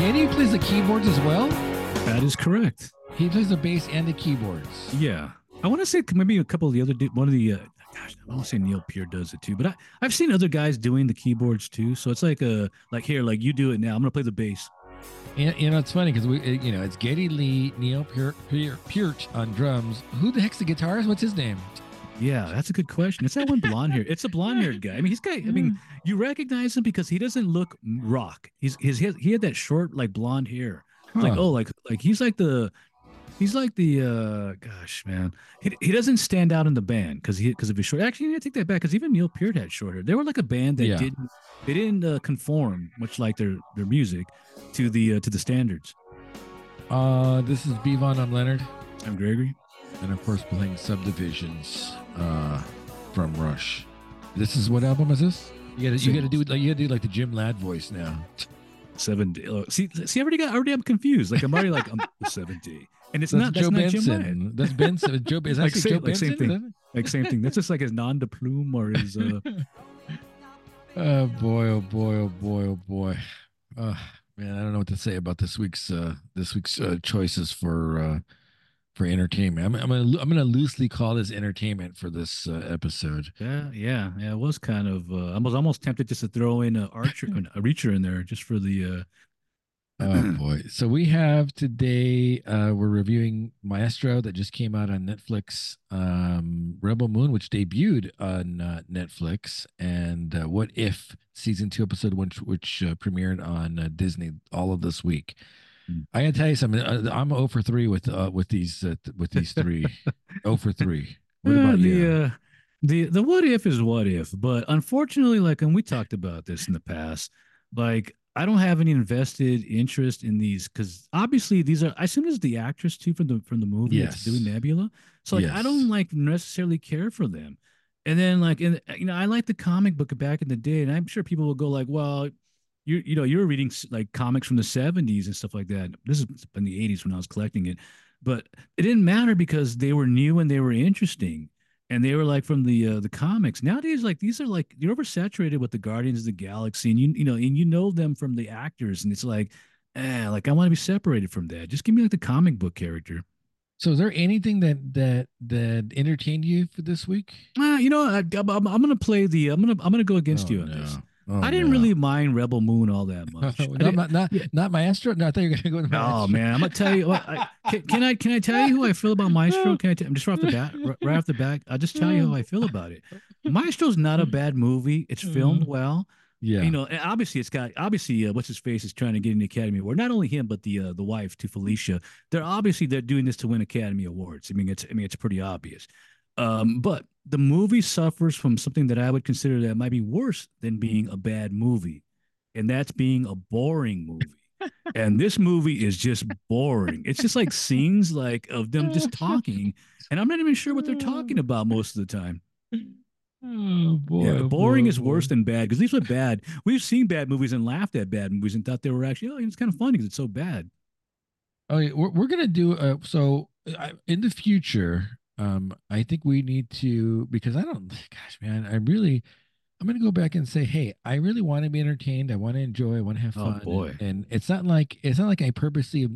Geddy plays the keyboards as well. That is correct. He plays the bass and the keyboards. Yeah, I want to say maybe a couple of the other one of the. Uh, gosh, I want to say Neil Peart does it too, but I, I've seen other guys doing the keyboards too. So it's like a like here, like you do it now. I'm gonna play the bass. And, you know, it's funny because we, uh, you know, it's Geddy Lee, Neil Peart, Peart, Peart on drums. Who the heck's the guitarist? What's his name? Yeah, that's a good question. It's that one blonde hair. It's a blonde haired guy. I mean, he's got. I mean, you recognize him because he doesn't look rock. He's his he, he had that short like blonde hair. It's Like oh, like like he's like the. He's like the uh gosh man he, he doesn't stand out in the band because he because of his short actually I take that back because even Neil Peart had short hair they were like a band that Yeah. didn't they didn't uh, conform much like their their music to the uh, to the standards Uh, this is Bevon. I'm Leonard, I'm Gregory and of course playing Subdivisions uh, from Rush. This is what album is this? You gotta, you gotta do like you gotta do like the Jim Ladd voice now. seven day oh, see see I already got already I'm confused like I'm already like I'm seven day and it's That's not Joe that's not Jim Ladd. Benson. That's Benson. Joe. Is that Like actually same- Joe like same thing. like same thing that's just like his non de plume or his uh Oh boy! Oh boy! Oh boy! Oh boy! Uh, man, I don't know what to say about this week's uh, this week's uh, choices for uh, for entertainment. I'm, I'm gonna I'm gonna loosely call this entertainment for this uh, episode. Yeah, yeah, yeah. It was kind of. Uh, I was almost tempted just to throw in a archer, a reacher in there, just for the. Uh, Oh boy! So we have today. Uh, we're reviewing Maestro that just came out on Netflix. Um, Rebel Moon, which debuted on uh, Netflix, and uh, What If season two episode one, which, which uh, premiered on uh, Disney all of this week. I gotta tell you something. uh, I'm 0 for three with uh, with these uh, with these three. 0 for three. What uh, about the, you? Uh, the the what if is what if, but unfortunately, like, and we talked about this in the past, like. I don't have any invested interest in these because obviously these are. I assume this is the actress too from the from the movie that's doing Nebula. So like I don't like necessarily care for them. And then like and you know I like the comic book back in the day, and I'm sure people will go like, well, you you know you're reading like comics from the 70s and stuff like that. This is in the 80s when I was collecting it, but it didn't matter because they were new and they were interesting. And they were like from the uh, the comics. Nowadays, like these are like you're oversaturated with the Guardians of the Galaxy, and you you know, and you know them from the actors, and it's like, eh, like I want to be separated from that. Just give me like the comic book character. So is there anything that that that entertained you for this week? Uh, you know, I, I'm gonna play the. I'm gonna I'm gonna go against Oh, you on no. this. Oh, I didn't no. really mind Rebel Moon all that much. No, not not not Maestro. No, I thought you were gonna go to Oh man, I'm gonna tell you what. I, can, can I can I tell you who I feel about Maestro? Can I? T- I'm just right off the bat, right off the bat. I'll just tell you how I feel about it. Maestro's not a bad movie. It's filmed well. Yeah. You know, and obviously it's got obviously uh, what's his face is trying to get an Academy Award. Not only him, but the uh, the wife to Felicia. They're obviously they're doing this to win Academy Awards. I mean, it's I mean it's pretty obvious. Um, but the movie suffers from something that I would consider that might be worse than being a bad movie, and that's being a boring movie. and this movie is just boring. It's just like scenes like of them just talking, and I'm not even sure what they're talking about most of the time. oh boy. Yeah, oh, boring boy, is worse boy. than bad because these are bad. We've seen bad movies and laughed at bad movies and thought they were actually, oh, it's kind of funny because it's so bad. Oh, yeah, we're we're gonna do uh so I, in the future. Um, I think we need to because I don't. Gosh, man, I really. I'm gonna go back and say, hey, I really want to be entertained. I want to enjoy. I want to have Oh, fun. and- boy. And, it's not like it's not like I purposely.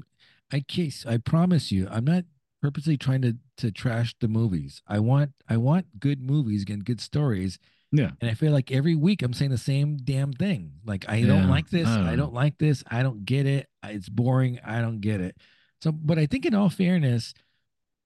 I case. I promise you, I'm not purposely trying to to trash the movies. I want I want good movies and good stories. Yeah. And I feel like every week I'm saying the same damn thing. Like I Yeah, don't like this. I don't I don't like this. I don't get it. It's boring. I don't get it. So, but I think in all fairness,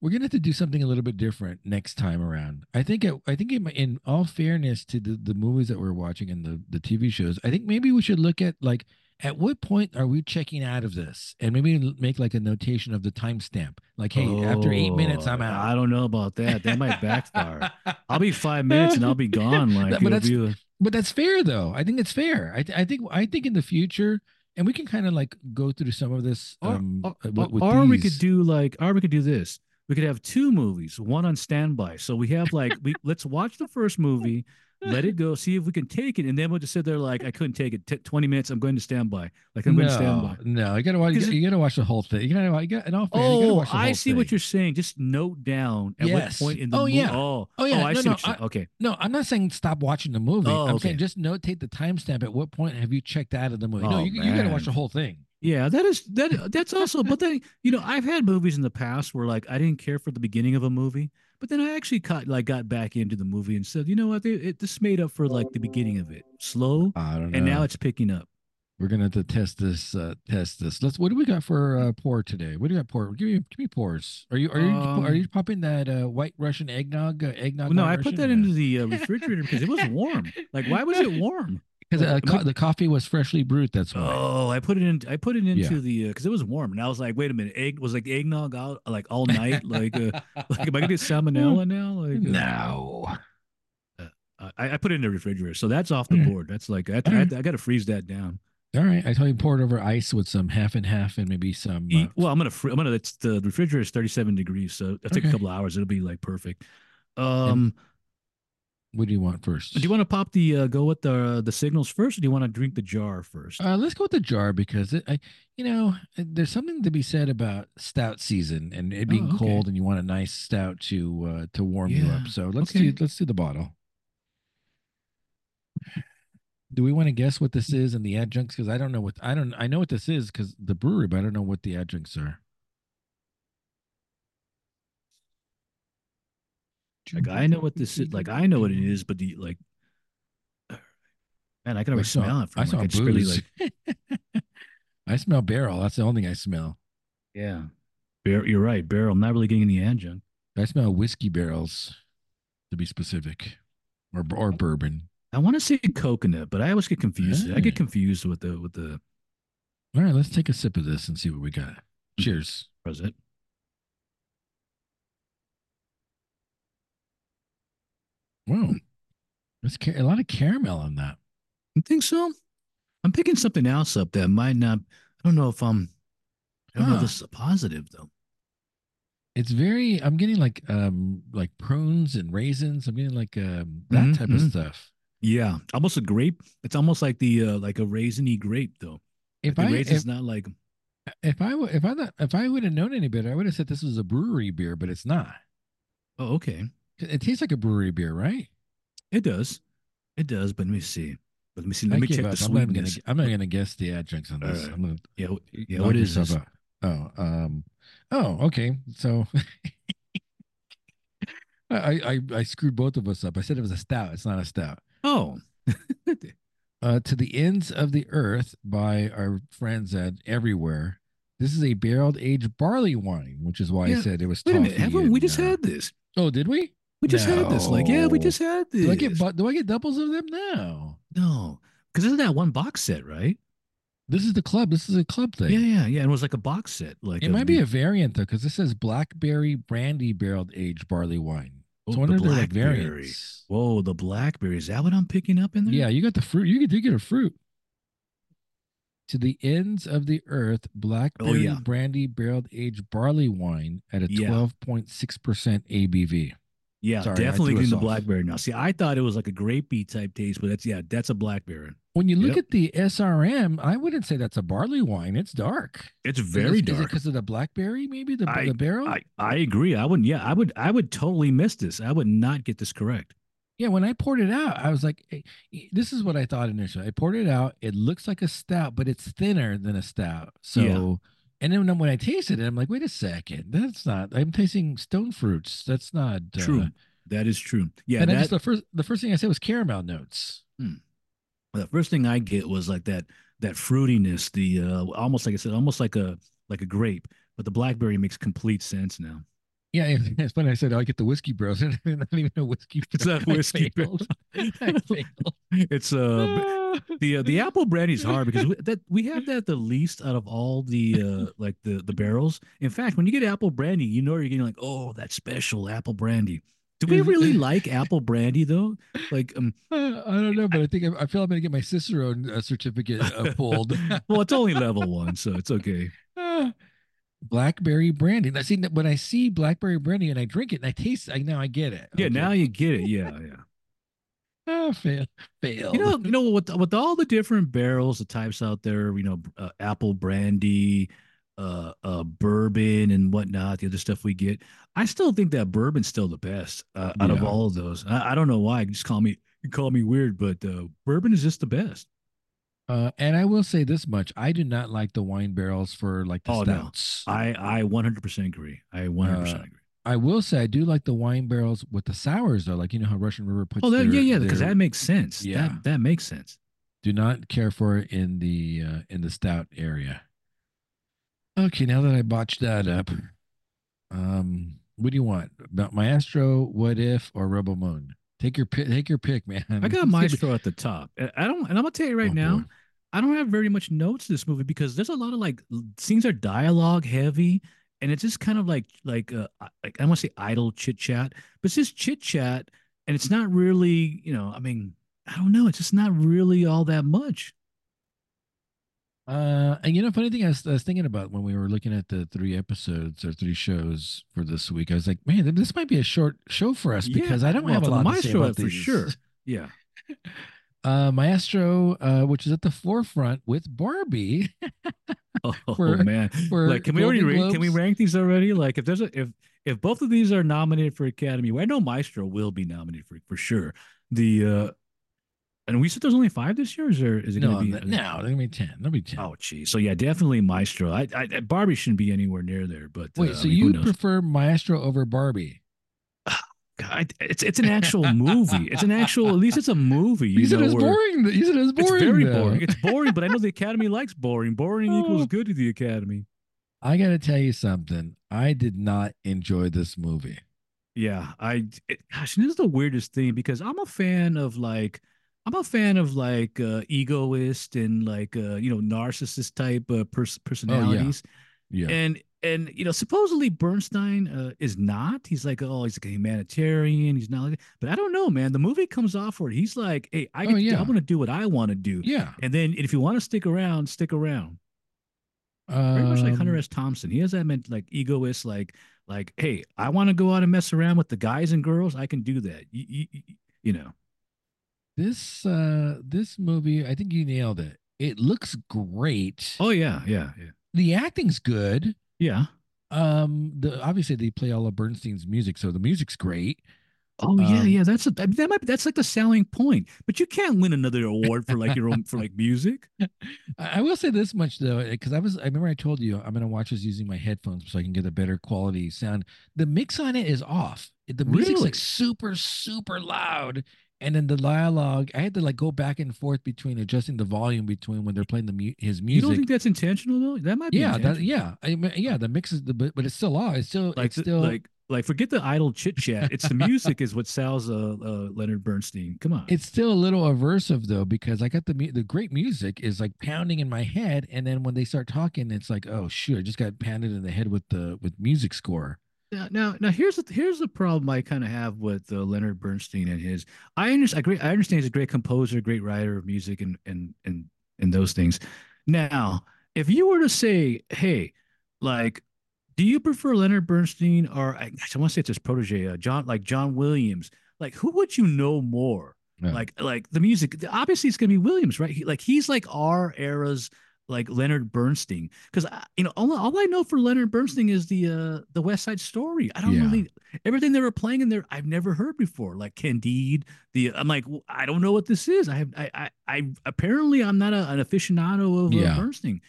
we're gonna have to do something a little bit different next time around. I think it, I think in, in all fairness to the, the movies that we're watching and the the TV shows, I think maybe we should look at like at what point are we checking out of this, and maybe make like a notation of the timestamp. Like, hey, after eight minutes, I'm Oh, out. I don't know about that. That might backfire. I'll be five minutes and I'll be gone. Like, But that's- a- but that's fair though. I think it's fair. I, th- I think I think in the future, and we can kind of like go through some of this. Um, or, with, with or we could do like, or we could do this. We could have two movies, one on standby. So we have like, we let's watch the first movie, let it go, see if we can take it, and then we'll just sit there like, I couldn't take it. T- Twenty minutes, I'm going to standby. Like I'm going to standby. No, you gotta watch. You 'Cause gotta, it- you gotta watch the whole thing. You gotta, you gotta in all fairness, you gotta Oh, I see what you're saying. Just note down at Yes. what point in the movie. Oh, mo- yeah. Oh, Oh, yeah. Oh, I No, see no, I- Okay. No, I'm not saying stop watching the movie. Oh, I'm okay. saying just notate the timestamp. At what point have you checked out of the movie? no, Oh, you, you gotta watch the whole thing. Yeah, that is that. That's also. But then you know, I've had movies in the past where like I didn't care for the beginning of a movie, but then I actually caught like got back into the movie and said, you know what, it, it this made up for like the beginning of it, slow, I don't know. and now it's picking up. We're gonna have to test this. Uh, test this. Let's. What do we got for uh, pour today? What do you got pour? Give me. Give me pours. Are you? Are you? Um, are you popping that uh, white Russian eggnog? Uh, eggnog. no, I put that Yeah. into the uh, refrigerator because it was warm. Like, why was it warm? Because uh, co- the coffee was freshly brewed. That's why. Oh, I put it in. I put it into Yeah. the because it was warm, and I was like, wait a minute, egg was like eggnog out like all night. like, uh, like am I gonna get salmonella now? Like, uh, no. I, I put it in the refrigerator, so that's off the Yeah. board. That's like I, I, I got to freeze that down. All right. I told you pour it over ice with some half and half and maybe some. Uh, well, I'm gonna I'm gonna it's the refrigerator is 37 degrees, so it'll take Okay. a couple hours. It'll be like perfect. Um, what do you want first? do you want to pop the uh, go with the the signals first, or do you want to drink the jar first? Uh, let's go with the jar because it, I, you know, there's something to be said about stout season and it being Oh, okay. cold, and you want a nice stout to uh, to warm you up. So let's okay. do let's do the bottle. Do we want to guess what this is and the adjuncts? Because I don't know what I don't I know what this is because the brewery, but I don't know what the adjuncts are. Like I know what this is. Like I know what it is, but the like, man, I can I already saw- smell it. From I like, saw really booze. like I smell barrel. That's the only thing I smell. yeah, Bar- you're right, barrel. I'm not really getting any adjunct. I smell whiskey barrels, to be specific, or or bourbon. I want to say coconut, but I always get confused. I get confused with the with the All right, let's take a sip of this and see what we got. Cheers. present. Whoa, there's ca- a lot of caramel on that. You think so? I'm picking something else up that might not. I don't know if I'm. I don't know if this is a positive though. It's very. I'm getting like um like prunes and raisins. I'm getting like um that Mhm, type of stuff. Yeah, almost a grape. It's almost like the uh, like a raisiny grape though. If the I raisin's if, not like if I if I thought if I would have known any better, I would have said this was a brewery beer, but it's not. oh okay. It, tastes like a brewery beer, right? It does, it does. But let me see. But let me see. Let I me check up. the I'm not gonna. sweetness. I'm not gonna guess the adjuncts on this. Alright. I'm gonna Yeah, yeah. What is this? out. Oh, um, oh, okay. So I, I I screwed both of us up. I said it was a stout. It's not a stout. Oh, Uh, to the ends of the earth by our friends at everywhere. This is a barrel aged barley wine, which is why I said it was. wait a minute. Haven't we just uh, had this? Oh, did we? We just had this. Like, yeah, we just had this. Do I get do I get doubles of them now? no, because isn't that one box set, right? This is the club. This is a club thing. Yeah, yeah, yeah. And it was like a box set. Like It might be a variant though, because this says blackberry brandy barreled aged barley wine. Oh, So I oh, the wonder they're like variants. Whoa, the blackberry. Is that what I'm picking up in there? Yeah, you got the fruit. You get get a fruit. To the ends of the earth, oh, blackberry Oh, yeah. brandy barreled aged barley wine at a twelve point six percent ABV. Yeah, Sorry, definitely getting the blackberry now. See, I thought it was like a grapey type taste, but that's yeah, that's a blackberry. When you look Yep. at the SRM, I wouldn't say that's a barley wine. It's dark. It's Is very it- Is it dark. because of the blackberry? Maybe the I- the barrel. I, I agree. I wouldn't. Yeah, I would. I would totally miss this. I would not get this correct. Yeah, when I poured it out, I was like, eh, this is what I thought initially. I poured it out. It looks like a stout, but it's thinner than a stout. So, Yeah. And then when I tasted it, I'm like, wait a second. That's not, I'm tasting stone fruits. That's not uh, True. That is true. Yeah, and I just, the first, the first thing I said was caramel notes. the first thing I get was like that that fruitiness, the uh almost like I said, almost like a like a grape. But the blackberry makes complete sense now. Yeah, it's funny. I said, oh, I get the whiskey bros. I don't even know whiskey. It's not I whiskey failed. I failed. It's uh the uh, the apple brandy is hard because we, that we have that the least out of all the uh like the the barrels. In fact, when you get apple brandy, you know you're getting like oh that special apple brandy. Do we really like apple brandy though? Like um, Uh, I don't know, but I think I, I feel I'm going to get my Cicerone uh, certificate uh, pulled. well, it's only level one, so it's okay. Blackberry brandy. I see when I see blackberry brandy and I drink it and I taste. I now I get it. Yeah, Okay. now you get it. Yeah, yeah. Ah, fail, fail. You know, you know, with with all the different barrels, the types out there, you know, uh, apple brandy, uh, uh, bourbon, and whatnot, the other stuff we get. I still think that bourbon's still the best uh, out of all of those. I, I don't know why. Just call me, you call me weird, but uh, bourbon is just the best. Uh, and I will say this much: I do not like the wine barrels for like the Oh no. I I 100% agree. I 100% Uh, agree. I will say I do like the wine barrels with the sours though. Like you know how Russian River puts. Oh, that, their- yeah, yeah, because that makes sense. Yeah. That that makes sense. do not care for it in the uh, in the stout area. Okay, now that I botched that up, um, what do you want? About Maestro, What If, or Rebel Moon? Take your pick. Take your pick, man. I got Maestro at the top. I I don't, and I'm gonna tell you right Oh, now, boy. I don't have very much notes in this movie because there's a lot of like scenes are dialogue heavy, and it's just kind of like like uh I- like I want to say idle chit chat, but it's just chit chat, and it's not really you know I mean I don't know it's just not really all that much. Uh, and you know, funny thing I was, I was thinking about when we were looking at the three episodes or three shows for this week. I was like, man, this might be a short show for us Yeah, because I don't well, have a for lot to say Maestro, about for these. sure. Yeah. Uh, Maestro, uh, which is at the forefront with Barbie. Oh For- man, for like can we already rank, can we rank these already? Like if there's a if if both of these are nominated for Academy, well, I know Maestro will be nominated for for sure. The uh and we said there's only five this year, or is, there, is it no, gonna be? no, no, they're gonna be ten. They'll be ten. Oh, geez. So yeah, definitely Maestro. I, I Barbie shouldn't be anywhere near there. But Wait, uh, so I mean, you prefer Maestro over Barbie? God, it's it's an actual movie. It's an actual. At least it's a movie. You know, boring. Said it's It's boring. very though. boring. It's boring, but I know the Academy likes boring. Boring equals Oh. good to the Academy. I got to tell you something. I did not enjoy this movie. Yeah, I it, gosh, this is the weirdest thing because I'm a fan of like I'm a fan of like uh egoist and like uh you know narcissist type uh, pers- personalities. Yeah. And and you know supposedly Bernstein uh, is not. He's like oh he's like a humanitarian. He's not like but I don't know man. The movie comes off where he's like hey I Oh, yeah. I want to do what I want to do. yeah. And then if you want to stick around, stick around. Very much like Hunter Um, S. Thompson. He has that meant like egoist, like like, hey, I want to go out and mess around with the guys and girls. I can do that. You, you, you- you know. This uh this movie, I think you nailed it. It looks great. Oh yeah, yeah, yeah, The acting's good. Yeah. Um, the obviously they play all of Bernstein's music, so the music's great. Oh yeah, Um, yeah. That's a, that might be, that's like the selling point. But you can't win another award for like your own for like music. I, I will say this much though, because I was I remember I told you I'm gonna watch this using my headphones so I can get a better quality sound. The mix on it is off. The music's Really? like super super loud, and then the dialogue I had to like go back and forth between adjusting the volume between when they're playing the mu- his music You don't think that's intentional though? That might be yeah, that, yeah, I mean, yeah. The mix is the but, but it's still off. It's still like it's the- still like like forget the idle chit chat. It's the music is what sells uh, uh Leonard Bernstein. Come on. it's still a little aversive though because I got the the great music is like pounding in my head, and then when they start talking, it's like oh shoot, I just got pounded in the head with the with music score. Now, now, now here's the here's the problem I kind of have with uh, Leonard Bernstein and his. I understand. I, understand he's a great composer, great writer of music, and and and and those things. Now, if you were to say, hey, like, do you prefer Leonard Bernstein or I, I want to say it's his protege, uh, John, like John Williams? Like, who would you know more? Yeah. Like, like the music. Obviously, it's gonna be Williams, right? He, like, he's like our era's like Leonard Bernstein, because you know all, all I know for Leonard Bernstein is the uh the West Side Story. I don't Yeah. really everything they were playing in there. I've never heard before, like Candide. The I'm like "Well, I don't know what this is. I have I I, I apparently I'm not a, an aficionado of uh, Yeah. Bernstein.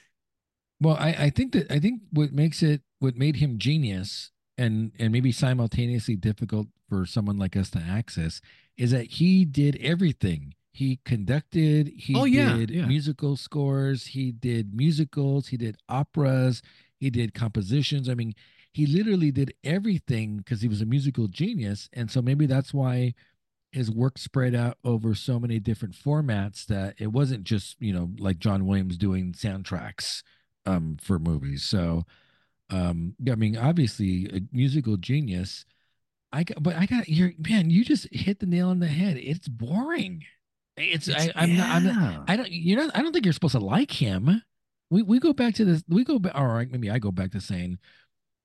Well, I, I think that I think what makes it what made him genius and and maybe simultaneously difficult for someone like us to access is that he did everything. He conducted, he Oh, yeah, did yeah. musical scores, he did musicals, he did operas, he did compositions. I mean, he literally did everything because he was a musical genius. And so maybe that's why his work spread out over so many different formats that it wasn't just, you know, like John Williams doing soundtracks um for movies. So um I mean obviously a musical genius. I got but I got your man, you just hit the nail on the head. It's boring. It's, I, I'm not I'm not I don't you're not I don't think you're supposed to like him. We we go back to this we go back all right, maybe I go back to saying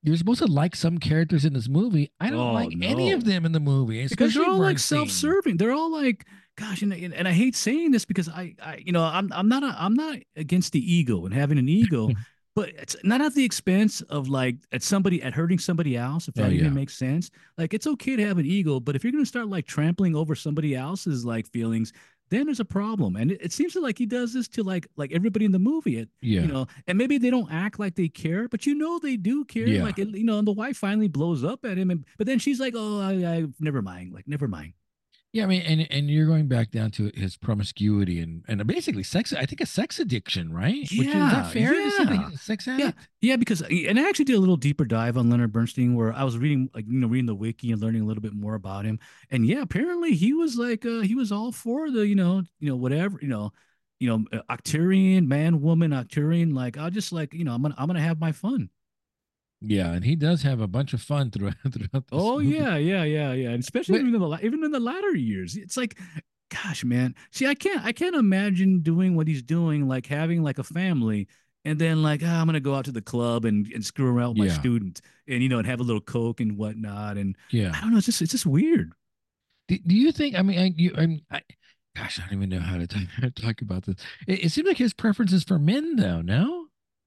you're supposed to like some characters in this movie. I don't Oh, like any of them in the movie. because they're all like Bernstein. self-serving. They're all like, gosh, and, and I hate saying this because I, I you know, I'm I'm not a, I'm not against the ego and having an ego, but it's not at the expense of like at somebody at hurting somebody else. If oh, that Oh, even yeah. makes sense, like it's okay to have an ego, but if you're gonna start like trampling over somebody else's like feelings, then there's a problem. And it, it seems like he does this to like like everybody in the movie. It, Yeah. you know, and maybe they don't act like they care, but you know they do care. Yeah. Like it- you know, and the wife finally blows up at him, and but then she's like, "Oh, I, I never mind. Like never mind." Yeah, I mean, and and you're going back down to his promiscuity and and basically sex. I think a sex addiction, right? Yeah, Which is that fair to say that yeah. a sex addict? yeah, yeah, because and I actually did a little deeper dive on Leonard Bernstein where I was reading like you know reading the wiki and learning a little bit more about him. And yeah, apparently he was like uh he was all for the you know you know whatever you know you know Octarian man woman Octarian like I'll just like you know I'm gonna I'm gonna have my fun. Yeah, and he does have a bunch of fun throughout throughout. This Oh movie. yeah, yeah, yeah, yeah. And especially But- even in the even in the latter years, it's like, gosh, man. See, I can't I can't imagine doing what he's doing, like having like a family, and then like ah, I'm gonna go out to the club and, and screw around with my Yeah. student, and you know, and have a little coke and whatnot. And yeah. I don't know, it's just it's just weird. Do, do you think? I mean, I, you, I'm, I, gosh, I don't even know how to talk, talk about this. It, it seems like his preference is for men, though. No,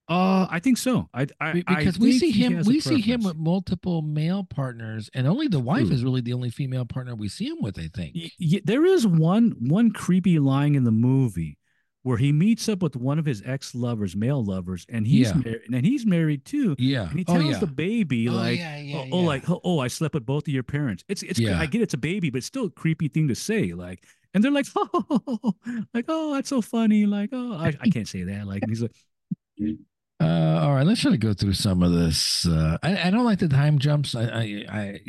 Uh, I think so. I, I Be- I because we see him, has a we see him with multiple male partners, and only the wife True. is really the only female partner we see him with. I think. Y- y- there is one one creepy line in the movie where he meets up with one of his ex lovers, male lovers, and he's Yeah. married, and he's married too. Yeah. And he oh tells yeah. the baby Oh, like, yeah, yeah, oh, oh, yeah. like, oh, oh, I slept with both of your parents. It's, it's, Yeah. I get it's a baby, but it's still a creepy thing to say. Like, and they're like, oh, like, oh, that's so funny. Like, oh, I, I can't say that. Like, and he's like, Uh, all right, let's try to go through some of this. Uh, I, I don't like the time jumps. I, I, I,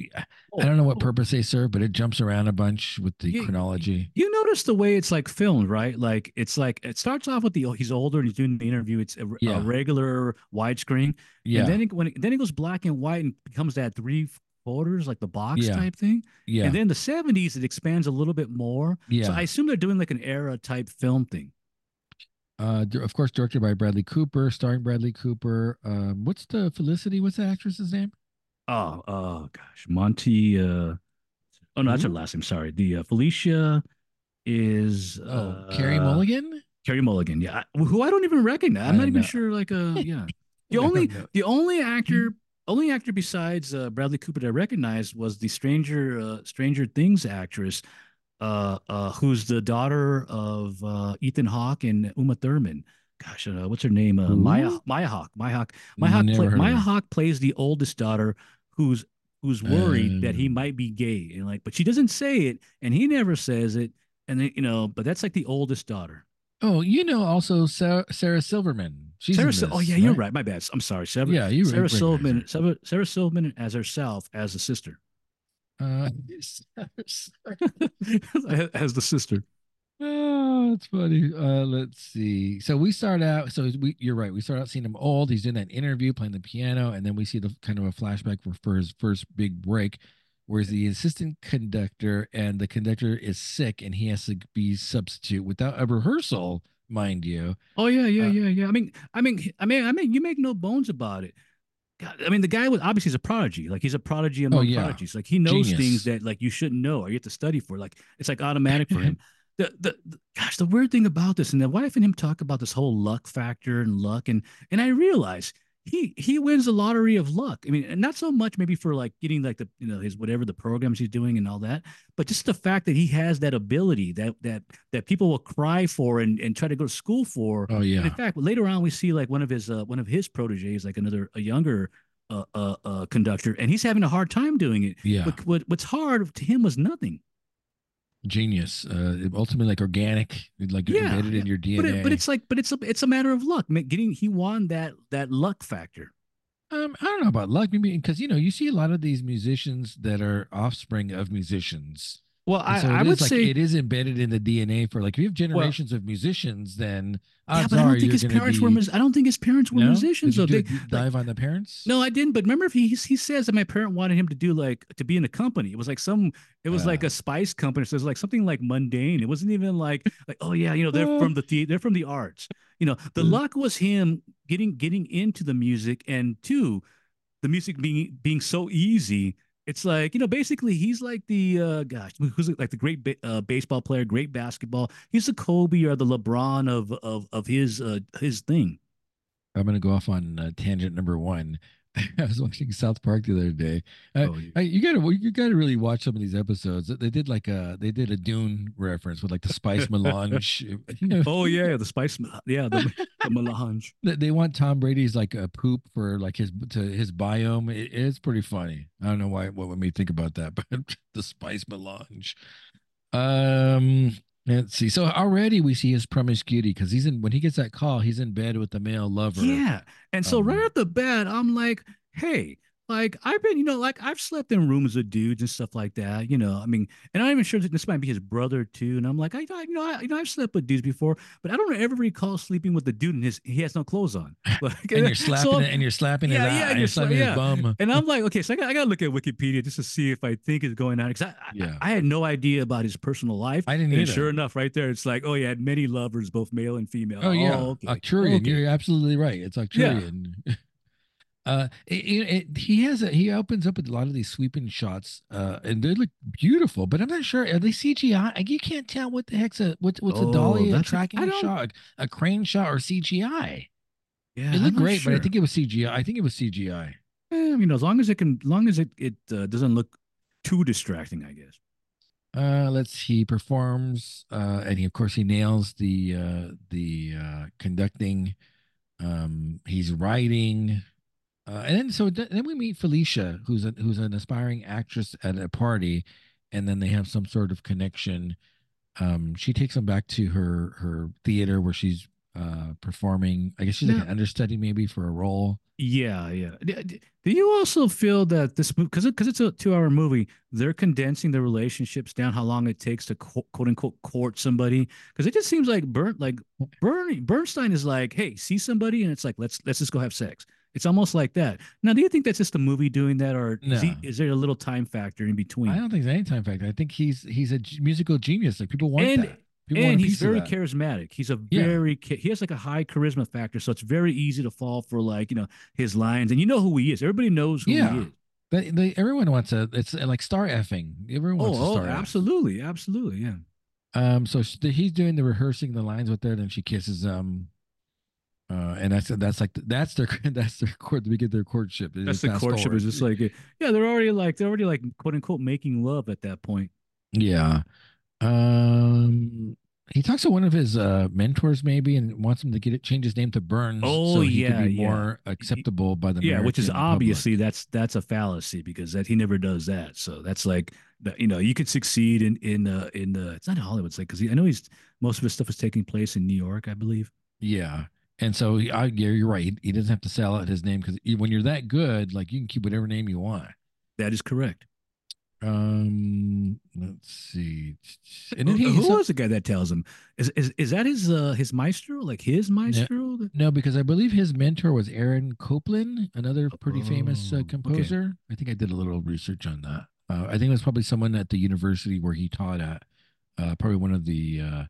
I don't know what oh, purpose they serve, but it jumps around a bunch with the Yeah, chronology. You notice the way it's like filmed, right? Like, it's like it starts off with the he's older and he's doing the interview. It's a, a regular widescreen, Yeah, and then it, when it, then it goes black and white and becomes that three quarters, like the box Yeah. type thing. yeah, And then the seventies, it expands a little bit more. yeah. So I assume they're doing like an era type film thing. Uh, of course, directed by Bradley Cooper, starring Bradley Cooper. Um, what's the Felicity? What's the actress's name? Oh, oh gosh, Monty. Uh, oh no, that's her last name. Sorry, the uh, Felicia is Oh, uh, Carey Mulligan. Carey Mulligan. Yeah, I- who I don't even recognize. I'm not even know. sure. Like, uh, yeah, the only the only actor. Only actor besides uh, Bradley Cooper that I recognized was the Stranger uh, Stranger Things actress, uh, uh, who's the daughter of uh, Ethan Hawke and Uma Thurman. Gosh, uh, what's her name? Uh, Maya? Maya Hawke. Maya Hawke. Maya Hawke, play, Maya her. Hawke plays the oldest daughter who's who's worried that he Oh. might be gay and like, but she doesn't say it, and he never says it, and then, you know, but that's like the oldest daughter. Oh, you know, also Sarah, Sarah Silverman. She's Sarah, oh this, yeah, you're right. My bad. I'm sorry. Sarah, Yeah, you Sarah recognize Silverman. her. Sarah, Sarah Silverman as herself as a sister, Uh, as the sister. Oh, it's funny. Uh, let's see. So we start out. So we, you're right. We start out seeing him old. He's doing that interview, playing the piano, and then we see the kind of a flashback for, for his first big break, where he's the assistant conductor, and the conductor is sick, and he has to be substitute without a rehearsal, mind you. Oh yeah, yeah, Uh, yeah, yeah. I mean, I mean, I mean, I mean, you make no bones about it. God, I mean, the guy was obviously he's a prodigy. Like he's a prodigy oh, among Oh, yeah. prodigies. Like he knows Genius. things that like you shouldn't know or you have to study for. Like it's like automatic for him. The, the the gosh, the weird thing about this, and the wife and him talk about this whole luck factor and luck, and and I realize he he wins the lottery of luck. I mean, and not so much maybe for like getting like the you know his whatever the programs he's doing and all that, but just the fact that he has that ability that that that people will cry for and and try to go to school for. Oh And yeah. in fact, later on we see like one of his uh, one of his proteges, like another a younger uh, uh, uh, conductor, and he's having a hard time doing it. Yeah. What, what what's hard to him was nothing. Genius. Uh, ultimately, like organic, like Yeah, embedded in your DNA. But it, but it's like but it's a it's a matter of luck. Getting he won that that luck factor. Um, I don't know about luck, maybe because you know you see a lot of these musicians that are offspring of musicians. Well, I, so I would like say it is embedded in the DNA for like if you have generations of musicians, then yeah, but I don't think his parents be, were I don't think his parents were No? musicians. Did So you they do a deep dive on the parents? no, I didn't. But remember, if he he says that my parent wanted him to do like to be in a company. It was like some it was like Uh. a spice company. So it was like something like mundane. It wasn't even like like oh yeah, you know they're Uh. from the, the they're from the arts. You know, the Mm. luck was him getting getting into the music and two, the music being being so easy. It's like you know, basically, he's like the uh, gosh, who's like the great ba- uh, baseball player, great basketball. He's the Kobe or the LeBron of of of his uh, his thing. I'm gonna go off on uh, tangent number one. I was watching South Park the other day. Uh, Oh, yeah. I, you gotta you gotta really watch some of these episodes. They did like a they did a Dune reference with like the spice melange. oh yeah, the spice. Yeah, the, the melange. They- they want Tom Brady's like a poop for like his to his biome. It, it's pretty funny. I don't know why what made me think about that, but the spice melange. Um, let's see. So already we see his promiscuity because he's in when he gets that call, he's in bed with the male lover. Yeah. And so Um, right off the bat, I'm like, hey, like I've been, you know, like I've slept in rooms with dudes and stuff like that, you know. I mean, and I'm even sure that this might be his brother too. And I'm like, I, I you know, I, you know, I've slept with dudes before, but I don't ever recall sleeping with the dude and his he has no clothes on. Like, And you're slapping so- it, and you're slapping his Yeah, eye, yeah, and you're slapping his yeah. bum. And I'm like, okay, so I got, I got to look at Wikipedia just to see if I think it's going on. Because I, I- Yeah. I, had no idea about his personal life. I didn't and either. sure enough, right there, it's like, oh, yeah, had many lovers, both male and female. Oh yeah, oh, okay. Arcturian. Oh, okay. You're absolutely right. It's Arcturian. Uh, it, it, he has a he opens up with a lot of these sweeping shots, uh, and they look beautiful. But I'm not sure are they CGI? Like, You can't tell what the heck's a what's what's a Oh, dolly, a that's a- tracking I don't- shot, a crane shot, or CGI. Yeah, it looked great, but I think it was CGI. I think it was CGI. Eh, you know, as long as it can, as long as it it uh, doesn't look too distracting, I guess. Uh, let's see. He performs, uh, and he of course he nails the uh the uh conducting. Um, he's writing, uh, and then so th- then we meet Felicia, who's a, who's an aspiring actress at a party, and then they have some sort of connection. Um, she takes him back to her her theater where she's uh performing. I guess she's like an understudy maybe for a role. Yeah, yeah. Do you also feel that this because because it's a two-hour movie, they're condensing the relationships down, how long it takes to quote, quote unquote court somebody? Because it just seems like Burn, like Bern, Bernstein is like, hey, see somebody, and it's like, let's let's just go have sex. It's almost like that. Now, do you think that's just the movie doing that, or is, he, is there a little time factor in between? I don't think there's any time factor. I think he's he's a musical genius. Like people want And- that. People and he's very charismatic. He's a Yeah. very he has like a high charisma factor, so it's very easy to fall for like you know his lines, and you know who he is. Everybody knows who Yeah. he is. They, they, everyone wants a. It's like star effing. Everyone wants Oh, a oh, star. F. absolutely, absolutely, yeah. Um, so sh he's doing the rehearsing the lines with her, then she kisses um, uh, and that's that's like that's their that's their court. We get their courtship. They That's the courtship forward. is just like yeah, they're already like they're already like quote unquote making love at that point. yeah. Um, he talks to one of his uh mentors maybe, and wants him to get it change his name to Burns. Oh, so he yeah, could be yeah. more acceptable by the yeah, which is public. obviously that's that's a fallacy because that he never does that. So that's like you know you could succeed in in uh, in uh, it's not Hollywood, it's like because I know he's most of his stuff is taking place in New York, I believe. Yeah. And so he, I, yeah, you're right. He, he doesn't have to sell out his name because when you're that good, like you can keep whatever name you want. That is correct. Um, let's see. And then Who, he who was the guy that tells him? Is is is that his uh his maestro? Like his maestro? no, because I believe his mentor was Aaron Copland, another pretty famous Oh, uh, okay. composer. I think I did a little research on that. Uh, I think it was probably someone at the university where he taught at. Uh, probably one of the uh,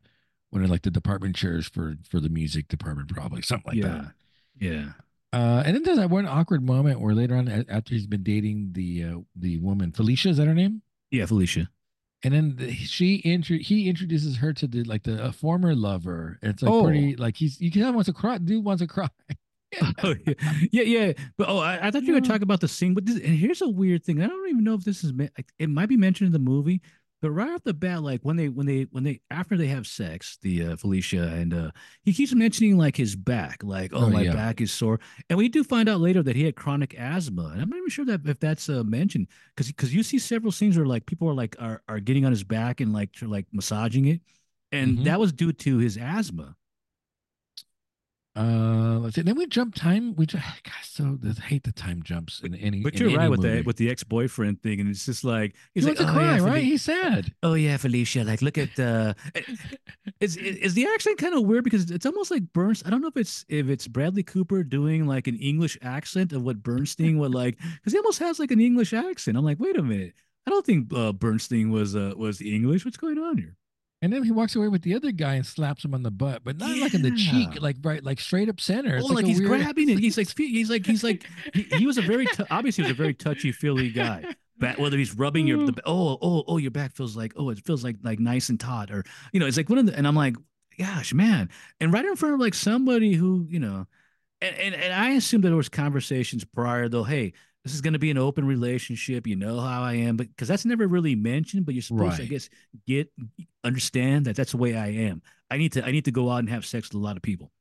one of like the department chairs for for the music department, probably something like that. yeah. Yeah. Uh, and then there's that one awkward moment where later on, after he's been dating the uh, the woman, Felicia, is that her name? Yeah, Felicia. And then the, she intro he introduces her to the like the a former lover. It's like Oh. pretty like he's you can wants to cry. Dude wants to cry. Oh, yeah. yeah, yeah. But oh, I, I thought you were Yeah. talking about the scene. But this, and here's a weird thing. I don't even know if this is. like, It might be mentioned in the movie, but right off the bat, like when they when they when they after they have sex, the uh, Felicia and uh, he keeps mentioning like his back, like oh, Oh, my yeah. back is sore, and we do find out later that he had chronic asthma, and I'm not even sure that if that's uh, mentioned because because you see several scenes where like people are like are are getting on his back and like like massaging it, and Mhm. that was due to his asthma. Uh, let's see. Then we jump time. We just gosh, so I hate the time jumps in any. But in you're any right with movie. the with the ex boyfriend thing, and it's just like He he's wants like, "Oh, cry, yeah, right? He's sad. Oh yeah, Felicia. Like, look at the. is is the accent kind of weird because it's almost like Burns. I don't know if it's if it's Bradley Cooper doing like an English accent of what Bernstein would like because he almost has like an English accent. I'm like, wait a minute. I don't think uh, Bernstein was uh, was English. What's going on here? And then he walks away with the other guy and slaps him on the butt, but not like in the cheek, like right, like straight up center. Oh, like, like, he's weird- grabbing it. He's like he's like he's like he, he was a very tou- obviously he was a very touchy feely guy. But whether he's rubbing your the, mm. oh oh oh your back feels like oh it feels like like nice and taut or you know it's like one of the and I'm like gosh man and right in front of like somebody who you know and, and and I assume that there was conversations prior though. Hey, this is going to be an open relationship. You know how I am, but because that's never really mentioned. But you're supposed to, I guess, get understand that that's the way I am. I need to I need to go out and have sex with a lot of people.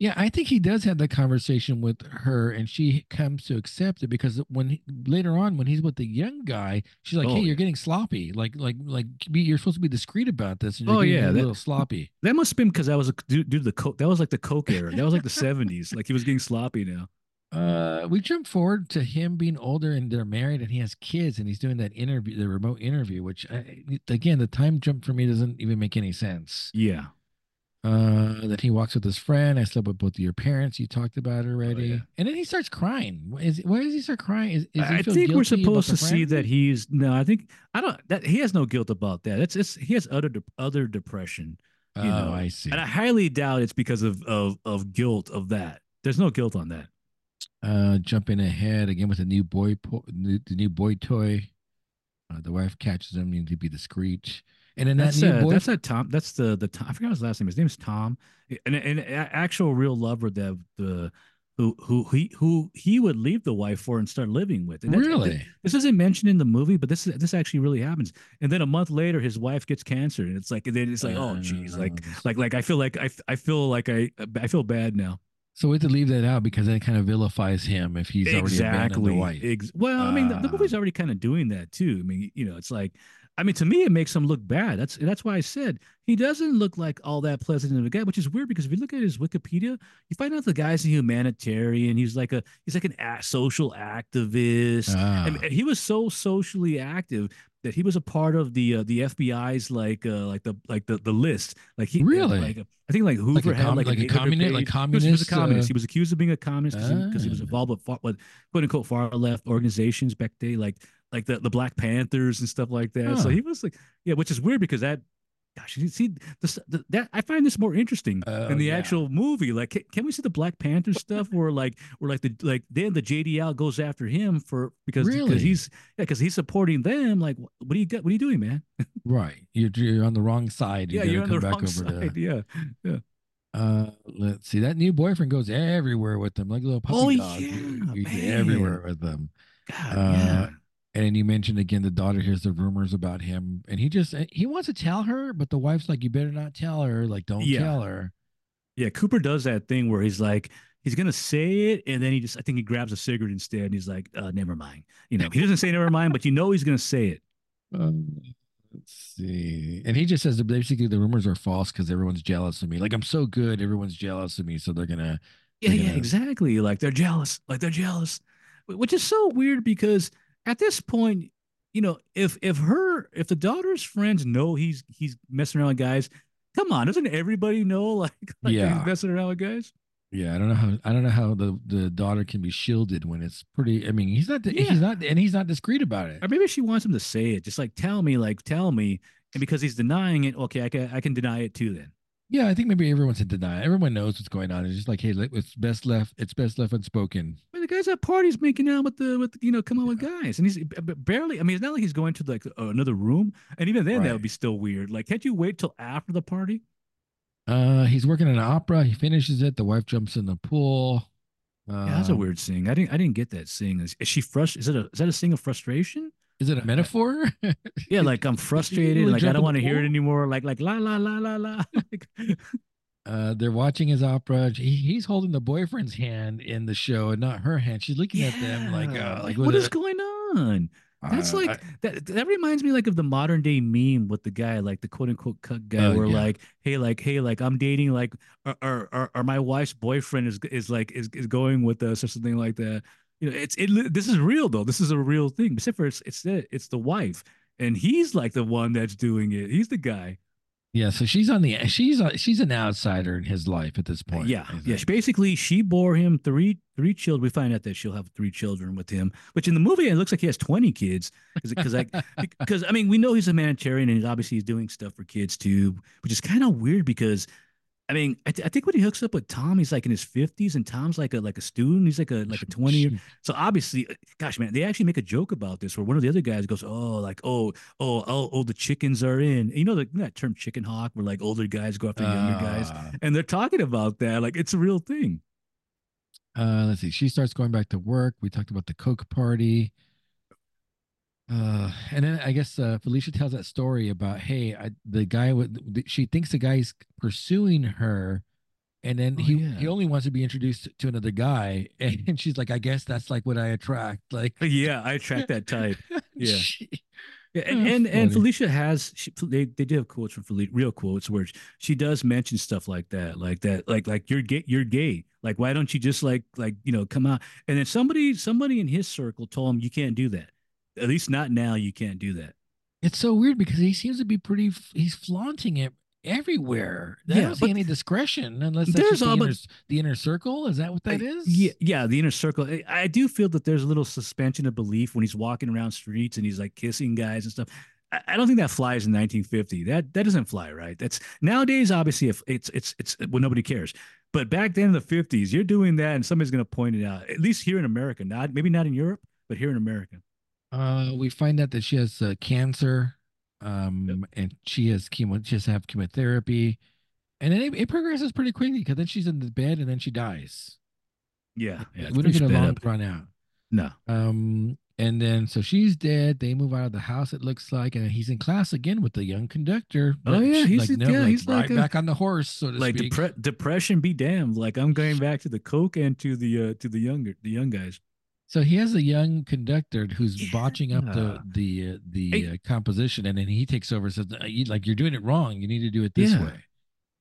Yeah, I think he does have that conversation with her, and she comes to accept it because when he, later on, when he's with the young guy, she's like, Oh, "Hey, you're getting sloppy. Like, like, like, be, you're supposed to be discreet about this, Oh, yeah, a that- little sloppy." That must have been because that was a, due, due to the coke. That was like the coke era. That was like the '70s. Like he was getting sloppy now. Uh, we jump forward to him being older and they're married, and he has kids, and he's doing that interview, the remote interview, which I, again, the time jump for me doesn't even make any sense. Yeah. Uh, that he walks with his friend. I slept with both of your parents. You talked about it already, yeah. and then he starts crying. Is why does he start crying? Is, is he I think we're supposed to see that he's no. I think I don't. That he has no guilt about that. It's it's he has other other depression. Oh, you know, I see. And I highly doubt it's because of of of guilt of that. There's no guilt on that. Uh, jumping ahead again with the new boy, po- the new boy toy. Uh, the wife catches him. You need to be discreet. And then That's that new uh, boy. that's that Tom. That's the the Tom. I forgot his last name. His name is Tom. And an actual real lover that the who who he who he would leave the wife for and start living with. And really? This isn't mentioned in the movie, but this this actually really happens. And then a month later, his wife gets cancer, and it's like, and then it's like, oh, geez, like, Uh, like, like I feel like I, I feel like I, I feel bad now. So we have to leave that out because that kind of vilifies him if he's already abandoned the wife. Ex- well, I mean, the, the Ah. movie's already kind of doing that too. I mean, you know, it's like, I mean, to me, it makes him look bad. That's that's why I said he doesn't look like all that pleasant of a guy, which is weird because if you look at his Wikipedia, you find out the guy's a humanitarian. He's like a he's like an a- social activist. Ah, I mean, he was so socially active that he was a part of the uh, the FBI's like uh, like the like the the list. Like he Really? like I think like Hoover had com- like, like a communist- like page- he was- He was, a communist, communist. uh, he was accused of being a communist because he, was Ah. involved with, far, with quote unquote far left organizations back day, like like the, the Black Panthers and stuff like that. So he was like, yeah, which is weird because that. Gosh, you see this, the, that I find this more interesting Oh, than the yeah. actual movie. Like, can, can we see the Black Panther stuff where like, where like the like then the JDL goes after him for because Really? he's yeah because he's supporting them. Like, what do you got? What are you doing, man? right. You're you're on the wrong side. You yeah, you're on the wrong over side. to. Yeah, Uh, let's see. That new boyfriend goes everywhere with them, like a little puppy Oh, dog. yeah, everywhere with them. God, Uh, yeah. And then you mentioned again the daughter hears the rumors about him, and he just he wants to tell her, but the wife's like, "You better not tell her. Like, don't Yeah. tell her." Yeah, Cooper does that thing where he's like, he's gonna say it, and then he just, I think he grabs a cigarette instead, and he's like, uh, "Never mind." You know, he doesn't say "never mind," but you know he's gonna say it. Um, let's see. And he just says that basically the rumors are false because everyone's jealous of me. Like I'm so good, everyone's jealous of me, so they're gonna. Yeah, They're yeah, gonna- exactly. Like they're jealous. Like they're jealous, which is so weird because at this point, you know, if if her if the daughter's friends know he's he's messing around with guys, come on, doesn't everybody know like, like Yeah. he's messing around with guys? Yeah, I don't know how I don't know how the the daughter can be shielded when it's pretty. I mean, he's not Yeah. he's not and he's not discreet about it. Or maybe she wants him to say it, just like tell me, like tell me, and because he's denying it, okay, I can I can deny it too then. Yeah, I think maybe everyone's in denial. Everyone knows what's going on. It's just like, hey, it's best left. It's best left unspoken. The guy's at parties making out with the with you know come on with guys, and he's barely. I mean, it's not like he's going to like another room, and even then that would be still weird. Like, can't you wait till after the party? Uh, he's working an opera. He finishes it. The wife jumps in the pool. Uh, Yeah, that's a weird sing. I didn't I didn't get that sing. Is, is she frust? Is it a is that a sing of frustration? Is it a metaphor? Yeah, like I'm frustrated. Like I don't want to hear it anymore. Like like la la la la la. Uh, they're watching his opera. He, he's holding the boyfriend's hand in the show and not her hand. She's looking at them like, Yeah, uh, like what is a- going on? That's uh, like that. That reminds me like of the modern day meme with the guy, like the quote unquote cut guy, Oh, where yeah. like, hey, like, hey, like I'm dating like, or, or or or my wife's boyfriend is is like is is going with us or something like that. You know, it's it. This is real though. This is a real thing. Except for it's it's the it's the wife, and he's like the one that's doing it. He's the guy. Yeah. So she's on the she's a, she's an outsider in his life at this point. Yeah, yeah. She, basically, she bore him three three children. We find out that she'll have three children with him, which in the movie it looks like he has twenty kids. Because like because I mean we know he's a humanitarian and he's obviously he's doing stuff for kids too, which is kind of weird because. I mean, I, th- I think when he hooks up with Tom, he's like in his fifties, and Tom's like a like a student. He's like a like a twenty. So obviously, uh, gosh, man, they actually make a joke about this where one of the other guys goes, "Oh, like oh oh oh oh, the chickens are in." You know the, that term "chicken hawk," where like older guys go after younger guys Uh, and they're talking about that like it's a real thing. Uh, let's see. She starts going back to work. We talked about the Coke party. Uh, and then I guess uh, Felicia tells that story about, hey, I, the guy with she thinks the guy's pursuing her, and then Oh, he yeah. he only wants to be introduced to another guy, and she's like, I guess that's like what I attract, like Yeah, I attract that type. Yeah. She- Yeah, and and, and. Felicia has she, they they do have quotes from Felicia, real quotes where she does mention stuff like that, like that, like like you're gay, you're gay. Like why don't you just like like you know come out? And then somebody somebody in his circle told him you can't do that. At least not now. You can't do that. It's so weird because he seems to be pretty. He's flaunting it everywhere. I Yeah, don't see any discretion unless that's There's just the, all- inner, but- the inner circle. Is that what that I- is? Yeah, yeah, the inner circle. I, I do feel that there's a little suspension of belief when he's walking around streets and he's like kissing guys and stuff. I, I don't think that flies in 1950. That that doesn't fly, right? That's nowadays. Obviously, if it's it's it's uh, well, nobody cares. But back then in the 50s, you're doing that, and somebody's going to point it out. At least here in America, not maybe not in Europe, but here in America. Uh, we find out that she has uh, cancer, um, and she has chemo. She has to have chemotherapy, and then it, it progresses pretty quickly because then she's in the bed and then she dies. Yeah, yeah. we don't get a long up. run out. No. Um, and then so she's dead. They move out of the house. It looks like, and he's in class again with the young conductor. Oh, But yeah, he's- like, yeah, like, he's right like a- back on the horse, so to Like speak. depre- depression, be damned. Like I'm going back to the coke and to the uh, to the younger the young guys. So he has a young conductor who's Yeah. botching up the the uh, the Hey. uh, composition, and then he takes over and says, "Uh, "Like you're doing it wrong. You need to do it this Yeah. way."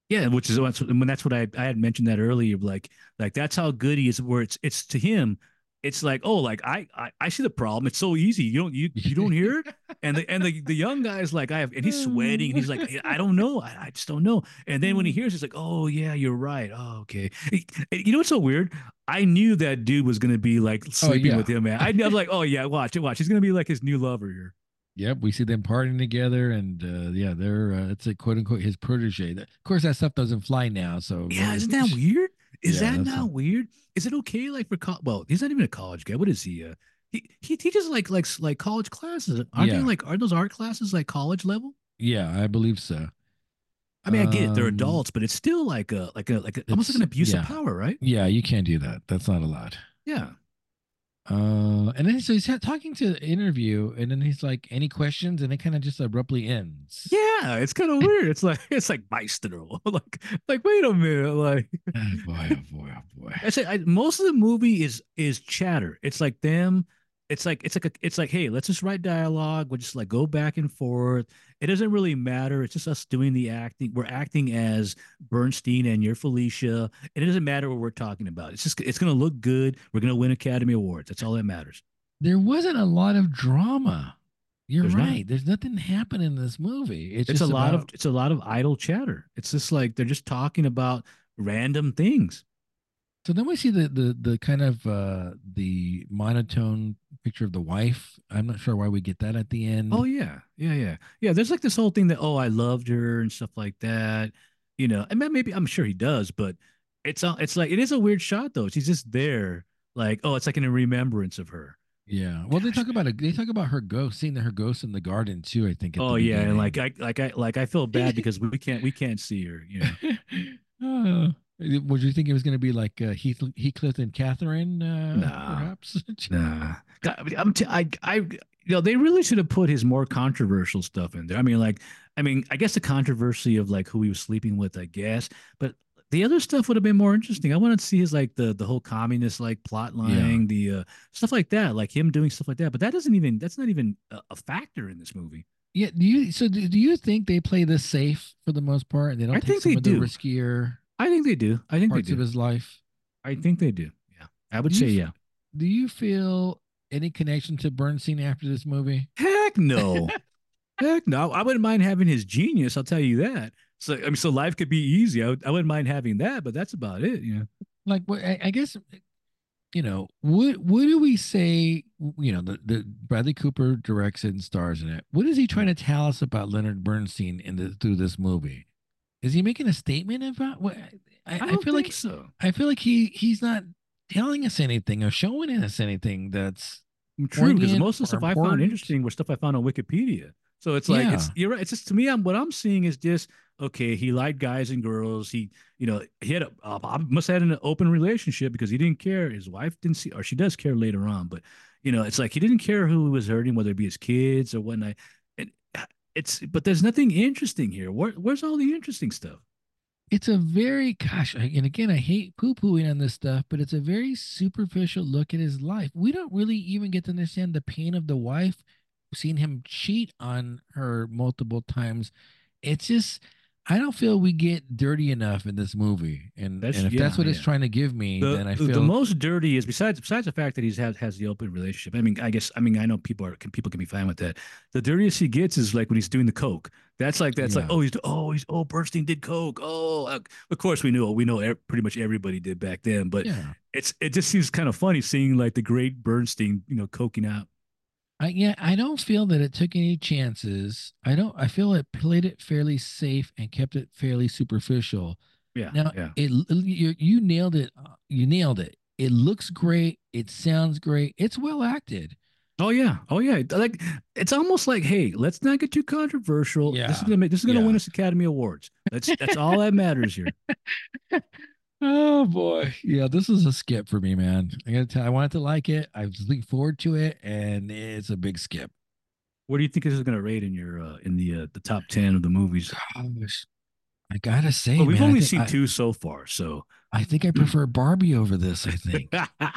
Yeah, which is when that's what I I had mentioned that earlier. Like like that's how good he is. Where it's it's to him, it's like oh like I I, I see the problem. It's so easy. You don't you you don't hear it. And the and the the young guy's like I have and he's sweating and he's like I don't know I, I just don't know. And then when he hears, it's like oh yeah you're right. Oh okay. You know what's so weird? I knew that dude was gonna be like sleeping yeah. with him. Man, I, I was like oh yeah watch it watch. He's gonna be like his new lover here. Yep, we see them partying together, and uh, yeah, they're uh, it's a quote unquote his protege. Of course, that stuff doesn't fly now. So Yeah, uh, isn't that weird? Is Yeah, that not a- weird? Is it okay like for co- well, he's not even a college guy. What is he? Uh, he he teaches like like like college classes. Aren't Yeah. they like are those art classes like college level? Yeah, I believe so. I mean, I get it, they're Um, adults, but it's still like a like a like a, almost like an abuse yeah. of power, right? Yeah, you can't do that. That's not allowed. Yeah. Uh, and then so he's talking to the interview, and then he's like, "Any questions?" And it kind of just abruptly ends. Yeah, it's kind of weird. It's like it's like Maestro. like like wait a minute, like Oh boy, oh boy, oh boy. I say I, most of the movie is is chatter. It's like them. It's like it's like a, it's like hey, let's just write dialogue. We'll just like go back and forth. It doesn't really matter. It's just us doing the acting. We're acting as Bernstein and you're Felicia. And it doesn't matter what we're talking about. It's just it's gonna look good. We're gonna win Academy Awards. That's all that matters. There wasn't a lot of drama. You're There's not. right. There's nothing happening in this movie. It's, It's, just a lot about- of it's a lot of idle chatter. It's just like they're just talking about random things. So then we see the the the kind of uh the monotone picture of the wife. I'm not sure why we get that at the end. Oh yeah, yeah, yeah, yeah. There's like this whole thing that oh I loved her and stuff like that. You know, and maybe I'm sure he does, but it's a, it's like it is a weird shot though. She's just there, like oh, it's like in a remembrance of her. yeah. Well, they Gosh, talk about a they talk about her ghost, seeing her ghost in the garden too. I think. Oh yeah, and like I like I like I feel bad because we can't we can't see her. You know, Uh, would you think it was going to be like uh, Heath, Heathcliff and Catherine? Uh, Nah. perhaps. nah. God, I'm t- I I you know they really should have put his more controversial stuff in there. I mean, like I mean, I guess the controversy of like who he was sleeping with, I guess, but the other stuff would have been more interesting. I wanted to see his like the the whole communist like plot line, the uh, stuff like that, like him doing stuff like that. But that doesn't even that's not even a, a factor in this movie. Yeah. Do you so do, do you think they play this safe for the most part, and they don't I take think some they of the do. riskier I think they do. I think they parts of do. his life? I think they do. Yeah, I would Do say f- yeah. Do you feel any connection to Bernstein after this movie? Heck no. Heck no. I wouldn't mind having his genius. I'll tell you that. So I mean, so life could be easy. I, would, I wouldn't mind having that, but that's about it. You know. Like, what I, I guess, you know, what what do we say? You know, the, the Bradley Cooper directs it and stars in it. What is he trying to tell us about Leonard Bernstein in the through this movie? Is he making a statement about what? I, I, don't feel like so. I feel like he he's not telling us anything or showing us anything that's True, because most of the or stuff I found interesting was stuff I found on Wikipedia. So it's like it's you're right. It's just to me, I'm what I'm seeing is just okay. He liked guys and girls. He, you know, he had a uh, must have had an open relationship because he didn't care. His wife didn't see, or she does care later on. But you know, it's like he didn't care who was hurting, whether it be his kids or whatnot. It's but there's nothing interesting here. Where, where's all the interesting stuff? It's a very gosh, and again, I hate poo-pooing on this stuff, but it's a very superficial look at his life. We don't really even get to understand the pain of the wife, seeing him cheat on her multiple times. It's just I don't feel we get dirty enough in this movie. And, That's- and if yeah, that's what it's trying to give me, The, then I feel the most dirty is besides besides the fact that he's has has the open relationship. I mean, I guess I mean I know people are can people can be fine with that. The dirtiest he gets is like when he's doing the coke. That's like that's like oh he's oh he's oh Bernstein did coke. Oh, uh, of course we know we know pretty much everybody did back then. But yeah. it's it just seems kind of funny seeing like the great Bernstein you know coking out. I yeah, I don't feel that it took any chances. I don't I feel it played it fairly safe and kept it fairly superficial. Yeah, Now yeah. it you, you nailed it. uh, You nailed it. It looks great. It sounds great. It's well acted. Oh yeah, oh yeah. Like it's almost like, hey, let's not get too controversial. Yeah. This is gonna make, this is gonna yeah. win us Academy Awards. That's that's all that matters here. Oh boy. Yeah, this is a skip for me, man. I gotta tell I wanted to like it. I was looking forward to it, and it's a big skip. What do you think this is gonna rate in your uh, in the uh, the top ten of the movies? Gosh. I gotta say, Well, we've man, only seen I, two so far, so I think I prefer Barbie over this. I think that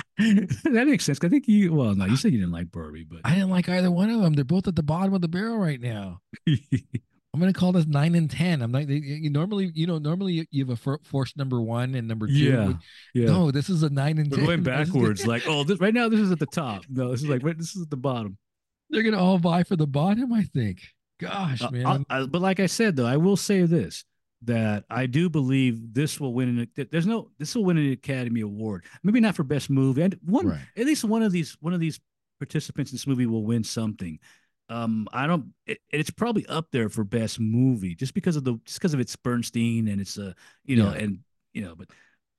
makes sense. I think you. Well, no, you said you didn't like Barbie, but I didn't like either one of them. They're both at the bottom of the barrel right now. I'm gonna call this nine and ten. I'm like, you, you normally, you know, normally you, have a for, force number one and number two. yeah, yeah. No, this is a nine and We're ten. going backwards. like, oh, this right now this is at the top. No, this is like right, this is at the bottom. They're gonna all vie for the bottom. I think. Gosh, Uh, man. I- I- but like I said, though, I will say this: that I do believe this will win. An, there's no this will win an Academy Award. Maybe not for best movie, and one Right. at least one of these one of these participants in this movie will win something. Um, I don't. It, it's probably up there for best movie just because of the just because of its Bernstein and it's uh you know Yeah. and you know, but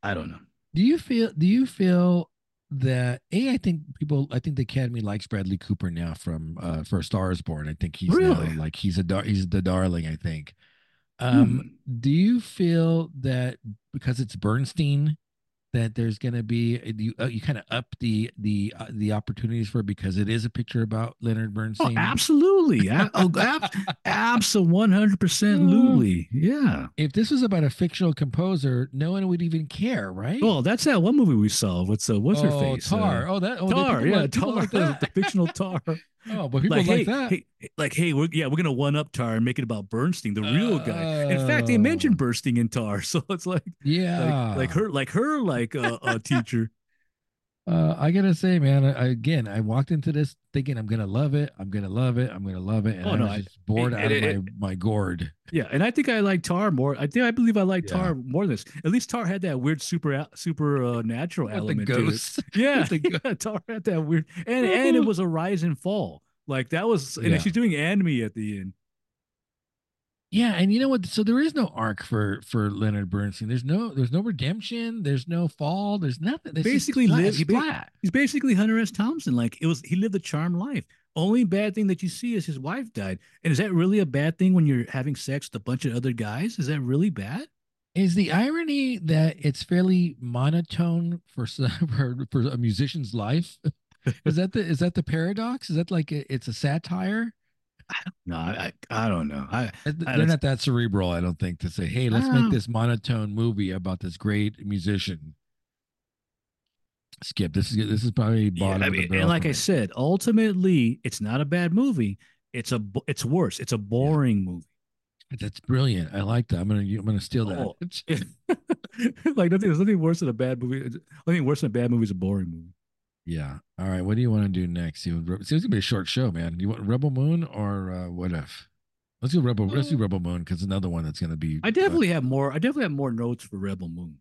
I don't know. do you feel? Do you feel that? A, I think people. I think the Academy likes Bradley Cooper now from uh, for A Star Is Born. I think he's Really? now like he's a dar- he's the darling. I think. Um, do you feel that because it's Bernstein that there's going to be you uh, you kind of up the the uh, the opportunities for because it is a picture about Leonard Oh, Bernstein? absolutely. A- oh, ab- absolutely, one hundred percent, Luli. Yeah. If this was about a fictional composer, no one would even care, right? Oh, that's that one movie we saw. What's uh, what's her face? oh. Tar. Uh, oh, that. Oh, tar, yeah, tar, like the that. fictional tar. Oh, but people like, like, hey, that. hey, like, hey, we're yeah, we're gonna one up Tar and make it about Bernstein, the real guy. In fact, they mentioned Oh. Bernstein in Tar, so it's like, yeah. like, like her, like her, like uh, a teacher. Uh, I gotta say, man. I, again, I walked into this thinking I'm gonna love it. I'm gonna love it. I'm gonna love it. And Oh, I no, was I- just bored it- out it- of my my gourd. Yeah, and I think I like Tar more. I think I believe I like Yeah. Tar more than this. At least Tar had that weird super super uh, natural With the element to it. Yeah, the yeah, Tar had that weird, and and it was a rise and fall. Like that was, and Yeah. she's doing anime at the end. Yeah, and you know what? So there is no arc for for Leonard Bernstein. There's no there's no redemption. There's no fall. There's nothing. Just Basically flat. live- It's ba-. He's basically Hunter S. Thompson. Like it was, he lived a charmed life. Only bad thing that you see is his wife died. And is that really a bad thing when you're having sex with a bunch of other guys? Is that really bad? Is the irony that it's fairly monotone for for, for a musician's life? is that the is that the paradox? Is that like a, it's a satire? No, I, I, I don't know. I, They're that's- not that cerebral, I don't think, to say, "Hey, let's make this monotone movie about this great musician." Skip. This is this is probably yeah, bottom I of the mean, and like I said, ultimately, it's not a bad movie. It's a, it's worse. It's a boring movie. That's brilliant. I like that. I'm gonna I'm gonna steal that. Oh. like nothing, there's nothing worse than a bad movie. Nothing worse than a bad movie is a boring movie. Yeah. All right. What do you want to do next? You see, it's gonna be a short show, man. You want Rebel Moon or uh, what if? Let's do Rebel. Let's do Rebel Moon because another one that's gonna be. I definitely have more. I definitely have more notes for Rebel Moon.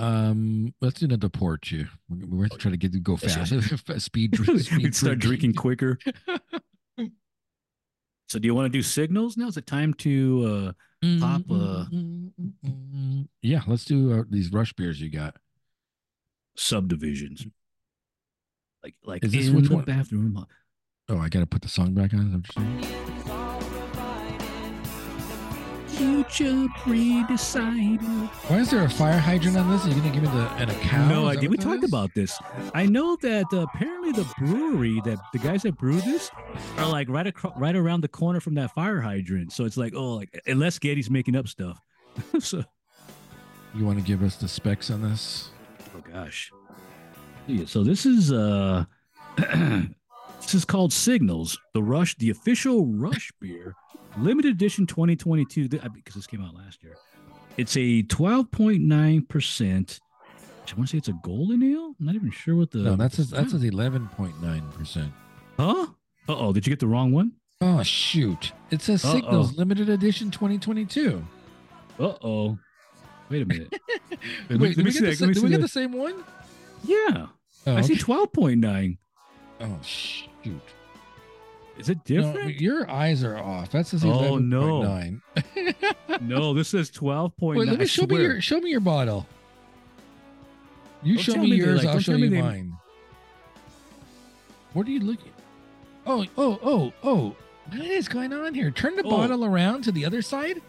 Uh, um. Let's do another port you. We we have to try to get go fast. speed. speed We'd start drinking quicker. So, do you want to do signals now? Is it time to? uh Pop, uh, Yeah. Let's do uh, these rush beers you got. subdivisions. Like like Is this in which the one? bathroom. Oh, I gotta put the song back on. is that what you're saying? future pre-decided. Why is there a fire hydrant on this? Are you gonna give me the and a cow? No idea. We talked is? about this. I know that uh, apparently the brewery that the guys that brew this are like right across, right around the corner from that fire hydrant. So it's like, oh, like unless Geddy's making up stuff. so, You want to give us the specs on this? oh gosh. So this is uh, this is called Signals, the Rush, the official Rush beer, limited edition 2022. uh, Because this came out last year. It's a 12.9 percent. I want to say it's a golden ale. I'm not even sure what the. No, that's a, that's style- a eleven point nine percent. Huh? Uh oh, did you get the wrong one? Oh shoot! It says Uh-oh. Signals limited edition 2022. Uh oh. Wait a minute. Let me- Wait, did me we see get, the, let me did we get the same one? Yeah. Oh, I see okay. 12.9. oh shoot! Is it No, different? your eyes are off. That says Oh, eleven no. point. No, this says 12.9. Wait, let me show me your show me your bottle. You Don't show me me yours, like, I'll don't show me you they- mine. What are you looking? Oh, oh, oh, oh! What is going on here? Turn the Oh. bottle around to the other side,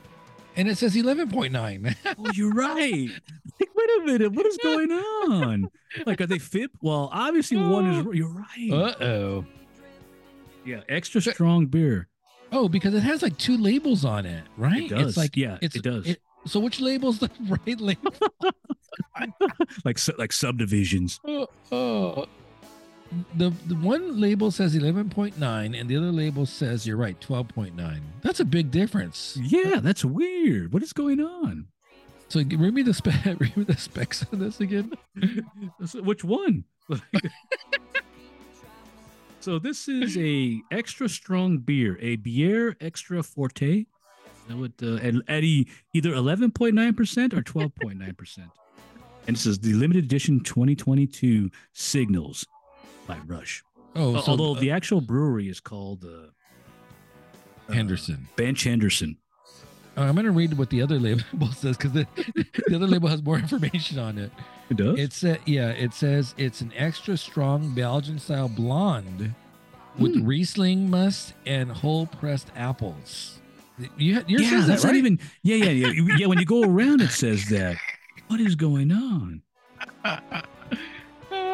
and it says eleven point nine. Oh, you're right. Like, wait a minute. What is going on? Like, are they FIP? Well, obviously one is. You're right. Uh oh. yeah, extra strong beer. Oh, because it has like two labels on it, right? It does. It's like yeah, it does. so which label's the right label? like like subdivisions. oh, oh. The the one label says eleven point nine, and the other label says you're right, twelve point nine. That's a big difference. Yeah, that's weird. What is going on? So read me the spec. Read me the specs on this again. Which one? so this is a extra strong beer, a Bière Extra Forte. That what, uh, at, at either 11.9% or 12.9%. and this is the limited edition 2022 Signals by Rush. Oh, Uh, so, Although uh, the actual brewery is called uh, uh, Henderson. Bench Henderson. I'm gonna read what the other label says because the, the other label has more information on it. It does? It's a, yeah, it says it's an extra strong Belgian style blonde with Hmm. Riesling must and whole pressed apples. You, yours yeah, says that, that's right? not even. Yeah, yeah, yeah. Yeah, when you go around, it says that. What is going on?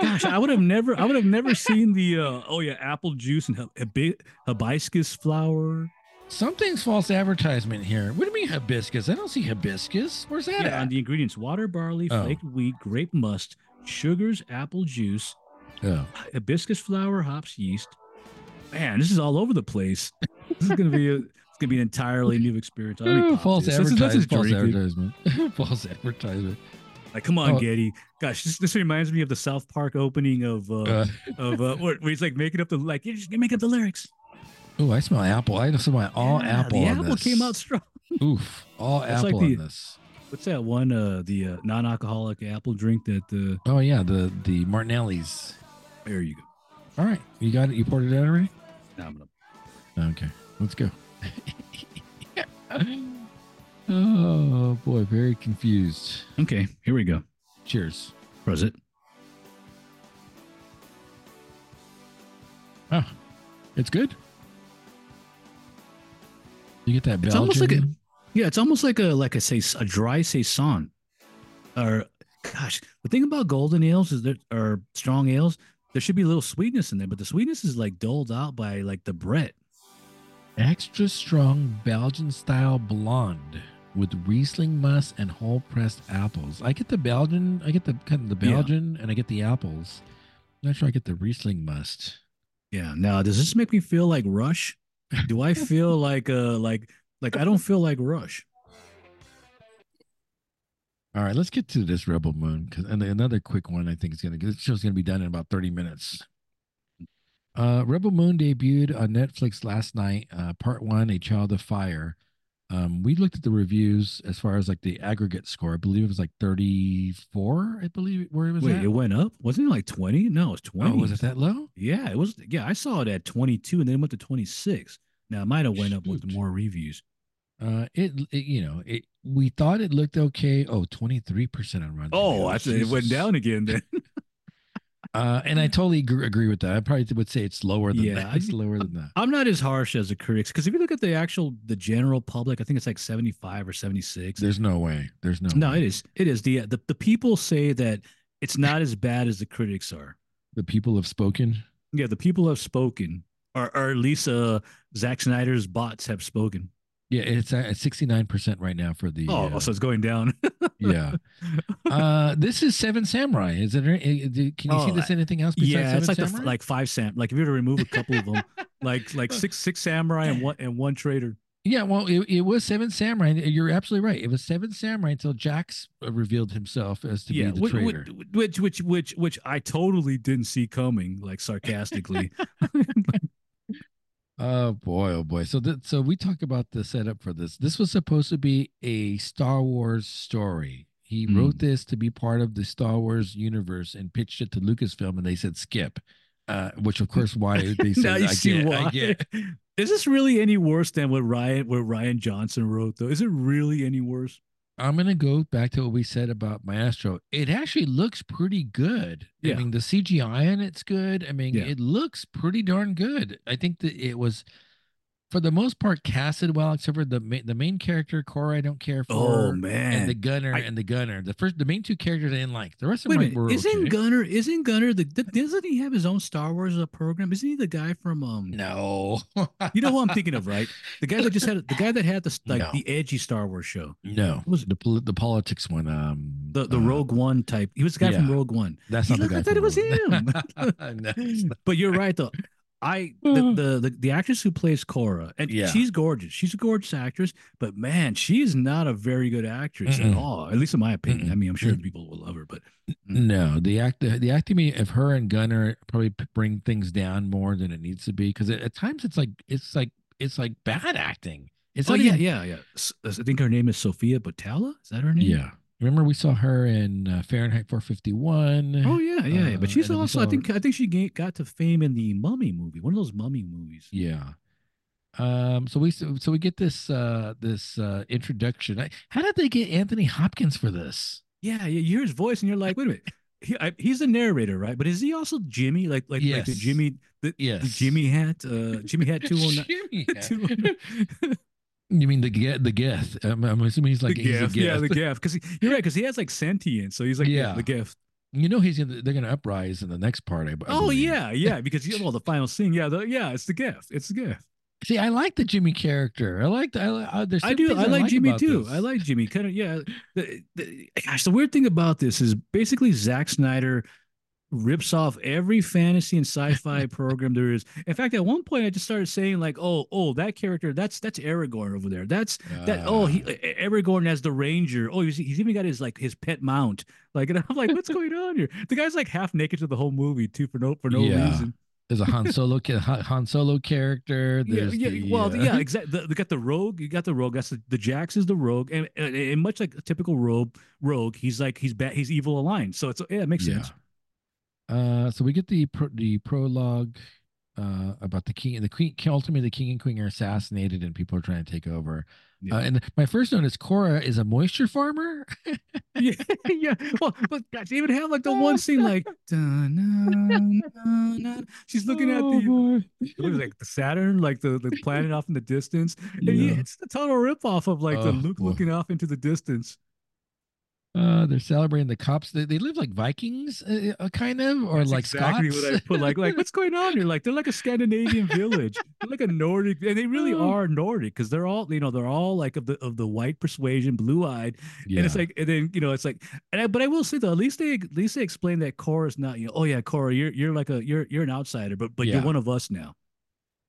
Gosh, I would have never, I would have never seen the. uh Oh yeah, apple juice and hib- hibiscus flower. Something's false advertisement here. What do you mean hibiscus? I don't see hibiscus. Where's that Yeah, at? on the ingredients: water, barley, Oh. flaked wheat, grape must, sugars, apple juice, Oh. hibiscus flower, hops, yeast. Man, this is all over the place. This is gonna be a, it's gonna be an entirely new experience. Let me pop false this. This is- this is advertisement. False advertisement. false advertisement. Like, come on, Oh. Geddy. Gosh, this, this reminds me of the South Park opening of uh, Uh, of uh, where, where he's like making up the like you're just gonna make up the lyrics. oh, I smell apple. I smell all Yeah, apple. The on apple this. came out strong. Oof, all It's apple like on the- this. What's that one? Uh, the uh, non-alcoholic apple drink that. Uh, Oh yeah, the the Martinelli's. there you go. All right, you got it. You poured it out already. Now I'm gonna. Okay, let's go. oh boy, very confused. Okay, here we go. Cheers. Was it? Oh, it's good. You get that Belgian. It's almost like a- Yeah, it's almost like a like I say a dry saison. Or gosh, the thing about golden ales is there or strong ales, there should be a little sweetness in there, but the sweetness is like doled out by like the Brett. extra strong Belgian style blonde with Riesling must and whole pressed apples. I get the Belgian. I get the kind of the Yeah. Belgian, and I get the apples. I'm not sure I get the Riesling must. Yeah. Now, does this make me feel like Rush? Do I feel like uh like like I don't feel like Rush? All right, let's get to this Rebel Moon because and another quick one. I think is gonna this show's gonna be done in about thirty minutes. Uh, Rebel Moon debuted on Netflix last night. Uh, part one, A Child of Fire. Um, we looked at the reviews as far as like the aggregate score. I believe it was like thirty-four. I believe where it was Wait, at. it went up? Wasn't it like 20? No, it's 20. oh, was it that low? Yeah, it was yeah, I saw it at 22 and then it went to 26. Now it might have went up with more reviews. Uh, it, it you know it. We thought it looked okay. Oh, 23 percent on Rotten. Oh, I said it went down again then. Uh, and I totally agree, agree with that. I probably would say it's lower than Yeah, that. It's I- lower than that. I'm not as harsh as the critics because if you look at the actual the general public, I think it's like 75 or 76. There's no way. There's no. No, way. it is. It is. The, the the people say that it's not as bad as the critics are. The people have spoken. Yeah, the people have spoken, or or at least uh Zack Snyder's bots have spoken. Yeah, it's at 69% right now for the. Oh, uh, so it's going down. yeah. Uh, this is Seven Samurai. Is it? uh, Can you see Oh, this anything else besides yeah, Seven it's like the, like five sam. Like if you were to remove a couple of them, like like six six samurai and one and one traitor. Yeah, well, it, it was Seven Samurai. You're absolutely right. It was Seven Samurai until Jax uh, revealed himself as to yeah, be the which, traitor. which which which which I totally didn't see coming. Like sarcastically. Oh boy, oh boy. So that so we talk about the setup for this. This was supposed to be a Star Wars story. He Mm. wrote this to be part of the Star Wars universe and pitched it to Lucasfilm, and they said skip. Uh, which of course why they said I see get, why. I get. Is this really any worse than what Ryan what Rian Johnson wrote though? Is it really any worse? I'm gonna go back to what we said about Maestro. It actually looks pretty good. I mean, the CGI in it's good. I mean, Yeah. it looks pretty darn good. I think that it was, for the most part, casted well, except for the ma- the main character Kora. I don't care for. Oh man, and the gunner I- and the gunner. The first, the main two characters I didn't like. The rest of them minute, were isn't okay. Gunnar isn't Gunnar the, the doesn't he have his own Star Wars uh, program? Isn't he the guy from um no, you know who I'm thinking of, right? The guy that just had the guy that had the like No. the edgy Star Wars show. no. was it? the the politics one. Um, The the uh, Rogue One type. He was the guy from. Rogue One. That's He not the guy. I thought it was him. No. But you're right though. I the, the the the actress who plays Kora, and Yeah. she's gorgeous. She's a gorgeous actress, but man, she's not a very good actress at Mm-mm. all. At least in my opinion. Mm-mm. I mean, I'm sure Mm. people will love her, but No, the act the acting of her and Gunnar probably bring things down more than it needs to be because at times it's like it's like it's like bad acting. It's oh not yeah, even- yeah, yeah. S- I think her name is Sofia Boutella. Is that her name? yeah. Remember we saw her in uh, Fahrenheit 451. Oh yeah, yeah, yeah. Uh, But she's and also, I think, I think she got to fame in the Mummy movie, one of those Mummy movies. Yeah. Um. So we so we get this uh this uh introduction. I, how did they get Anthony Hopkins for this? Yeah, yeah. You hear his voice, and you're like, wait a minute. He, I, he's the narrator, right? But is he also Jimmy? Like, like, like the Jimmy, the, the Jimmy hat, uh, Jimmy hat two hundred Jimmy. nine. You mean the get the Geth? I'm, I'm assuming he's like the he's gift, yeah, the Geth. gift. Because you're right, because he has like sentience, so he's like, yeah, Yeah. the gift. You know he's gonna they're gonna uprise in the next part. I, I Oh believe. yeah, yeah, because you know the final scene, yeah, the, yeah, it's the gift, it's the gift. See, I like the Jimmy character. I like the. I, uh, there's I do. things I like Jimmy too. this. I like Jimmy. Kind of, yeah. The, the, gosh, the weird thing about this is basically Zack Snyder rips off every fantasy and sci-fi program there is. In fact, at one point, I just started saying like, "Oh, oh, that character, that's that's Aragorn over there. That's that. Oh, he Uh, Aragorn as the Ranger. Oh, he's, he's even got his like his pet mount. Like, and I'm like, what's going on here? The guy's like half naked to the whole movie too for no for no Yeah. reason. there's a Han Solo Han Solo character. Yeah, There's yeah. the, well, uh, yeah, exactly. You got the rogue. You got the rogue. That's the, the Jax is the rogue, and, and, and much like a typical rogue, rogue, he's like he's bad. He's evil aligned. So it's yeah, it makes Yeah. sense. Uh, so we get the pro- the prologue uh about the king and the queen. Ultimately, the king and queen are assassinated, and people are trying to take over. Yeah. Uh, and my first note is Kora is a moisture farmer. yeah, yeah. Well, but they even have like the one scene like dun, dun, dun, she's looking at Oh, the what is it, like the Saturn, like the, the planet off in the distance. And yeah, Yeah. it's the total ripoff of like the Oh, Luke boy. looking off into the distance. Uh, they're celebrating the cops. They, they live like Vikings, uh, uh, kind of, or That's like exactly Scots. what I put. Like, like what's going on here? Like, they're like a Scandinavian village. They're like a Nordic, and they really Oh. are Nordic because they're all, you know, they're all like of the of the white persuasion, blue eyed, yeah. and it's like, and then you know, it's like, and I, but I will say though, at least they at least they explain that Kora's not, you know, oh yeah, Kora, you're you're like a you're you're an outsider, but but Yeah. you're one of us now.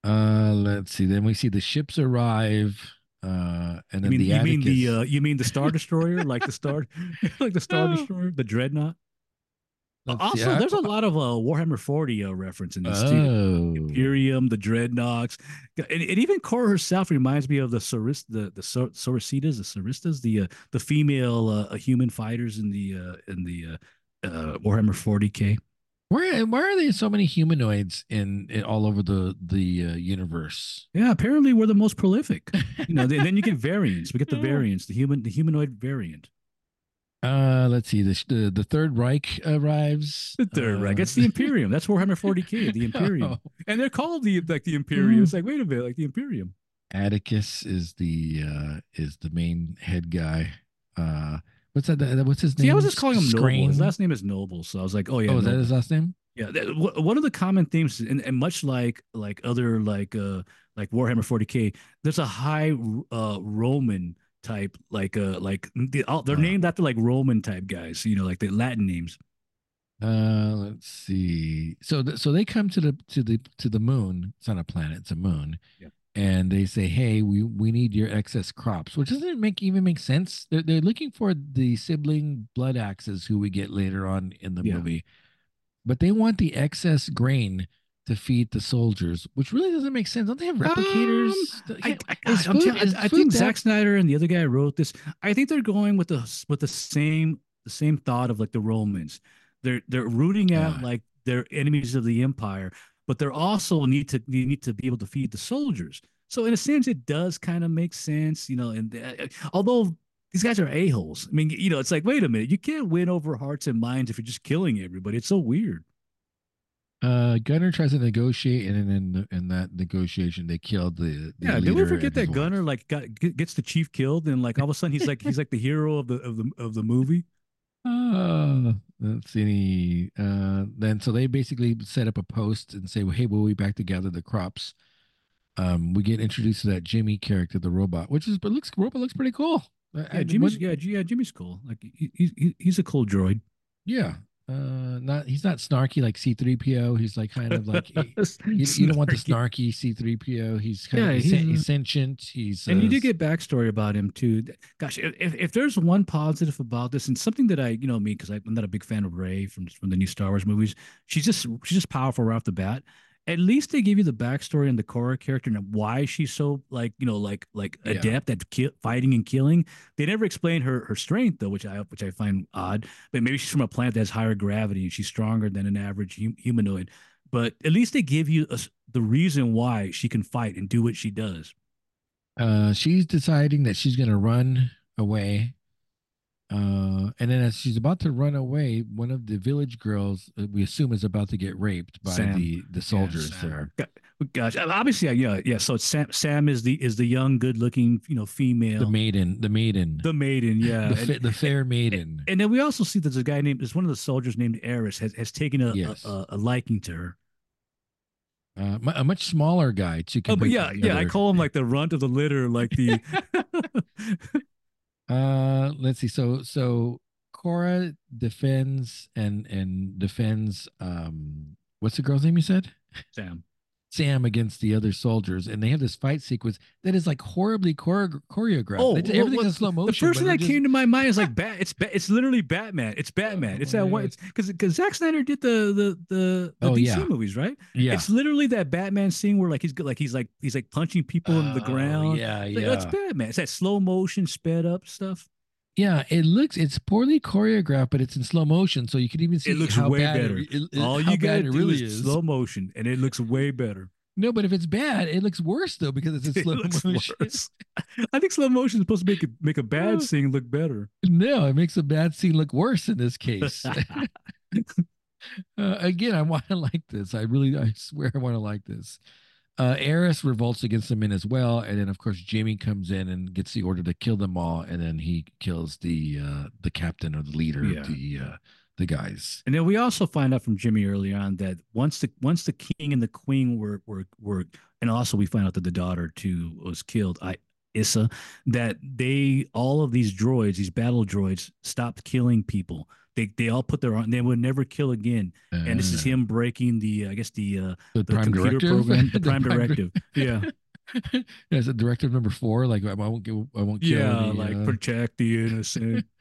Uh, let's see. Then we see the ships arrive. Uh, and You then mean the you mean the uh, you mean the Star Destroyer, like the Star, like the Star. Destroyer, the Dreadnought. let's see, Also, I- there's a lot of uh, Warhammer 40 uh, reference in this too. Oh, Imperium, the Dreadnoughts, and, and even Kora herself reminds me of the Sorist, the the Sor- Sororitas, the Soristas, the uh, the female uh, human fighters in the uh, in the uh, uh, Warhammer 40k. Why why are there so many humanoids in, in all over the the uh, universe? Yeah, apparently we're the most prolific. You know, then, then you get variants. We get the variants, the human, the humanoid variant. Uh, let's see. The the, the Third Reich arrives. The third uh, Reich. That's the Imperium. That's Warhammer 40k, the Imperium. Oh. And they're called the like the Imperium. It's like, wait a minute, like the Imperium. Atticus is the uh is the main head guy. Uh, what's that? that- What's his name? See, I was just calling him Noble. His last name is Noble, so I was like, oh yeah, oh, is that his last name? Yeah, that, w- one of the common themes, and, and much like like other like uh like Warhammer 40k, there's a high uh Roman type like uh like the, all, they're Uh. named after like Roman type guys, you know, like the Latin names. Uh, let's see. So, th- so they come to the to the to the moon. It's not a planet; it's a moon. Yeah. And they say, "Hey, we we need your excess crops," which doesn't make even make sense. They're they're looking for the sibling blood axes who we get later on in the Yeah. movie, but they want the excess grain to feed the soldiers, which really doesn't make sense. Don't they have replicators? Um, I, I, food- tell- I- I think that- Zack Snyder and the other guy wrote this. I think they're going with the with the same the same thought of like the Romans. They're they're rooting out Yeah. like their enemies of the empire, but they're also need to you need to be able to feed the soldiers. So in a sense, it does kind of make sense, you know. And uh, although these guys are a holes, I mean, you know, it's like wait a minute, you can't win over hearts and minds if you're just killing everybody. It's so weird. Uh, Gunnar tries to negotiate, and then in, in that negotiation, they killed the, the Yeah, did we forget that Gunnar like got gets the chief killed and like all of a sudden he's like he's like the hero of the of the of the movie. Uh, let's see. Uh, then so they basically set up a post and say, well, "Hey, we'll be back to gather the crops." Um, we get introduced to that Jimmy character, the robot, which is but looks robot looks pretty cool. I- I- Yeah, Jimmy's what- yeah, yeah, Jimmy's cool. Like he- he's a cool droid. yeah. Uh, not he's not snarky like C3PO. He's like kind of like you, you don't want the snarky C3PO. He's kind Yeah, of he's, he's, he's sentient. He's And you uh, do get backstory about him too. Gosh, if, if there's one positive about this, and something that I, you know, me because I'm not a big fan of Rey from from the new Star Wars movies, she's just she's just powerful right off the bat. At least they give you the backstory on the Kora character and why she's so like you know like like Yeah. adept at ki- fighting and killing. They never explain her her strength though, which I which I find odd. But maybe she's from a planet that has higher gravity and she's stronger than an average hum- humanoid. But at least they give you a s the reason why she can fight and do what she does. uh, she's deciding that she's going to run away. Uh, and then as she's about to run away, one of the village girls, uh, we assume, is about to get raped by Sam. the the soldiers Sam. there. Go- Gosh, obviously, yeah, yeah. So it's Sam. Sam is the is the young, good-looking, you know, female, The maiden, the maiden, the maiden, yeah. the, and, the fair maiden. and then we also see that there's a guy named, there's one of the soldiers named Eris has has taken a Yes. a, a, a liking to her. Uh, a much smaller guy too. Oh, but yeah, yeah. I call him like the runt of the litter, like the. Uh, let's see. So so Kora defends and and defends. Um, what's the girl's name? You said Sam. Sam against the other soldiers, and they have this fight sequence that is like horribly chore- choreographed. Oh, They everything's well, in slow The first thing that just- came to my mind is like bat. It's ba- it's literally Batman. It's Batman. It's that oh, one. It's because because Zack Snyder did the the the, the Oh, DC yeah. movies, right? yeah, It's literally that Batman scene where like he's like he's like he's like punching people in the Oh, ground. Yeah, Like, yeah, That's Batman. It's that slow motion, sped up stuff. Yeah. It looks it's poorly choreographed, but it's in slow motion, so you can even see It looks how way bad better. It, it, All you gotta bad do really is, is. slow motion, and it looks way better. No, but if it's bad, it looks worse though because it's in It slow motion. I think slow motion is supposed to make it make a bad Oh. scene look better. No, it makes a bad scene look worse in this case. uh, again, I want to like this. I really, I swear, I want to like this. Uh, Eris revolts against the men as well, and then of course Jamie comes in and gets the order to kill them all, and then he kills the uh, the captain or the leader Yeah. of the uh, the guys. And then we also find out from Jimmy early on that once the once the king and the queen were were were, and also we find out that the daughter too was killed. I Issa that they all of these droids, these battle droids, stopped killing people. They they all put their on. They would never kill again. And this is Uh, him breaking the I guess the uh, the, the prime computer directive program, the The prime Prime directive. Yeah, yeah, is it directive number four? Like I won't give, I won't kill. yeah, any, like uh, protect the innocent.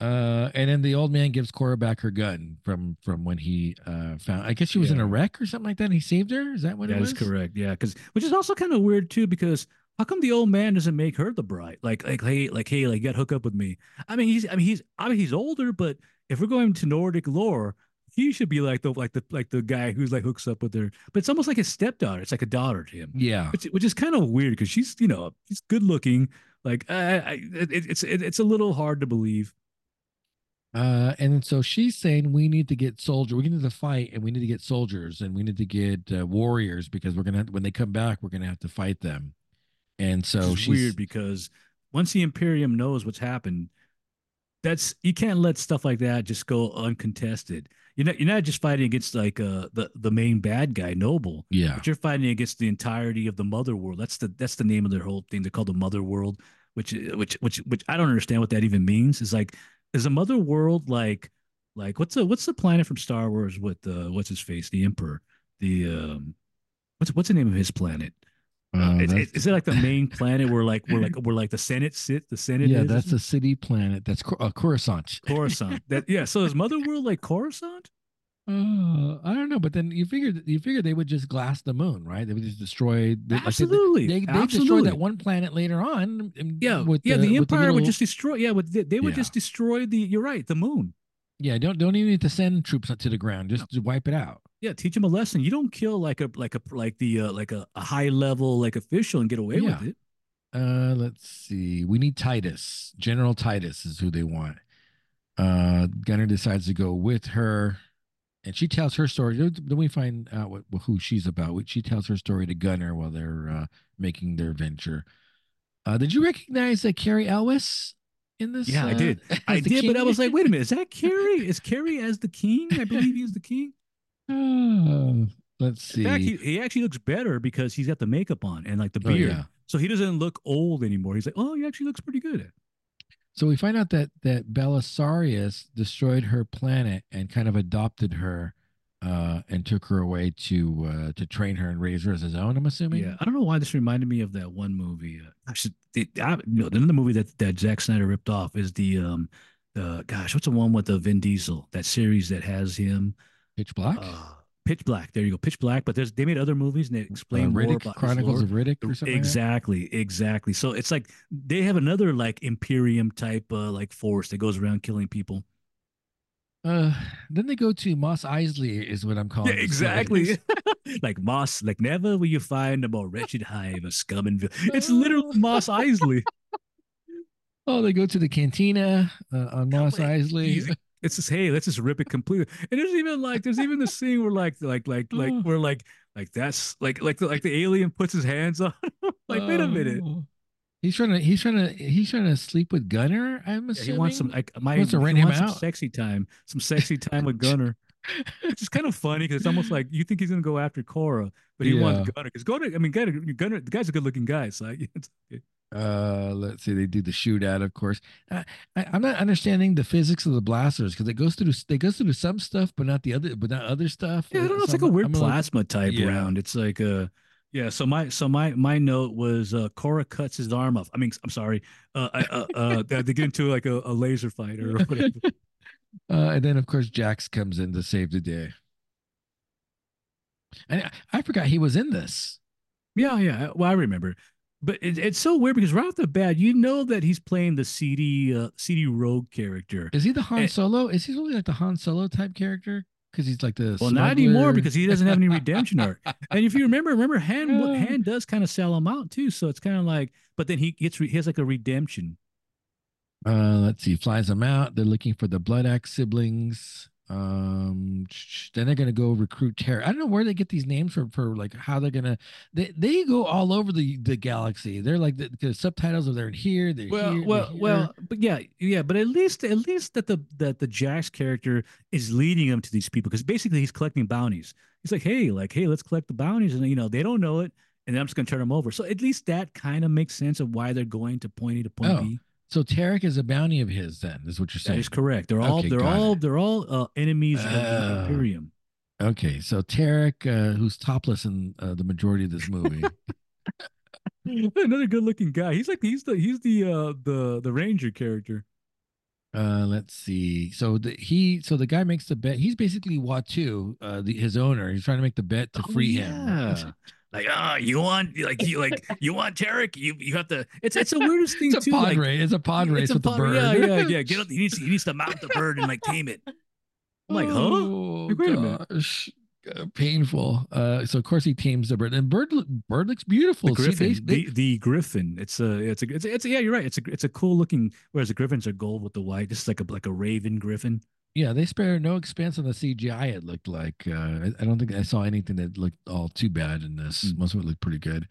Uh, and then the old man gives Kora back her gun from from when he uh found. I guess she was in a wreck or something like that. And he saved her. Is that what That it is was? correct. Yeah, because which is also kind of weird too, because how come the old man doesn't make her the bride? Like, like, hey, like, hey, like, get hook up with me. I mean, he's, I mean, he's, I mean, he's older, but if we're going to Nordic lore, he should be like the, like the, like the guy who's like hooks up with her. But it's almost like his stepdaughter. It's like a daughter to him, Yeah. which, which is kind of weird because she's, you know, she's good looking. Like, I, I, it, it's, it, it's a little hard to believe. Uh, and so she's saying we need to get soldier, we need to fight, and we need to get soldiers, and we need to get uh, warriors because we're gonna when they come back, we're gonna have to fight them. And so she's weird because once the Imperium knows what's happened, that's you can't let stuff like that just go uncontested. You're not you're not just fighting against like uh the the main bad guy Noble. Yeah. But you're fighting against the entirety of the Mother World. That's the that's the name of their whole thing. They're called the Mother World, which which which which I don't understand what that even means. Is like is a Mother World like like what's the what's the planet from Star Wars with uh what's his face the Emperor the um what's what's the name of his planet uh, is, is, it like the main planet where like where like where like the Senate sit? The Senate. Yeah, is? that's a city planet. That's uh, Coruscant. Coruscant. That yeah. So is Mother World like Coruscant? Uh, I don't know, but then you figured you figured they would just glass the moon, right? They would just destroy. They, Absolutely, they, they, they destroyed that one planet later on. Yeah, with yeah. The, the Empire the little... would just destroy. Yeah, with they, they would yeah. just destroy the. You're right, the moon. Yeah, don't don't even need to send troops to the ground. Just no. wipe it out. Yeah, teach them a lesson. You don't kill like a like a like the uh, like a, a high level like official and get away yeah. with it. Uh, let's see. We need Titus. General Titus is who they want. Uh, Gunnar decides to go with her, and she tells her story. Then we find out what, who she's about. She tells her story to Gunnar while they're uh, making their venture. Uh, did you recognize uh, Cary Elwes in this? Yeah, uh, I did. I did, king? but I was like, wait a minute, is that Cary? Is Cary as the king? I believe he's the king. Oh, let's see. In fact, he, he actually looks better because he's got the makeup on and like the beard. Oh, yeah. So he doesn't look old anymore. He's like, oh, he actually looks pretty good. So we find out that that Balisarius destroyed her planet and kind of adopted her uh, and took her away to uh, to train her and raise her as his own. I'm assuming. Yeah, I don't know why this reminded me of that one movie. Uh, actually, it, I, you know, another movie that that Zack Snyder ripped off is the um, the gosh, what's the one with the Vin Diesel? That series that has him. Pitch Black. Uh, Pitch Black. There you go, Pitch Black. But there's they made other movies and they explain uh, Riddick, more about Chronicles of Riddick or something. Exactly, like exactly. So it's like they have another like Imperium type uh, like force that goes around killing people. Uh, then they go to Mos Eisley, is what I'm calling. Yeah, exactly. like Moss, like never will you find a more wretched hive of scum and villain. It's literally Mos Eisley. Oh, they go to the cantina uh, on Mos Eisley. It's just hey, let's just rip it completely. And there's even like there's even the scene where like like like like where like like that's like like the, like the alien puts his hands on. like wait a minute. Oh. He's trying to he's trying to he's trying to sleep with Gunnar. I'm assuming yeah, he wants some like my he wants to rent him out. sexy time, some sexy time with Gunnar. it's just kind of funny because it's almost like you think he's gonna go after Kora, but he yeah. wants Gunnar because Gunnar. I mean, Gunnar, Gunnar, the guy's a good looking guy. So it's, uh, let's see. They do the shootout, of course. I, I, am not understanding the physics of the blasters because it goes through they goes through some stuff, but not the other, but not other stuff. Yeah, I don't know. It's like a weird I'm plasma type yeah. round. It's like a yeah. So my so my my note was uh Kora cuts his arm off. I mean, I'm sorry. Uh, uh, uh they get into like a, a laser fight or whatever. uh, and then of course Jax comes in to save the day. And I, I forgot he was in this. Yeah, yeah. Well, I remember but it, it's so weird because right off the bat, you know that he's playing the CD uh, CD Rogue character. Is he the Han Solo? Is he really like the Han Solo type character? Because he's like the well, smuggler. not anymore because he doesn't have any redemption arc. And if you remember, remember Han Han does kind of sell him out too. So it's kind of like, but then he gets he has like a redemption. Uh, let's see, flies them out. They're looking for the Blood Axe siblings. Um, then they're gonna go recruit Terra. I don't know where they get these names for for like how they're gonna. They they go all over the the galaxy. They're like the, the subtitles are there here. They're well, here, well, they're well. But yeah, yeah. But at least at least that the that the Jax character is leading them to these people because basically he's collecting bounties. He's like, hey, like, hey, let's collect the bounties, and you know they don't know it, and then I'm just gonna turn them over. So at least that kind of makes sense of why they're going to point A to point oh. B. So Tarak is a bounty of his. Then is what you're saying. That is correct. They're all okay, they're all it. they're all uh, enemies uh, of the uh, Imperium. Okay, so Tarak, uh, who's topless in uh, the majority of this movie. Another good-looking guy. He's like he's the he's the uh the the ranger character. Uh, let's see. So the he so the guy makes the bet. He's basically Uatu, uh, the, his owner. He's trying to make the bet to oh, free yeah. him like ah, oh, you want like you like you want Tarak you you have to. It's it's the weirdest thing it's too. A pod like, race. It's a pod race with pod, the bird. Yeah, yeah, yeah. Get up. He needs he needs to mount the bird and like tame it. I'm like, huh? Oh, like, wait gosh. a minute. uh, painful. Uh, so of course he tames the bird, and bird bird looks beautiful. The griffin, See, they, they, the, the griffin. It's a, it's a, it's a, it's a, yeah. You're right. It's a, it's a cool looking. Whereas the griffins are gold with the white. This is like a, like a raven griffin. Yeah, they spare no expense on the CGI. It looked like. Uh, I, I, don't think I saw anything that looked all too bad in this. Mm. Most of it looked pretty good.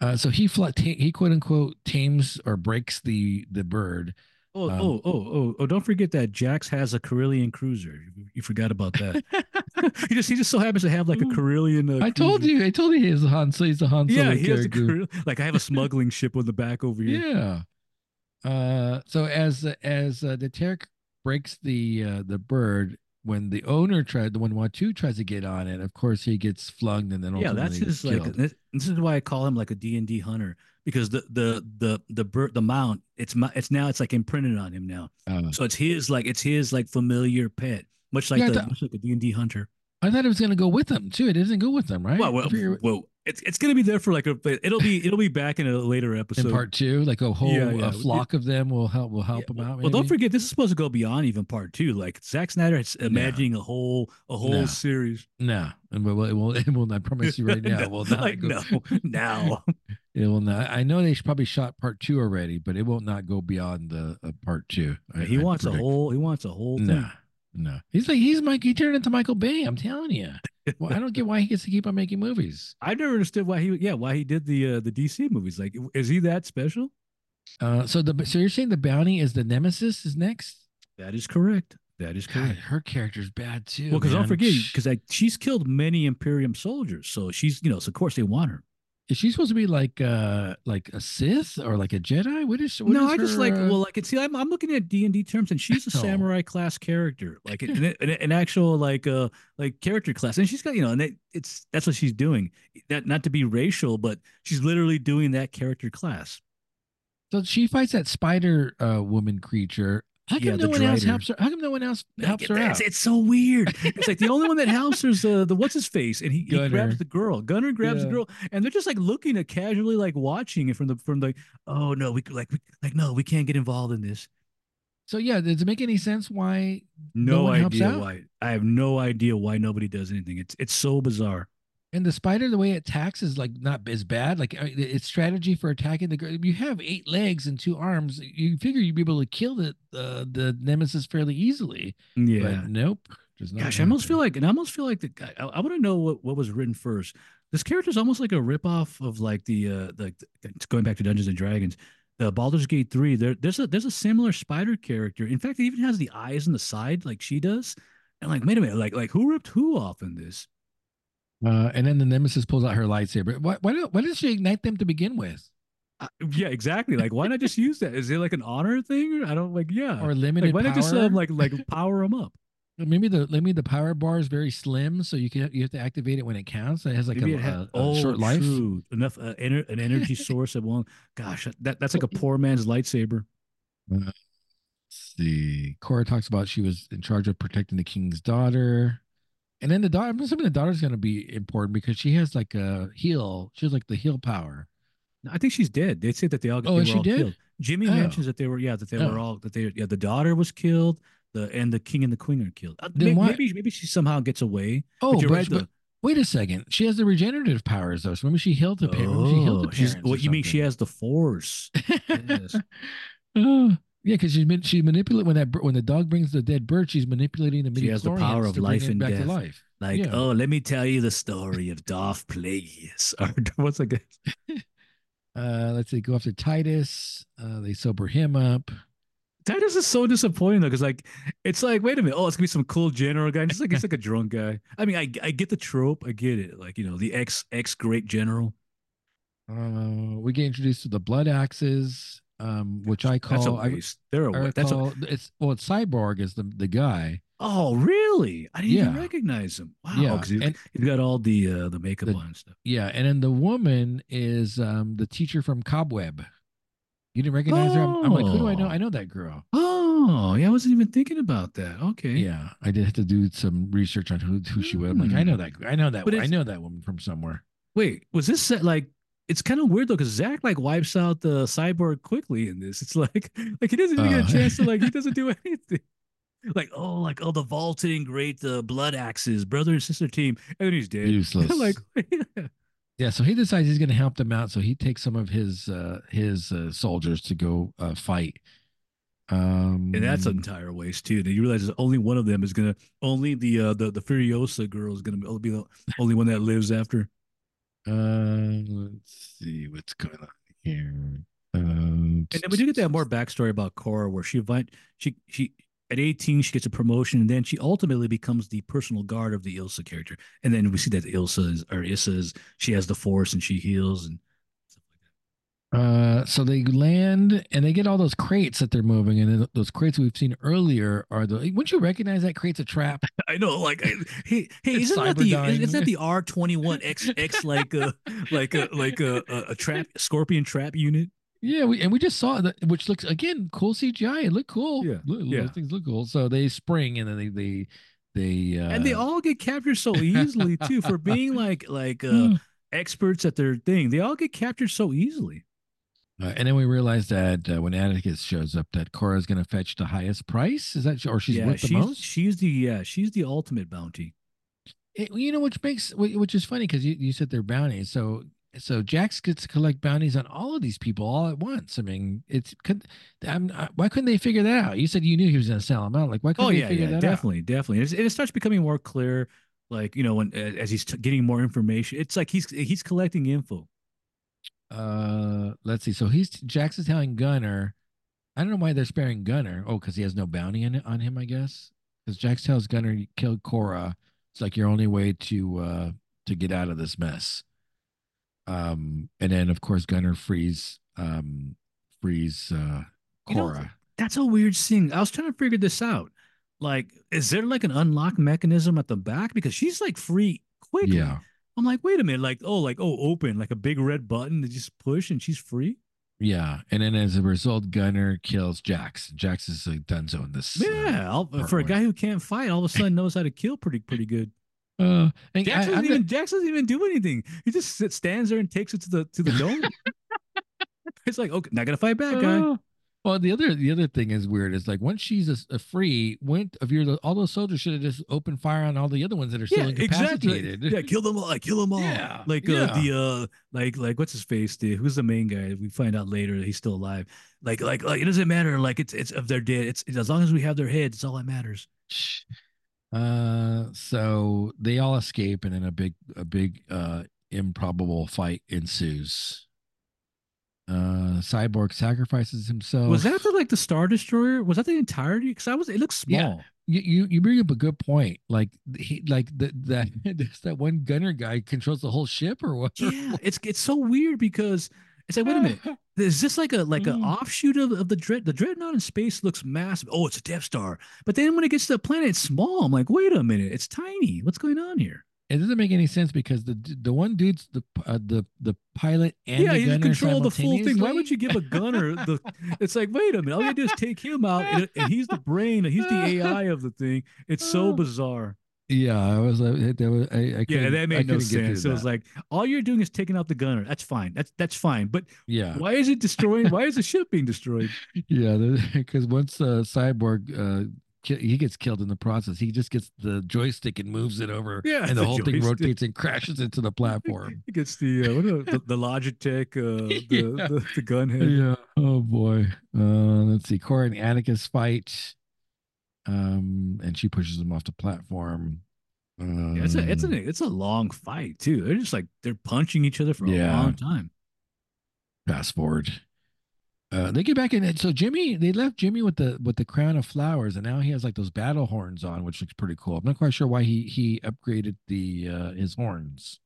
Uh, so he fl- he quote unquote tames or breaks the the bird Oh, um, oh, oh, oh, oh! Don't forget that Jax has a Corellian cruiser. You, forgot about that. he just he just so happens to have like a Corellian. Uh, I told you, I told you he's a Han. So he's a Han Solo yeah, he has a Car- like I have a smuggling ship on the back over here. Yeah. Uh, so as as uh, the Tarak breaks the uh, the bird, when the owner tried, when Uatu tries to get on it, of course he gets flung and then yeah, that's his like. This, this, is why I call him like a D and D hunter because the the the the bird the mount it's my it's now it's like imprinted on him now. Uh, so it's his like it's his like familiar pet, much like yeah, the, much like a D and D hunter. I thought it was gonna go with them too. It doesn't go with them, right? Well, well, well it's it's gonna be there for like a. It'll be it'll be back in a later episode. In part two, like a whole yeah, yeah. a flock of them will help will help yeah. them out. Maybe? Well, don't forget this is supposed to go beyond even part two. Like Zack Snyder is imagining no. a whole a whole no. series. No, and well it will it will. I promise you right now, no, it will not. Like, go, no, now it will not. I know they probably shot part two already, but it will not go beyond the uh, part two. I, he I wants predict. a whole. He wants a whole. No. Thing. No, he's like he's Mike. He turned into Michael Bay. I'm telling you. Well, I don't get why he gets to keep on making movies. I never understood why he. Yeah, why he did the uh, the DC movies. Like, is he that special? Uh, so the so you're saying the bounty is the nemesis is next? That is correct. That is correct. God, her character's bad too. Well, because don't forget, because she's killed many Imperium soldiers, so she's you know, so of course they want her is she supposed to be like uh like a Sith or like a Jedi? What is what no? Is I just her, like uh... well, like see, I'm, I'm looking at D and D terms, and she's a oh. samurai class character, like an, an, an, actual like uh like character class, and she's got you know, and it, it's that's what she's doing. That not to be racial, but she's literally doing that character class. So she fights that spider uh, woman creature, how come yeah, no one else helps her? How come no one else helps her out? It's so weird. It's like the only one that helps her is the, the what's his face, and he, he grabs the girl. Gunnar grabs yeah. the girl, and they're just like looking at casually, like watching it from the from the. Oh no, we like we, like no, we can't get involved in this. So yeah, does it make any sense why no, no idea why? I have no idea why nobody does anything. It's it's so bizarre. And the spider, the way it attacks is like not as bad. Like uh, its strategy for attacking the girl. You have eight legs and two arms. You figure you'd be able to kill the uh, the nemesis fairly easily. Yeah. But nope. Gosh, I almost feel like, and I almost feel like the guy. I, I want to know what, what was written first. This character is almost like a ripoff of like the uh the going back to Dungeons and Dragons. The Baldur's Gate three. There, there's a there's a similar spider character. In fact, it even has the eyes on the side like she does. And like, wait a minute, like like who ripped who off in this? Uh, and then the nemesis pulls out her lightsaber. Why, why, why does she ignite them to begin with? Uh, yeah, exactly. Like, why not just use that? Is it like an honor thing? I don't like. Yeah, or limited. Like, why not just um, like like power them up? Maybe the maybe the power bar is very slim, so you can you have to activate it when it counts. It has like maybe a, a, a oh, short life. True. Enough uh, ener- an energy source that won't. Gosh, that that's like a poor man's lightsaber. Uh, see, Kora talks about she was in charge of protecting the king's daughter. And then the daughter, I'm assuming the daughter's going to be important because she has like a heal. She has like the heal power. I think she's dead. They say that they all. Oh, they she did. Killed. Jimmy oh. mentions that they were. Yeah, that they oh. were all. That they. Yeah, the daughter was killed. The and the king and the queen are killed. Uh, maybe, maybe, maybe she somehow gets away. Oh, but, but, but wait a second. She has the regenerative powers though. So maybe she healed the parents. Oh, she healed the oh, parents. What you mean? She has the force. yes. Oh. Yeah, because she's she manipulate when that when the dog brings the dead bird, she's manipulating the. She has the power of life and death. Life. Like, yeah. oh, let me tell you the story of Darth Plagueis. Or what's like? uh, let's see. Go after Titus. Uh, they sober him up. Titus is so disappointing though, because like it's like, wait a minute, oh, it's gonna be some cool general guy. Just like he's like a drunk guy. I mean, I I get the trope, I get it. Like you know, the ex ex great general. Uh, we get introduced to the Bloodaxes um, which I call that's a waste. They're a waste. That's a, it's well, it's Cyborg is the the guy. Oh, really? I didn't yeah. even recognize him. Wow, yeah, he, he's got all the uh, the makeup the, on and stuff. Yeah, and then the woman is um the teacher from Cobweb. You didn't recognize oh. her? I'm, I'm, like, who do I know? I know that girl. Oh, yeah, I wasn't even thinking about that. Okay. Yeah, I did have to do some research on who who she was. I'm like, I know hmm. that. I know that. I know that woman from somewhere. Wait, was this set like it's kind of weird though because Zack like wipes out the cyborg quickly in this. It's like like he doesn't even uh, get a uh. chance to like he doesn't do anything. like oh like oh the vaulting great the Bloodaxes brother and sister team and he's dead Useless. like Yeah, so he decides he's going to help them out. So he takes some of his uh, his uh, soldiers to go uh, fight. Um, and that's an entire waste too. Then you realize that only one of them is gonna only the uh the the Furiosa girl is gonna be the only one that lives after. Uh, let's see what's going on here. Uh, And then we do get that more backstory about Kora, where she invite she she at 18 she gets a promotion, and then she ultimately becomes the personal guard of the Ilsa character. And then we see that Ilsa is or Issa is she has the Force and she heals and. Uh, so they land and they get all those crates that they're moving, and then those crates we've seen earlier are the. Wouldn't you recognize that crate's a trap? I know, like, I, hey, hey, It's isn't that the Cyberdyne. isn't that the R twenty one X X like a like a like a, a, a trap scorpion trap unit? Yeah, we, and we just saw that, which looks again cool CGI. It looked cool. Yeah, Look- yeah. those things look cool. So they spring and then they they they uh, and they all get captured so easily too for being like like uh, uh, experts at their thing. They all get captured so easily. Uh, and then we realized that uh, when Atticus shows up, that Kora's going to fetch the highest price. Is that or she's yeah, worth the she's most? she's the yeah she's the ultimate bounty. It- you know, which makes which is funny because you, you said they're bounties. So so Jax gets to collect bounties on all of these people all at once. I mean, it's could I'm, I, why couldn't they figure that out? You said you knew he was going to sell them out. Like why couldn't Oh they yeah, figure yeah, that out? definitely, definitely. And it starts becoming more clear, like you know when as he's t- getting more information. It's like he's he's collecting info. Uh, let's see. So he's Jax is telling Gunnar. I don't know why they're sparing Gunnar. Oh, because he has no bounty in it, on him, I guess. Because Jax tells Gunnar you killed Kora. It's like your only way to uh to get out of this mess. Um, and then of course Gunnar frees um frees uh You know, Kora. That's a weird thing. I was trying to figure this out. Like, is there like an unlock mechanism at the back because she's like free quickly? yeah. I'm like, wait a minute, like oh, like oh, open, like a big red button to just push and she's free. Yeah. And then as a result, Gunnar kills Jax. Jax is a dunzo in this. uh, Yeah, part for a guy who can't fight, all of a sudden knows how to kill pretty pretty good. Uh, and Jax I- doesn't I'm even Jax doesn't even do anything. He just stands there and takes it to the to the dome. it's like okay, not gonna fight back, guy. Uh, Well, the other the other thing is weird. Is like once she's a, a free, went of your all those soldiers should have just opened fire on all the other ones that are still incapacitated. Yeah, kill them all. Like, kill them all. Yeah, Like yeah. uh, the uh, like like what's his face? The who's the main guy? We find out later that he's still alive. Like like like it doesn't matter. Like it's it's if they're dead. It's, it's as long as we have their heads, it's all that matters. Uh, so they all escape, and then a big a big uh improbable fight ensues. Uh, Cyborg sacrifices himself. Was that the like the Star Destroyer? Was that the entirety? Because I was it looks Yeah. small. you, you you bring up a good point. Like he like the that that one gunner guy controls the whole ship or what? Yeah, it's it's so weird because it's like wait a minute. Is this like a like an Mm. offshoot of, of the dread? The dreadnought in space looks massive. Oh, it's a Death Star. But then when it gets to the planet, it's small. I'm like, wait a minute, it's tiny. What's going on here? It doesn't make any sense because the the one dude's the uh, the the pilot and yeah, the you gunner control the full thing. Why would you give a gunner the? It's like, wait a minute, all you do is take him out, and, and he's the brain, and he's the AI of the thing. It's so bizarre. Yeah, I was like, that was, I, I Yeah, that made no couldn't get through sense. It was like all you're doing is taking out the gunner. That's fine. That's that's fine. But yeah, why is it destroying? Why is the ship being destroyed? yeah, because once uh, Cyborg uh, he gets killed in the process, he just gets the joystick and moves it over, Yeah, and the, the whole thing rotates and crashes into the platform. He gets the uh, what are the, the Logitech, uh, the, Yeah. the the gun head. yeah. Oh boy. Uh, let's see. Kora and Atticus fight. Um, and she pushes him off the platform. Uh, Yeah, it's a it's a it's a long fight too. They're just like they're punching each other for a Yeah. long time. fast forward. Uh, they get back in it. So Jimmy, they left Jimmy with the with the crown of flowers, and now he has like those battle horns on, which looks pretty cool. I'm not quite sure why he he upgraded the uh his horns.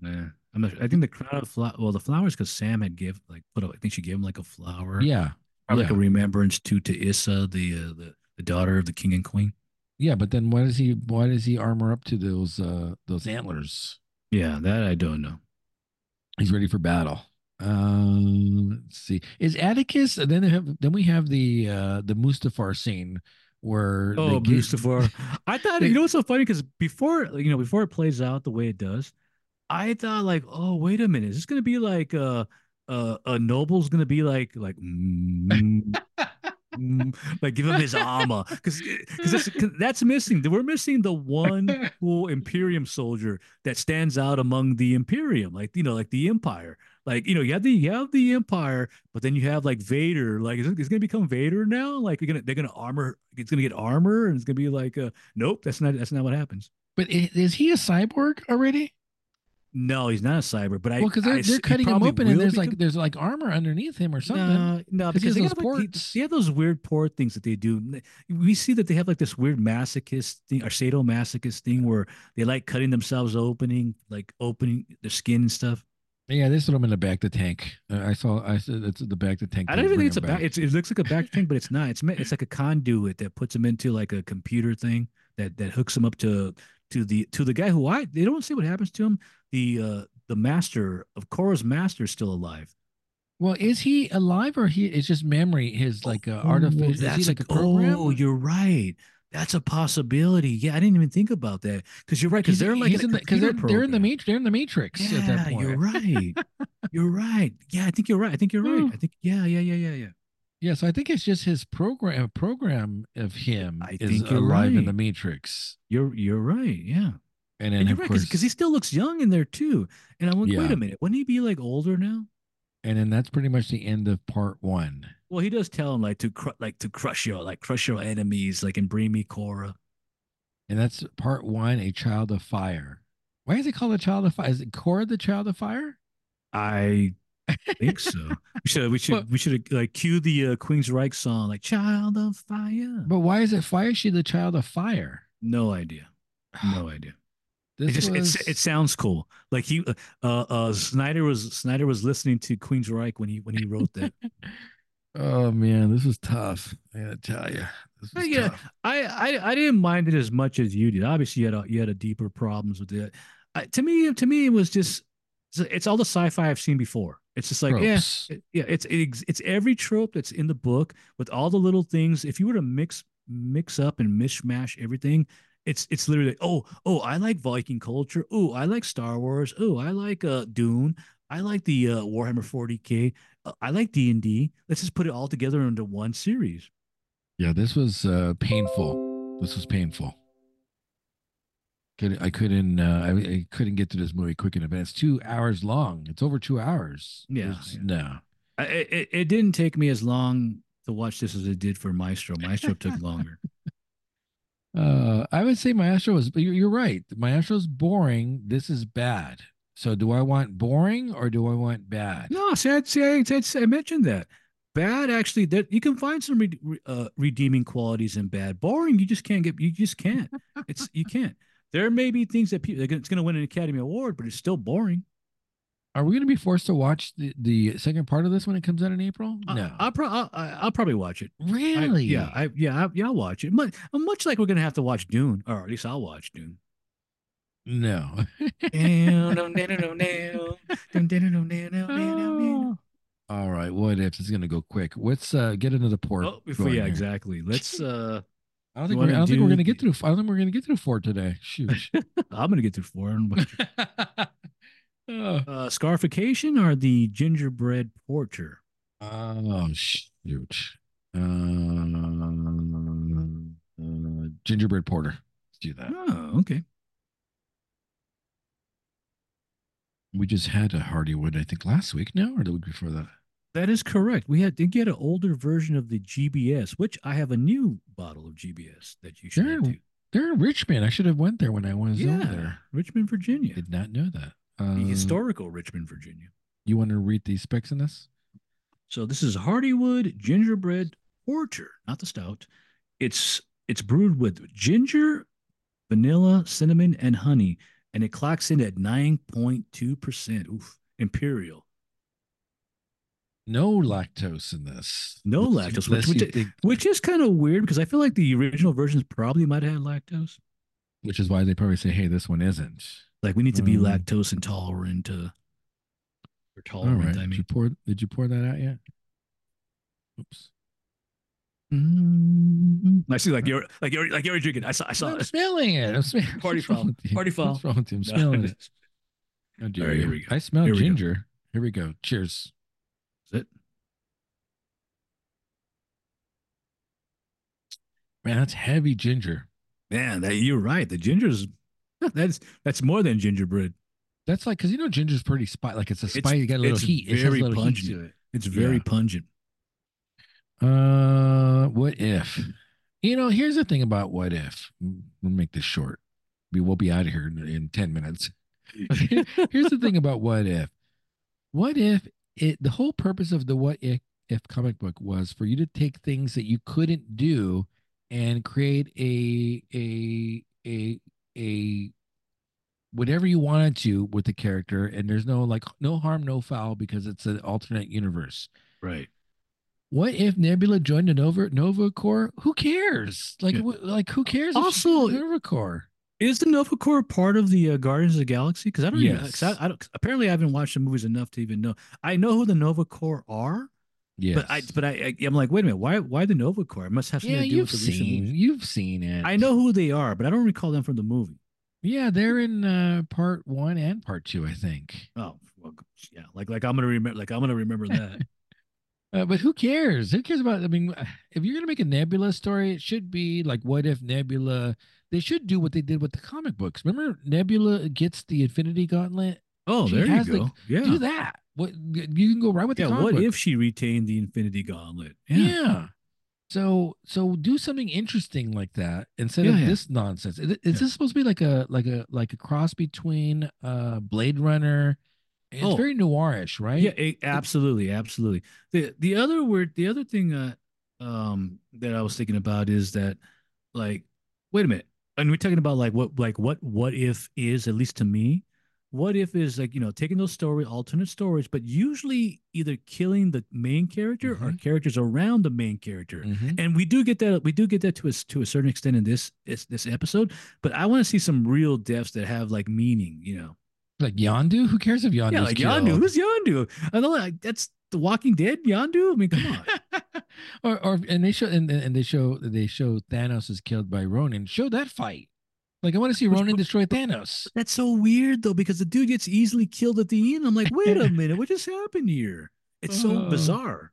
Yeah, I'm not, I think the crown of flower. Well, the flowers because Sam had give like put. A, I think she gave him like a flower. Yeah, or like a remembrance to to Issa, the uh, the the daughter of the king and queen. yeah. But then why does he why does he armor up to those uh those antlers? Yeah, that I don't know. He's ready for battle. Um, let's see. Is Atticus? and Then they have then we have the uh the Mustafar scene where Oh, get- Mustafar. I thought they- you know what's so funny because before you know before it plays out the way it does, I thought like, oh wait a minute, is this gonna be like uh uh a noble's gonna be like like mm, Mm, like give him his armor because because that's missing. We're missing the one cool Imperium soldier that stands out among the Imperium, like you know, like the Empire. Like you know, you have the you have the Empire, but then you have like Vader. Like, is it, it's gonna become Vader now? Like, you're gonna they're gonna armor. It's gonna get armor, and it's gonna be like, uh, nope, that's not that's not what happens. But is he a cyborg already? No, he's not a cyber. But I well, because they're, they're cutting him open and there's become... like there's like armor underneath him or something. No, no, because they, have like, they have those weird port things that they do. We see that they have like this weird masochist thing or sadomasochist thing where they like cutting themselves opening, like opening their skin and stuff. Yeah, they put them in the back the tank. Uh, I saw. I said it's the back the tank. I don't even think it's a back. It's, it looks like a back tank, but it's not. It's it's like a conduit that puts them into like a computer thing that that hooks them up to to the to the guy who I they don't say what happens to him. The uh the master of Kora's master is still alive. Well, is he alive or he? It's just memory. His like uh, oh, artificial. That's like, like, a program. Oh, you're right. That's a possibility. Yeah, I didn't even think about that because you're right. Because they're like because the, they're, they're in the matrix. They're in the matrix. Yeah, you're right. you're right. Yeah, I think you're right. I think you're right. Hmm. I think yeah, yeah, yeah, yeah, yeah. Yeah, so I think it's just his program program of him I is alive right. in the Matrix. You're you're right. Yeah. And then and of right, course because he still looks young in there too. And I went, yeah. wait a minute, wouldn't he be like older now? And then that's pretty much the end of part one. Well, he does tell him like to cr- like to crush your like crush your enemies, like and bring me Kora. And that's part one, a child of fire. Why is it called a child of fire? Is it Kora the child of fire? I think so. We should we should we should like cue the uh, Queensryche song like "Child of Fire." But why is it fire? She the child of fire? No idea. No idea. This it just was... it sounds cool. Like he uh, uh, uh Snyder was Snyder was listening to Queensryche when he when he wrote that. oh man, this was tough. I gotta tell you. yeah, I, I I didn't mind it as much as you did. Obviously, you had a, you had a deeper problems with it. I, to me, to me, it was just it's all the sci-fi I've seen before. It's just like Tropes. yeah, yeah. It's it's it's every trope that's in the book with all the little things. If you were to mix mix up and mishmash everything, it's it's literally like, oh oh I like Viking culture. Oh I like Star Wars. Oh I like uh Dune. I like the uh, Warhammer 40k. Uh, I like D and D. Let's just put it all together into one series. Yeah, this was uh, painful. This was painful. I couldn't. Uh, I, I, couldn't get to this movie quick enough. And it's two hours long. It's over two hours. Yeah. yeah. No. It, it, it didn't take me as long to watch this as it did for Maestro. Maestro took longer. Uh, I would say Maestro was. You're, you're right. Maestro's boring. This is bad. So do I want boring or do I want bad? No, see, I, see, I, I mentioned that. Bad actually, that you can find some re, uh, redeeming qualities in bad. Boring, you just can't get. You just can't. It's you can't. There may be things that people it's going to win an Academy Award, but it's still boring. Are we going to be forced to watch the, the second part of this when it comes out in April? No, I'll, pro- I'll, I'll probably watch it. Really? I, yeah, I, yeah, I, yeah. I'll watch it. Much, much like we're going to have to watch Dune, or at least I'll watch Dune. No. All right. What if it's going to go quick? Let's uh, get into the port. Oh, before, yeah, here. exactly. Let's uh, I don't think, we're, I don't think we're gonna get through. I don't think we're gonna get through four today. Shoot, I'm gonna get through four. Uh, scarification or the gingerbread porter? Oh shoot, uh, uh, gingerbread porter. Let's do that. Oh, okay. We just had a Hardywood, I think, last week. now, or the week before that. That is correct. We had to get an older version of the GBS, which I have a new bottle of GBS that you should they're. They're in Richmond. I should have went there when I was yeah, over there. Richmond, Virginia. Did not know that. Uh, the historical Richmond, Virginia. You want to read the specs in this? So this is Hardywood gingerbread porter, not the stout. It's it's brewed with ginger, vanilla, cinnamon, and honey, and it clocks in at nine point two percent. Oof, imperial no lactose in this. No lactose, which, which, think, which is kind of weird because I feel like the original versions probably might have had lactose. Which is why they probably say, "Hey, this one isn't." Like we need to be um, lactose intolerant. Uh, or tolerant. Right. I mean, did you pour? Did you pour that out yet? Oops. Mm-hmm. I see, like you're like you're like you're drinking. I saw. I saw. I'm it. smelling it. I'm smelling. Party foul. Party foul. What's wrong with you? I'm smelling no. it. Oh dear. Right, here we go. I smell ginger. Go. Here we go. Cheers. Is it? Man, that's heavy ginger. Man, that you're right. The ginger's that's that's more than gingerbread. That's like because you know ginger's pretty spicy. Like it's a spicy, got a little it's heat. It very heat pungent. to it. It's very Yeah. pungent. Uh, what if? You know, here's the thing about what if. We'll make this short. We will be out of here in, in ten minutes. here's the thing about what if. What if it? The whole purpose of the what if if comic book was for you to take things that you couldn't do and create a a a a whatever you wanted to with the character and there's no like no harm no foul because it's an alternate universe Right. what if Nebula joined the Nova Nova Corps? Who cares? Like, Yeah. wh- like who cares? if she Also- Nova Corps. Is the Nova Corps part of the uh, Guardians of the Galaxy? Because I don't even. 'cause Yes. I, I don't. Apparently, I haven't watched the movies enough to even know. I know who the Nova Corps are, Yes, but I. But I, I. I'm like, wait a minute. Why? Why the Nova Corps? It must have something yeah, to do you've with the recent seen, movies. you've seen it. I know who they are, but I don't recall them from the movie. Yeah, they're in uh, part one and part two, I think. Oh, well, yeah. Like, like I'm gonna remember. Like I'm gonna remember that. Uh, but who cares? Who cares about? I mean, if you're gonna make a Nebula story, it should be like, what if Nebula? They should do what they did with the comic books. Remember, Nebula gets the Infinity Gauntlet. Oh, She there you has the- go. yeah. Do that. What you can go right with the Yeah. What if she retained the Infinity Gauntlet? Yeah. So so do something interesting like that instead Yeah, of yeah. this nonsense. Is, is Yeah. this supposed to be like a like a like a cross between uh Blade Runner? It's Oh. very noirish, right? Yeah, it- absolutely, absolutely. The the other word, the other thing uh, um that I was thinking about is that like, wait a minute, and we're talking about like what like what what if is at least to me, what if is like you know taking those story alternate stories, but usually either killing the main character or Mhm. characters around the main character. Mhm. And we do get that we do get that to a to a certain extent in this this, this episode, but I want to see some real deaths that have like meaning, you know. Like Yondu? Who cares if Yondu's Yeah, like killed? Yandu. Who's Yandu? I know like that's The Walking Dead. Yandu. I mean, come on. or or and they show and, and they show they show Thanos is killed by Ronan. Show that fight. Like I want to see Ronan destroy Thanos. that's so weird though, because the dude gets easily killed at the end. I'm like, wait a minute, what just happened here? It's so Uh, bizarre.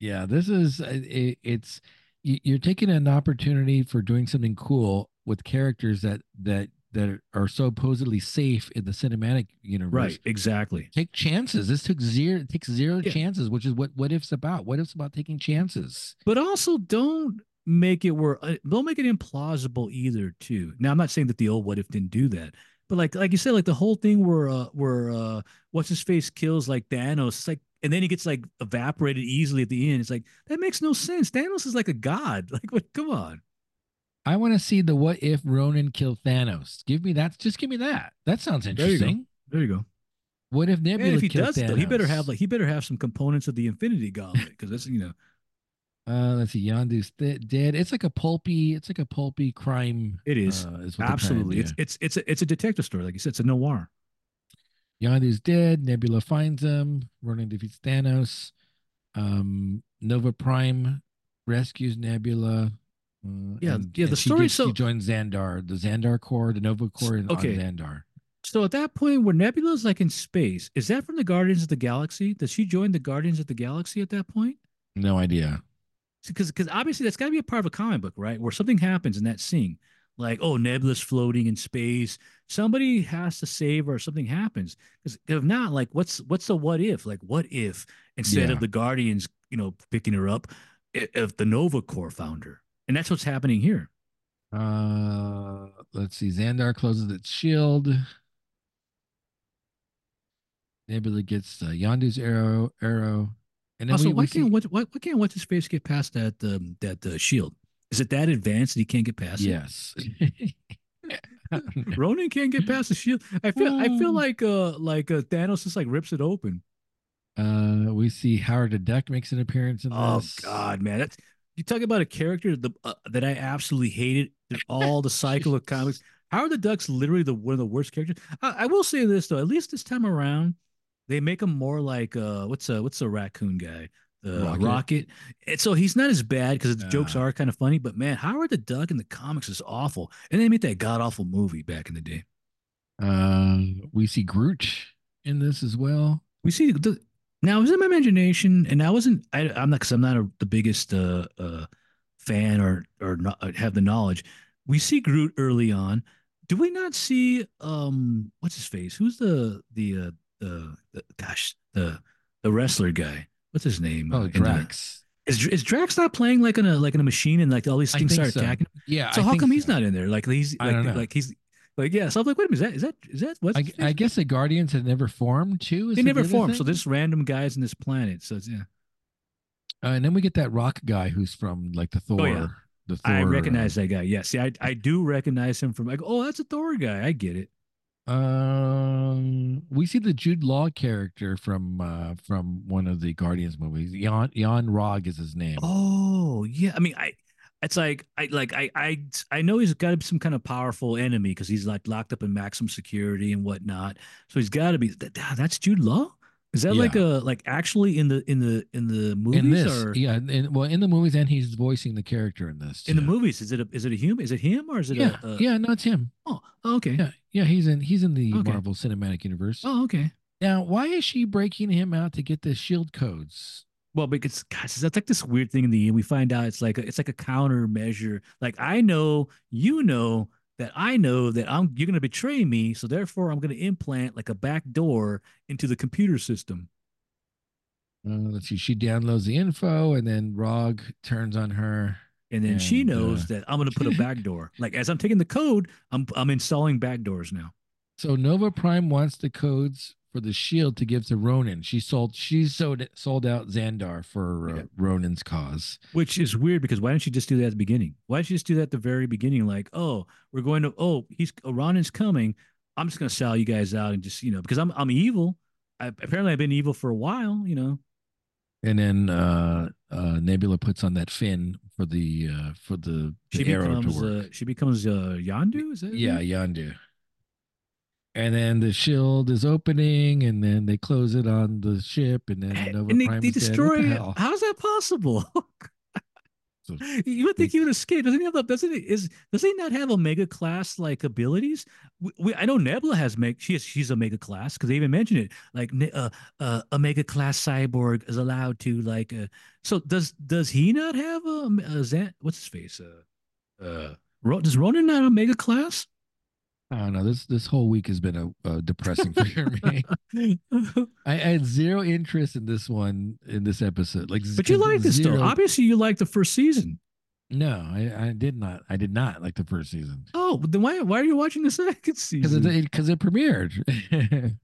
Yeah, this is uh, it, it's you- you're taking an opportunity for doing something cool with characters that that that are supposedly safe in the cinematic universe. Right. Exactly. Take chances. This took zero takes zero Yeah. chances, which is what what if's about. What if's about taking chances. But also don't make it where uh, don't make it implausible either. Too. Now I'm not saying that the old What If didn't do that. But like like you said, like the whole thing where uh where uh what's his face kills like Thanos, like and then he gets like evaporated easily at the end. It's like that makes no sense. Thanos is like a god. Like what come on. I want to see the what if Ronan killed Thanos. Give me that. Just give me that. That sounds you go. interesting. There you go. What if Nebula And if he killed does, Thanos? though, he better have like he better have some components of the Infinity Gauntlet because that's you know uh, let's see, Yondu's th- dead. It's like a pulpy. It's like a pulpy crime. it is uh, is absolutely it's it's it's a, it's a detective story like you said it's a noir. Yondu's dead. Nebula finds him. Ronan defeats Thanos. Um, Nova Prime rescues Nebula. Uh, Yeah, and- yeah, and the story gets- so- she joins Xandar, the Xandar Corps, the Nova Corps in, okay. Xandar. So at that point where Nebula's like in space, is that from the Guardians of the Galaxy? Does she join the Guardians of the Galaxy at that point? No idea. Because because obviously that's got to be a part of a comic book, right? Where something happens in that scene, like oh Nebula's floating in space, somebody has to save her, or something happens. Because if not, like what's what's the what if? Like what if instead Yeah. of the Guardians, you know, picking her up, if the Nova Corps found her, and that's what's happening here. Uh, let's see. Xandar closes its shield. Nebula gets uh, Yondu's arrow, arrow, and then Also, we, why we can't see, what why, why can't what's his face get past that um, that uh, shield? Is it that advanced that he can't get past it? yes. Ronan can't get past the shield. I feel I feel like uh like uh, Thanos just like rips it open. uh, we see Howard the Duck makes an appearance in Oh this. God, man, that's you talk about a character the, uh, that I absolutely hated through all the cycle of comics. Howard the Duck's literally the one of the worst characters. I, I will say this though, at least this time around, they make him more like uh what's a what's a raccoon guy. The Rocket. Rocket. And so he's not as bad because the jokes Ah. are kind of funny, but man, Howard the Duck in the comics is awful. And they made that god awful movie back in the day. Uh, we see Groot in this as well. We see the now it was in my imagination, and I wasn't. I, I'm not because I'm not a, the biggest uh, uh, fan or or not uh, have the knowledge. We see Groot early on. Do we not see um what's his face? Who's the the uh, the, the gosh the the wrestler guy? What's his name? Oh, uh, Drax. The, is is Drax not playing like in a like in a machine and like all these things start so. attacking? Yeah. So I how come so. he's not in there? Like he's like, I don't know. like he's like yeah. So I'm like, wait a minute, is that is that is that what's I, I guess the Guardians had never formed too. they never formed. So this random guys in this planet. So yeah. Uh, and then we get that rock guy who's from like the Thor. Oh, yeah. The Thor. I recognize that guy. Yes, see, I I do recognize him from like, oh, that's a Thor guy. I get it. Um, we see the Jude Law character from uh from one of the Guardians movies. Jan Jan Rog is his name. Oh yeah, I mean, I it's like I like I I I know he's got some kind of powerful enemy because he's like locked up in maximum security and whatnot. So he's got to be that, that's Jude Law. Is that like a like actually in the in the in the movies in this, or yeah, in, well, in the movies, and he's voicing the character in this. in the movies? Is it a is it a human? Is it him or is it Yeah, a, a yeah, no, it's him. Oh, oh, okay. Yeah, yeah, he's in he's in the Okay. Marvel Cinematic Universe. Oh, okay. Now, why is she breaking him out to get the shield codes? Well, because gosh, that's like this weird thing in the end. We find out it's like a, it's like a countermeasure. Like I know, you know that I know that I'm you're gonna betray me, so therefore I'm gonna implant like a back door into the computer system. Uh, let's see. She downloads the info, and then Rog turns on her. And then she knows uh, that I'm gonna put a back door. Like as I'm taking the code, I'm I'm installing back doors now. So Nova Prime wants the codes for the shield to give to Ronan. She sold she sold sold out Xandar for uh, Yeah. Ronan's cause. Which is weird because why don't you just do that at the beginning? Why don't you just do that at the very beginning? Like, oh, we're going to oh, he's Ronan's coming. I'm just gonna sell you guys out and just, you know, because I'm I'm evil. I, apparently I've been evil for a while, you know. And then uh, uh, Nebula puts on that fin for the uh, for the, the She arrow to becomes work. uh, she becomes uh Yandu, is that yeah, name? Yandu. And then the shield is opening, and then they close it on the ship, and then Nova and they, Prime they. Destroy the it. How's that possible? So- you would think he would escape. Doesn't he have the, doesn't he is does he not have omega class like abilities? We, we, I know Nebula has meg she is she's omega class because they even mentioned it. Like uh, uh omega class cyborg is allowed to like uh so does does he not have a, a Zan, what's his face? Uh uh does Ronan not have omega class? I don't know. This this whole week has been a, a depressing for me. I, I had zero interest in this one in this episode. Like, but you like this zero. though. Obviously you like the first season. No, I, I did not. I did not like the first season Oh, but then why why are you watching the second because season? it because it premiered.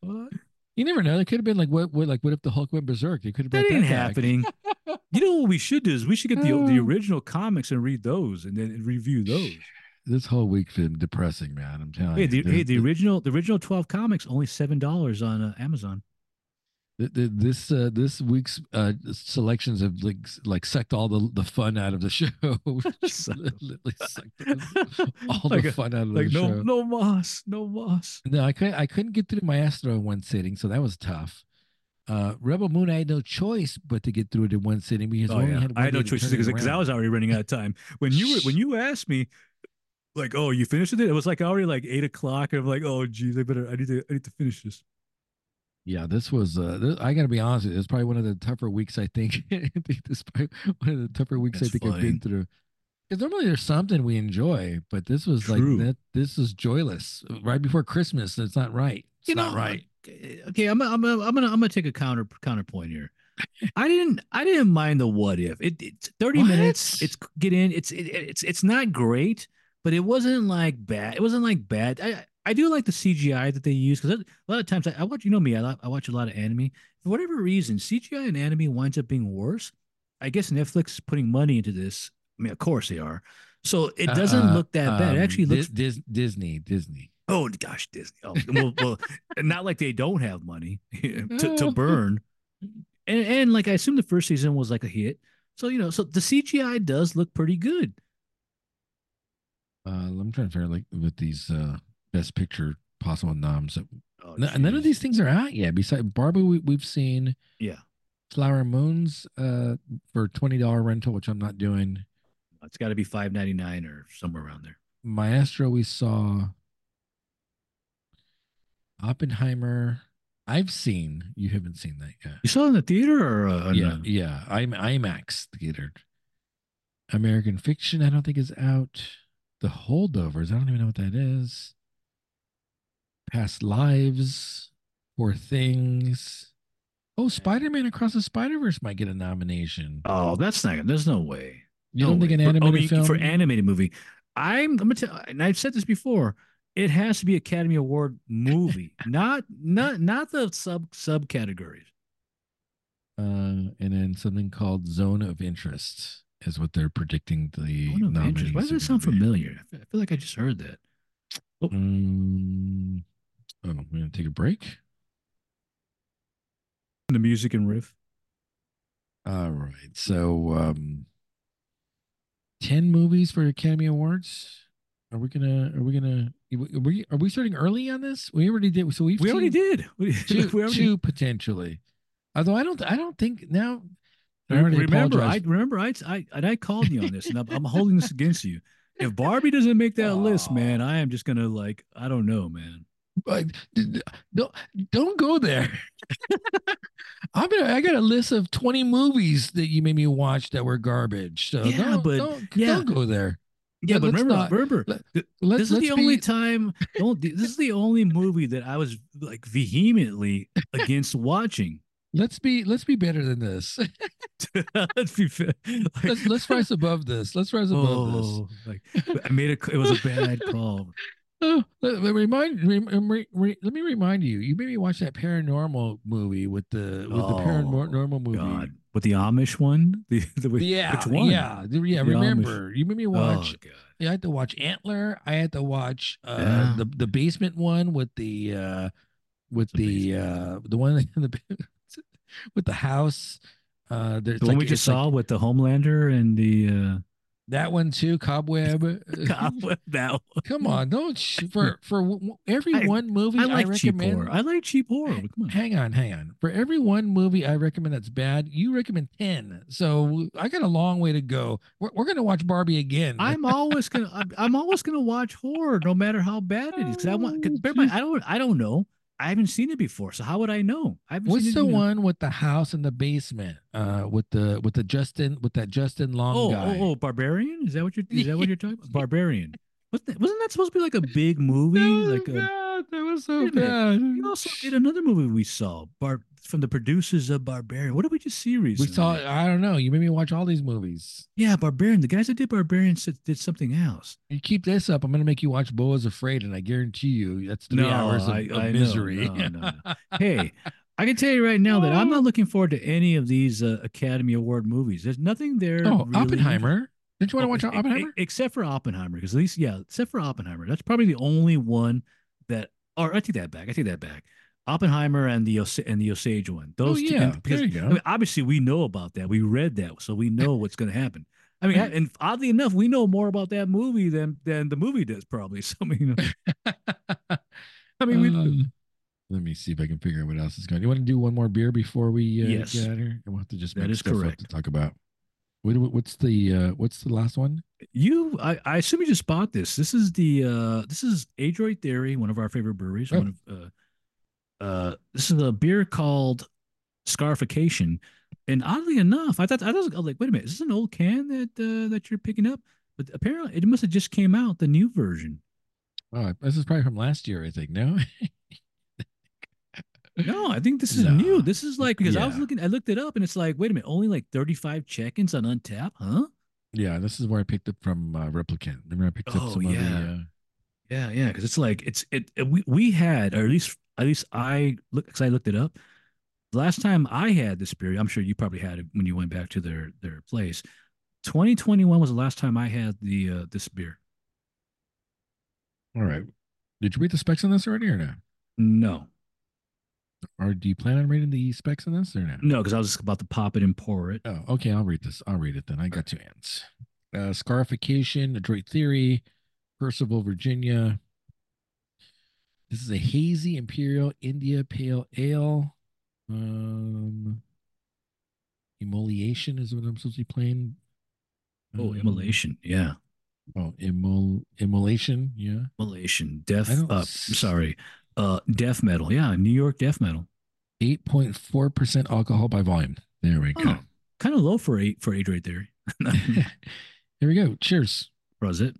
What? you never know. It could have been like what, what like what if the Hulk went berserk? It could have been That ain't back. happening. you know what we should do is we should get the the original comics and read those and then review those. This whole week's been depressing, man. I'm telling Hey, you. the, hey, There's- the original the original twelve comics only seven dollars on uh, Amazon. th- th- this uh, this week's uh, selections have like like sucked all the the fun out of the show. Literally sucked all Like the a- fun out of Like the no show. no moss, no moss. No, I couldn't. I couldn't get through my Maestro in one sitting, so that was tough. Uh, Rebel Moon, I had no choice but to get through it in one sitting because Oh, only yeah. had one I had no day to choices turn it because I was already running out of time. When you were when you asked me, like, oh, you finished with it? It was like already like eight o'clock, and I'm like, oh, geez, I better I need to I need to finish this. Yeah, this was. Uh, this, I got to be honest. with you, It's probably one of the tougher weeks. I think. I think this probably one of the tougher weeks That's I think I've been through. Because normally there's something we enjoy, but this was True. like that. This is joyless right before Christmas. It's not right. It's you not know, right. Okay, okay, I'm I'm I'm gonna I'm gonna take a counter counterpoint here. I didn't I didn't mind the what if. It, it's 30 minutes. It's get in. It's it, it's it's not great, but it wasn't like bad. It wasn't like bad. I I do like the CGI that they use because a lot of times I, I watch you know me I, I watch a lot of anime. For whatever reason, CGI and anime winds up being worse. I guess Netflix is putting money into this. I mean, of course they are. So it doesn't Uh, look that bad. It um, actually looks Dis- Disney. Disney. Oh gosh, Disney. Oh, well, well, not like they don't have money to, to burn. And and like I assume the first season was like a hit. So you know, so the CGI does look pretty good. Uh, I'm trying to figure out like with these uh best picture possible noms. That, Oh, none of these things are out yet. Besides Barbie, we, we've seen Yeah, Flower Moons uh for twenty dollar rental, which I'm not doing. it's got to be five ninety nine or somewhere around there. Maestro, we saw. Oppenheimer, I've seen. You haven't seen that yet. You saw it in the theater or uh, yeah, yeah. I'm IMAX theater. American Fiction, I don't think is out. The Holdovers, I don't even know what that is. Past Lives, Poor Things. Oh, Spider Man Across the Spider Verse might get a nomination. Oh, that's not. There's no way. You no don't think way. an For- I animated mean, film for animated movie? I'm. I'm gonna tell. And I've said this before. It has to be Academy Award movie, not not not the sub subcategories. uh, and then something called Zone of Interest is what they're predicting the nominees. Why does that sound familiar? I feel- like I just heard that. Um, oh, I'm gonna take a break. The music and riff. All right. So, um, 10 movies for Academy Awards. Are we gonna, are we gonna, are we, are we starting early on this? We already did. So we've We already did. Two, we already, two potentially. Although I don't, I don't think now. I already remember, I remember I, I and I called you on this, and I'm, I'm holding this against you. If Barbie doesn't make that list, man, I am just gonna like I don't know, man. But don't, don't go there. I'm gonna, I got a list of 20 movies that you made me watch that were garbage. So Yeah, don't, but- don't, yeah. don't go there. Yeah, Let- but remember, not- remember, let- Let's, this is the be- only time. This is the only movie that I was like vehemently against watching. Let's be let's be better than this. Let's be fair. Like, let's let's rise above this. Let's rise above this. oh, like I made a. It was a bad call. Oh, let, let- remind re, re, re- let me remind you. You made me watch that paranormal movie with the with the Oh, paranormal movie. God, with the Amish one, the, the with- Yeah, which one? yeah, the- yeah. The remember, you made me watch. Oh God. I had to watch Antler. I had to watch uh, Yeah. the the basement one with the uh, with The the uh, the one in the with the house. Uh, The one like- we just it's like saw with the Homelander and the Uh... that one too. Cobweb. Cobweb, that one. Come on, don't sh- for for every I- one movie I I, like cheap recommend. horror. I like cheap horror. Come on. Hang on, hang on. For every one movie I recommend that's bad, you recommend ten. So I got a long way to go. We're, we're gonna watch Barbie again. I'm always gonna I'm, I'm always gonna watch horror no matter how bad it is because I want 'cause bear in mind, I don't I don't know I haven't seen it before so how would I know I haven't What's seen it, the know. one with the house in the basement? Uh, with the with the Justin with that Justin Long oh, guy. oh oh barbarian is that what you're is that what you're talking about barbarian wasn't that, wasn't that supposed to be like a big movie That was like a, bad. That was so bad. you also did another movie we saw Bar from the producers of Barbarian what did we just see recently? we saw. I don't know. You made me watch all these movies. yeah Barbarian the guys that did Barbarian said, did something else You keep this up, I'm gonna make you watch Beau's Afraid, and I guarantee you that's three hours of, I, of I misery. no, no, no. hey, I can tell you right now that I'm not looking forward to any of these uh, Academy Award movies. There's nothing there. oh, really- Oppenheimer. Didn't you want to Oh, watch Oppenheimer? except for Oppenheimer, because at least, yeah, except for Oppenheimer, that's probably the only one that. Or I take that back. I take that back. Oppenheimer and the Os- and the Osage one. Those two, Oh, yeah, and- because, there you go. I mean, obviously, we know about that. We read that, so we know what's going to happen. I mean, and oddly enough, we know more about that movie than than the movie does, probably. So I mean, I mean, we, Um, let me see if I can figure out what else is going. You want to do one more beer before we uh, Yes. get out of here? We'll have to just That make is stuff up correct. to talk about. What, what- what's the uh, what's the last one? You, I, I assume you just bought this. This is the, uh, this is Adroit Theory, one of our favorite breweries. Oh. One of, uh, uh, this is a beer called Scarification, and oddly enough, I thought I was, I was like, wait a minute, is this an old can that uh, that you're picking up? But apparently, it must have just came out the new version. Oh, this is probably from last year, I think. No, No, I think this is No. new. This is like because I was looking, I looked it up, and it's like, wait a minute, only like 35 check-ins on Untappd, huh? yeah, this is where I picked it from uh, Replicant. Remember, I picked up Oh, some of yeah. the. Uh, Yeah, yeah, because it's like it's it, it- we we had or at least at least I look because I looked it up. The last time I had this beer, I'm sure you probably had it when you went back to their their place. 2021 was the last time I had the uh, this beer. all right. Did you read the specs on this already or no? No, Or do you plan on reading the specs on this or no? no, because I was just about to pop it and pour it. Oh, okay. I'll read this. I'll read it then. I got two hands. Uh, Scarification, Adroit Theory, Purcellville, Virginia. This is a hazy Imperial India Pale Ale. Um, Emoliation is what I'm supposed to be playing. Oh, Um, immolation, yeah, Oh, immol immolation. Yeah. immolation, death. Uh, sorry, uh, death metal, yeah, New York death metal. 8.4% alcohol by volume. There we go. Oh, kind of low for eight for age right there. Here we go. Cheers. Was it?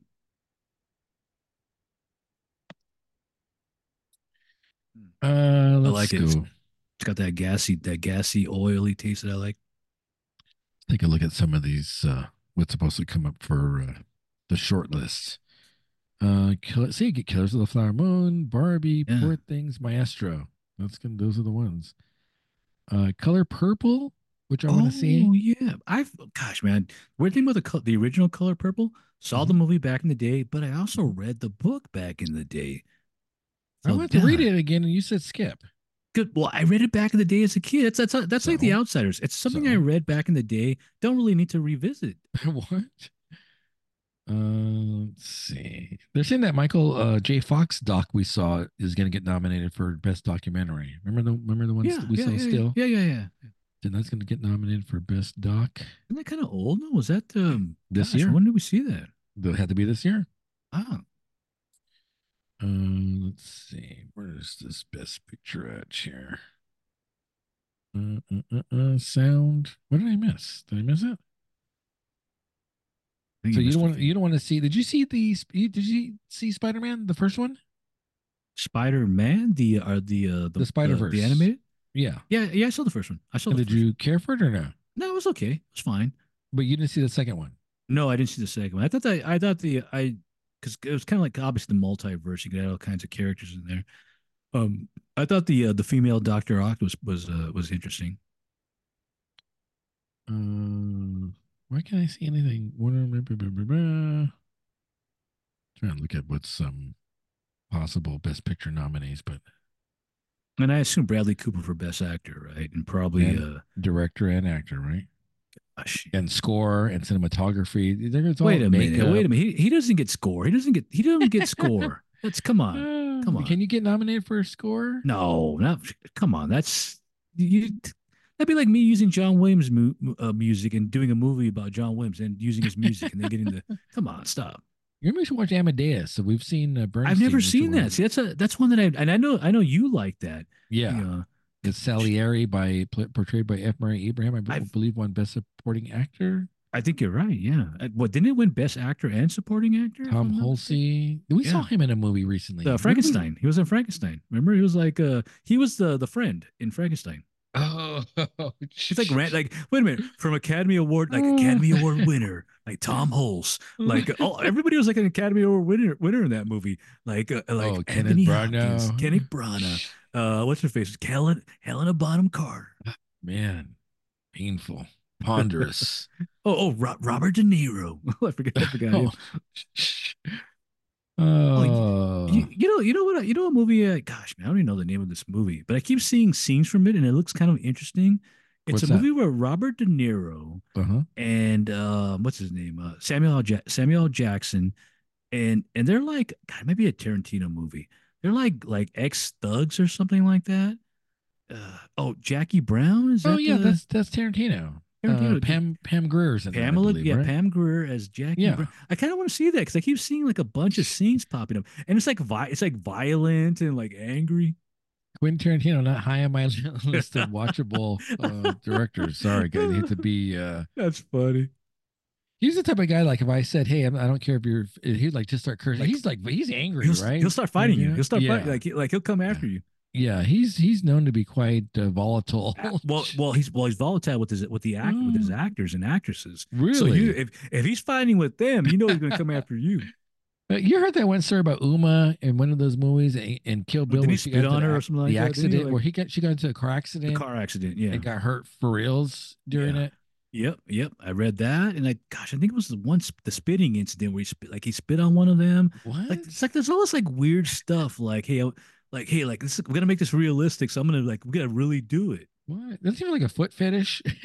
Uh, let's like it. go. It's got that gassy, that gassy, oily taste that I like. Take a look at some of these. Uh, what's supposed to come up for uh, the short list. Uh, kill, see, get Killers of the Flower Moon, Barbie, Yeah. Poor Things, Maestro. That's gonna. Those are the ones. Uh, Color Purple, which I want to see. Oh yeah, I've gosh man, weird thing about the the original Color Purple. Saw Mm-hmm. the movie back in the day, but I also read the book back in the day. I So, want to read it again, and you said skip. Good. Well, I read it back in the day as a kid. That's that's that's like the Outsiders. It's something I read back in the day. Don't really need to revisit. what? Uh, let's see. They're saying that Michael uh, J. Fox doc we saw is going to get nominated for best documentary. Remember the remember the ones Yeah, that we yeah, saw yeah, still? yeah, yeah, yeah. And that's going to get nominated for best doc. Isn't that kind of old? No, was that um This gosh, year? When did we see that? They'll have to be this year. Ah, Uh, let's see. Where is this best picture at here? Uh, uh, uh, uh, sound. What did I miss? Did I miss it? I So you don't want you don't want to see? Did you see the? you- Did you see Spider Man the first one? Spider Man, the uh, the uh, the, The Spider-Verse. the animated. Yeah. Yeah, yeah, I saw the first one. I saw did you care for it or no? No, it was okay. It was fine. But you didn't see the second one. No, I didn't see the second one. I thought that I thought the I because it was kind of like obviously the multiverse. You could have all kinds of characters in there. Um, I thought the uh, the female Doctor Octopus was uh, was interesting. Uh, why can't I see anything? Trying to look at what's some possible Best Picture nominees, but And I assume Bradley Cooper for Best Actor, right? And probably And- uh, director and actor, right? And score and cinematography. They're- all wait a minute, makeup. wait a minute. He, he doesn't get score. He doesn't get he doesn't get score. That's come on. Uh, come on. Can you get nominated for a score? No, not come on. That's you. That'd be like me using John Williams mu- uh, music and doing a movie about John Williams and using his music and then getting the. Come on, stop. You maybe should watch Amadeus. So we've seen uh, Bernstein. I've never seen that. See, that's a that's one that I and I know I know you like that. Yeah, Yeah. It's Salieri by portrayed by F. Murray Abraham. I b- I've- believe won Best Supporting Actor. I think you're right. Yeah. Uh, What didn't it win Best Actor and Supporting Actor? Tom I'm not? Hulce. We saw him in a movie recently. Uh, Frankenstein. He was in Frankenstein. Remember, he was like uh he was the the friend in Frankenstein. Oh, He's like ran, like wait a minute from Academy Award like Academy Award winner like Tom Hulce like oh everybody was like an Academy Award winner winner in that movie like uh, like Oh, Kenneth Anthony Branagh. Kenneth Branagh, uh what's her face Helen Helena Bonham Carter man, painful, ponderous. oh oh Ro- Robert De Niro I forgot I forgot him. oh, You, you know you know what you know a movie uh, gosh man I don't even know the name of this movie but I keep seeing scenes from it and it looks kind of interesting. It's What's a that? movie where Robert De Niro uh-huh. and uh, what's his name? Uh, Samuel. Ja- Samuel Jackson, and and they're like God, maybe a Tarantino movie. They're like like ex thugs or something like that. Uh, oh, Jackie Brown is that? Oh yeah, the- that's that's Tarantino. Tarantino. Uh, Pam Pam Grier's in that, Pamela, believe, yeah, right? Pam Grier as Jackie. Yeah. Brown. I kind of want to see that because I keep seeing like a bunch of scenes popping up, and it's like vi- it's like violent and like angry. Quentin Tarantino, not high on my list of watchable uh, directors. Sorry, guys, I hate to be. Uh, That's funny. He's the type of guy like if I said, "Hey, I'm, I don't care if you're," he'd like just start cursing. Like- he's like, he's angry, He'll, right? he'll start fighting you. Yeah. He'll start yeah. fighting like like he'll come after you. Yeah, he's he's known to be quite uh, volatile. Well, well, he's well, he's volatile with his with the act with his Mm. actors and actresses. really. So you, if if he's fighting with them, you know he's going to come after you. Uh, you heard that one story about Uma in one of those movies and, and Kill Bill? Didn't he she spit got into on the or something like the that? Accident like- where he got she got into a car accident car accident. Yeah. and got hurt for reals during Yeah. it. Yep. Yep. I read that, and I, gosh, I think it was the one the spitting incident where he spit, like he spit on one of them. What? Like it's like there's all this like weird stuff. Like hey, I- like hey, like this, we're gonna make this realistic, so I'm gonna like we're gonna really do it. what? That's even like a foot fetish.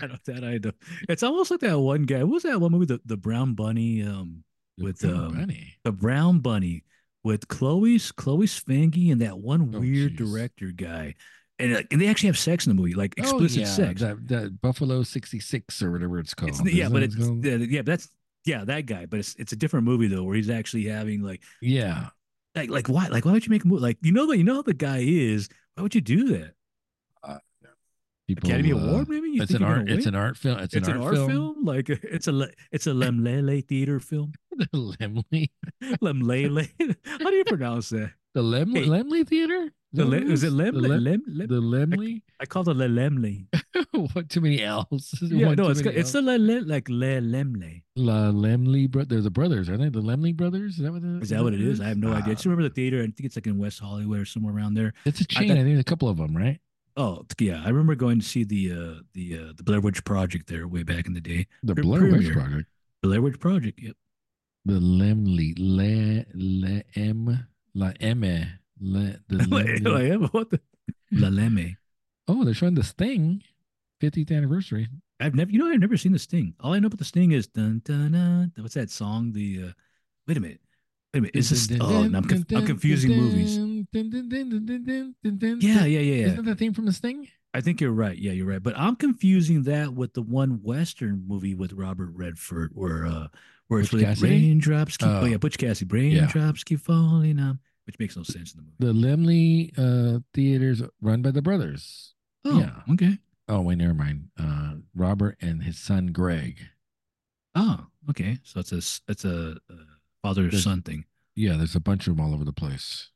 I don't that I know. It's almost like that one guy. What was that one movie? The the Brown Bunny. Um, With, Oh, um, Bunny. the Brown Bunny with Chloe's Chloe Sevigny and that one Oh, weird jeez. director guy, and uh, and they actually have sex in the movie, like explicit oh, yeah, sex. That, that Buffalo 66 or whatever it's called. It's, yeah, but that it's yeah, yeah, that's yeah, that guy. But it's it's a different movie though, where he's actually having like yeah. like like why like why would you make a movie like you know that you know how the guy is? Why would you do that? People, Academy uh, Award, maybe? You It's an art. It's an art film. It's, It's an, art, film. Like it's a it's a Lemlele theater film. Laemmle, Lemlele. How do you pronounce that? The Laemmle, Hey. Laemmle Theater. The le- is it Lem? The, Lem- Lem? Lem? the Laemmle. I call it the Lemle. what? Too many L's. Yeah, One no, it's it's the le, le, like Le Lemle. La Laemmle. Bro- they're the brothers, aren't they? The Laemmle brothers. Is that what? The, Is that what it is? I have no idea. I just remember the theater. I think it's like in West Hollywood or somewhere around there. It's a chain. thought- I think there's a couple of them, right? Oh yeah, I remember going to see the uh the uh the Blair Witch Project there way back in the day. The Pre- Blair Witch. Project. Blair Witch Project. Yep. The Laemmle. Le Le M La M. The Laemmle. Like, like, what the La Lemme. Oh, they're showing the Sting 50th anniversary. I've never, you know, I've never seen the Sting. All I know about the Sting is dun dun dun. What's that song? The uh, wait a minute, wait a minute. Is this? Oh, I'm, conf- I'm confusing movies. Yeah, yeah, yeah, yeah. Isn't that the theme from the Sting? I think you're right. Yeah, you're right. But I'm confusing that with the one Western movie with Robert Redford, where uh, where it's like raindrops keep. Oh. Oh. yeah, Butch Cassidy. Raindrops keep falling on, which makes no sense in the movie. The Laemmle uh, theaters run by the brothers. Oh, yeah. Okay. Oh, wait, never mind. Uh, Robert and his son Greg. Oh, okay. So it's a it's a, uh father son thing. Yeah, there's a bunch of them all over the place.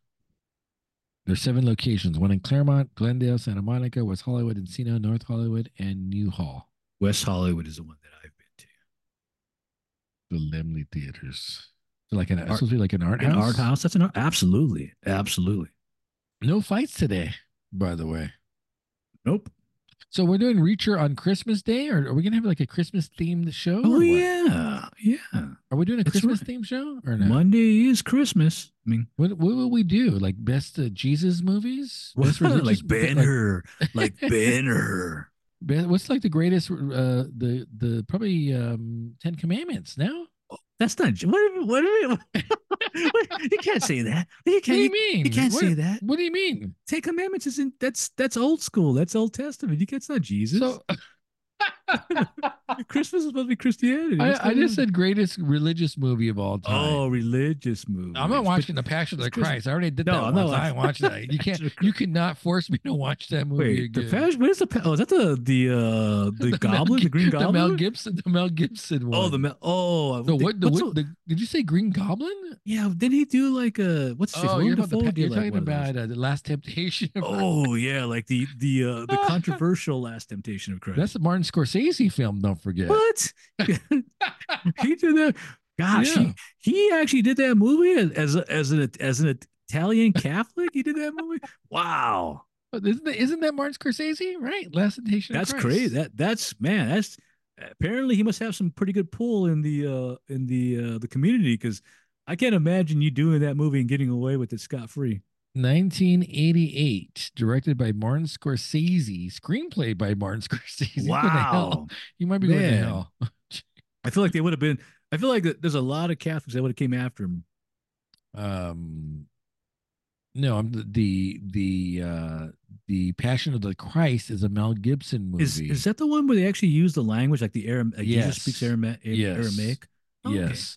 There's seven locations: one in Claremont, Glendale, Santa Monica, West Hollywood, Encino, North Hollywood, and Newhall. West Hollywood is the one that I've been to. The Laemmle theaters. So like an it's Art- supposed to be like an art An house. art house. That's an art. Absolutely, absolutely. No fights today, by the way. Nope. So we're doing Reacher on Christmas Day, or are we gonna have like a Christmas themed show? Oh yeah, yeah. Are we doing a That's Christmas right. themed show or no? Monday is Christmas. I mean, What what will we do? Like best uh, Jesus movies? What's like Ben Hur, like Ben Hur. what's like the greatest? Uh, the the probably um Ten Commandments. No, That's not what. What? what you can't say that. You what do you can't. mean? You can't what, say that. What do you mean? Ten Commandments isn't. That's that's old school. That's Old Testament. You can't. It's not Jesus. So Christmas is supposed to be Christianity. I, I just said greatest religious movie of all time. Oh, religious movie. I'm not watching The Passion of the Christ. I already did No, that I'm once. not I watched that. You can't. You cannot force me to watch that movie Wait, again. the passion. What is the? Oh, is that the the uh the, Mel goblin, the Gib- Green the Goblin? Mel Gibson, the Mel Gibson one. Oh, the Mel. Oh, the the- what? The, what the, did you say Green Goblin? Yeah, didn't he do like a what's his Oh, you're, about the, you're like talking one of those. about uh, the Last Temptation. Of Oh yeah, like the the uh the controversial Last Temptation of Christ. That's the Martin Scorsese film. Don't forget. what he did that. Gosh, Yeah. he, he actually did that movie as as, an as an Italian Catholic. He did that movie. Wow, But Isn't that, isn't that Martin Scorsese? Right, Last Temptation. that's crazy. That that's man. That's apparently he must have some pretty good pull in the uh in the uh the community because I can't imagine you doing that movie and getting away with it scot free. 1988, directed by Martin Scorsese, screenplay by Martin Scorsese. Going to hell. Wow. You might be going to hell. I feel like they would have been. I feel like there's a lot of Catholics that would have came after him. um no i'm the the the uh the passion of the christ is a mel gibson movie Is is that the one where they actually use the language like the Aram? Like Jesus speaks Yes. Arama- Yes. Aramaic. Oh, okay. yes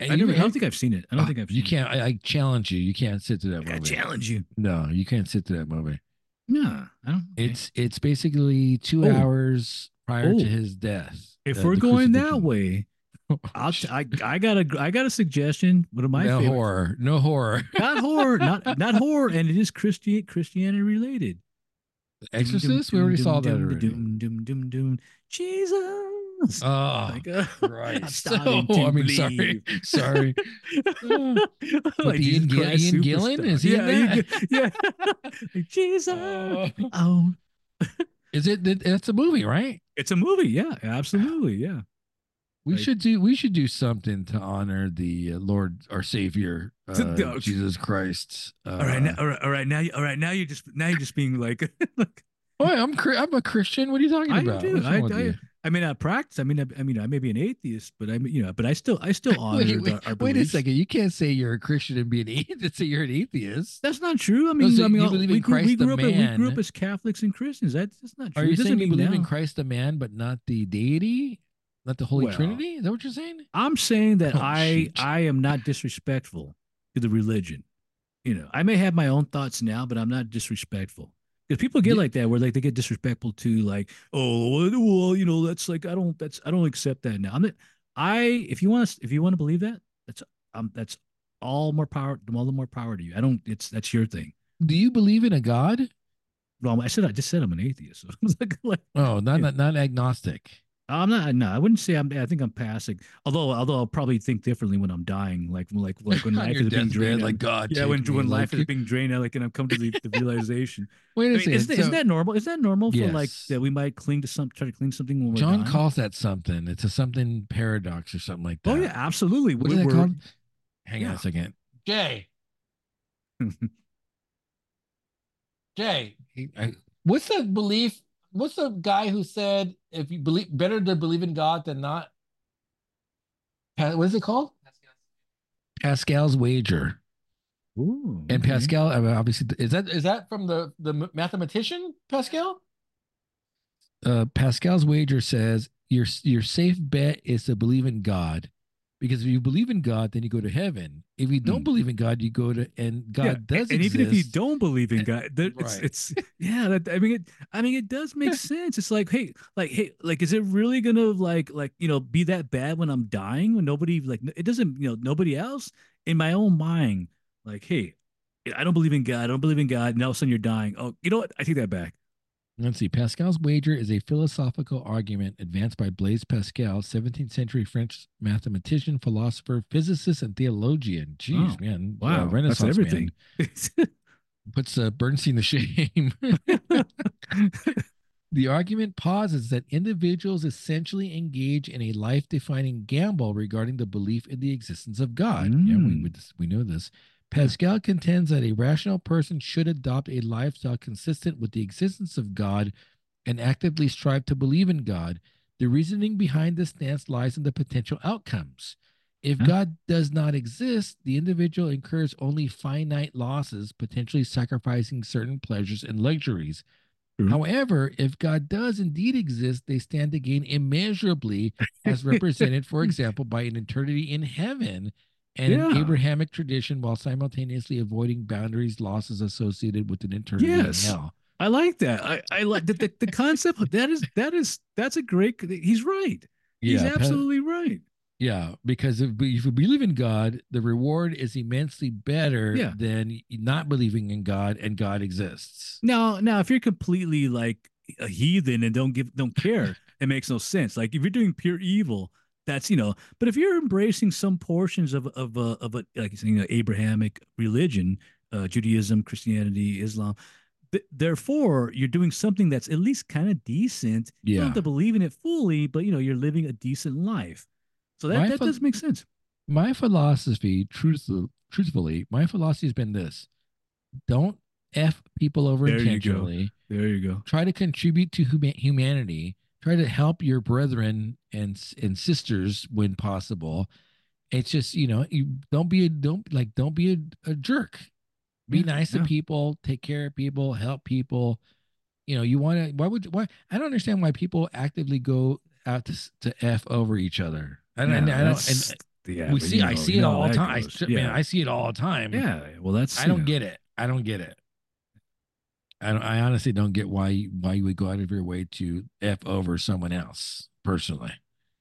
and I, never, I don't think I've seen it. I don't uh, think I've. you can't I, I challenge you you can't sit through that It. I movie challenge you. no you can't sit through that movie No, I don't. it's it's basically two Oh. hours prior Oh. to his death if uh, we're going that way, I'll. T- I I got a I got a suggestion. One of my no favorite. horror no horror Not horror, not not horror, and it is Christian Christianity related. exorcist we already saw that already Doom, doom, doom, doom. Jesus. Oh Like, uh, Christ. starting Oh, to I mean, sorry, sorry. like Ian Jesus Ian Gillan? Is he in yeah, Ian that? Yeah. like, Jesus. Oh. Oh, Is it? that- That's a movie, right? it's a movie. Yeah, absolutely. Yeah. We Like- should do. We should do something to honor the uh, Lord, our Savior, uh, Jesus Christ. Uh, All right, now, all right, all right. Now, all right. Now you're just now you're just being like, like oh, I'm I'm a Christian. What are you talking I about? do. I- I- you? I mean, I practice. I mean, I, I mean, I may be an atheist, but I mean, you know, but I still, I still honor Wait, wait, the, our wait a second. You can't say you're a Christian and be an atheist. Say you're an atheist. That's not true. I mean, so I mean, you believe we in grew, we grew up. We grew up as Catholics and Christians. That's, that's not true. Are you saying you believe in Christ the man, but not the deity, not the Holy Well, Trinity? Is that what you're saying? I'm saying that Oh, I shoot. I am not disrespectful to the religion. You know, I may have my own thoughts now, but I'm not disrespectful. Because people get Yeah. like that, where like they get disrespectful to like, oh, well, you know, that's like I don't, that's I don't accept that now. I'm not, I if you want to, if you want to believe that, that's um, that's all more power, all the more power to you. I don't, it's that's your thing. Do you believe in a God? Well, I said I just said I'm an atheist. So like, like, Oh, not Yeah. not, not agnostic. I'm not. No, I wouldn't say I'm. I think I'm passing. Although, although I'll probably think differently when I'm dying. Like, like, like when life is being deathbed, drained. like. God. yeah, when me, when life like- is being drained out, like, and I've come to the, the realization. Wait I a mean, second. isn't, that, so isn't that normal? Is that normal for like that? We might cling to some, try to cling something when we're John dying? calls that something. It's a something paradox or something like that. Oh yeah, absolutely. What is We're- that called? Hang on a second. Jay. Jay. he- I- what's the belief? What's the guy who said if you believe better to believe in God than not? What is it called? Pascal's wager. Ooh, And okay. Pascal, I mean, obviously, is that is that from the the mathematician Pascal? Uh, Pascal's wager says your your safe bet is to believe in God, because if you believe in God, then you go to heaven. If you don't Hmm. believe in God, you go to and God Yeah, does and exist. even if you don't believe in God, there, it's, right. it's yeah. That, I mean, it, I mean, it does make sense. It's like, hey, like, hey, like, is it really gonna like, like, you know, be that bad when I'm dying? When nobody like, it doesn't, you know, nobody else in my own mind, like, hey, I don't believe in God. I don't believe in God. And all of a sudden you're dying. Oh, you know what? I take that back. Let's see. Pascal's wager is a philosophical argument advanced by Blaise Pascal, 17th century French mathematician, philosopher, physicist, and theologian. Jeez, Oh, man. Wow, uh, Renaissance that's everything. man. Puts uh, Bernstein to shame. The argument posits that individuals essentially engage in a life-defining gamble regarding the belief in the existence of God. Yeah, we Mm. would, we know this. Pascal contends that a rational person should adopt a lifestyle consistent with the existence of God and actively strive to believe in God. The reasoning behind this stance lies in the potential outcomes. If Huh? God does not exist, the individual incurs only finite losses, potentially sacrificing certain pleasures and luxuries. True. However, if God does indeed exist, they stand to gain immeasurably, as represented, for example, by an eternity in heaven and an Abrahamic tradition, while simultaneously avoiding boundaries losses associated with an eternity Yes. in hell. I like that. I, I like the, the, the concept. of- That is that is that's a great. He's right. He's Yeah, Pa- absolutely right. yeah, because if, if you believe in God, the reward is immensely better Yeah. than not believing in God and God exists. Now, now, if you're completely like a heathen and don't give, don't care, it makes no sense. Like if you're doing pure evil, that's you know. But if you're embracing some portions of of a of a like you know Abrahamic religion, uh, Judaism, Christianity, Islam, th- therefore you're doing something that's at least kind of decent. You don't Yeah. have to believe in it fully, but you know you're living a decent life. So that My that pho- does make sense. my philosophy, truthful, truthfully, my philosophy has been this: don't f people over There you go. intentionally. There you go. Try to contribute to huma- humanity. Try to help your brethren and and sisters when possible. It's just you know you don't be a don't like don't be a, a jerk. Be Yeah, nice yeah. to people. Take care of people. Help people. You know you want to. Why would why? I don't understand why people actively go out to to f over each other. And, and Yeah, I don't. And, yeah, we see you I see it all the time. I, goes. yeah. man, I see it all the time. yeah. Well, that's I don't know. get it. I don't get it. I I honestly don't get why why you would go out of your way to f over someone else personally.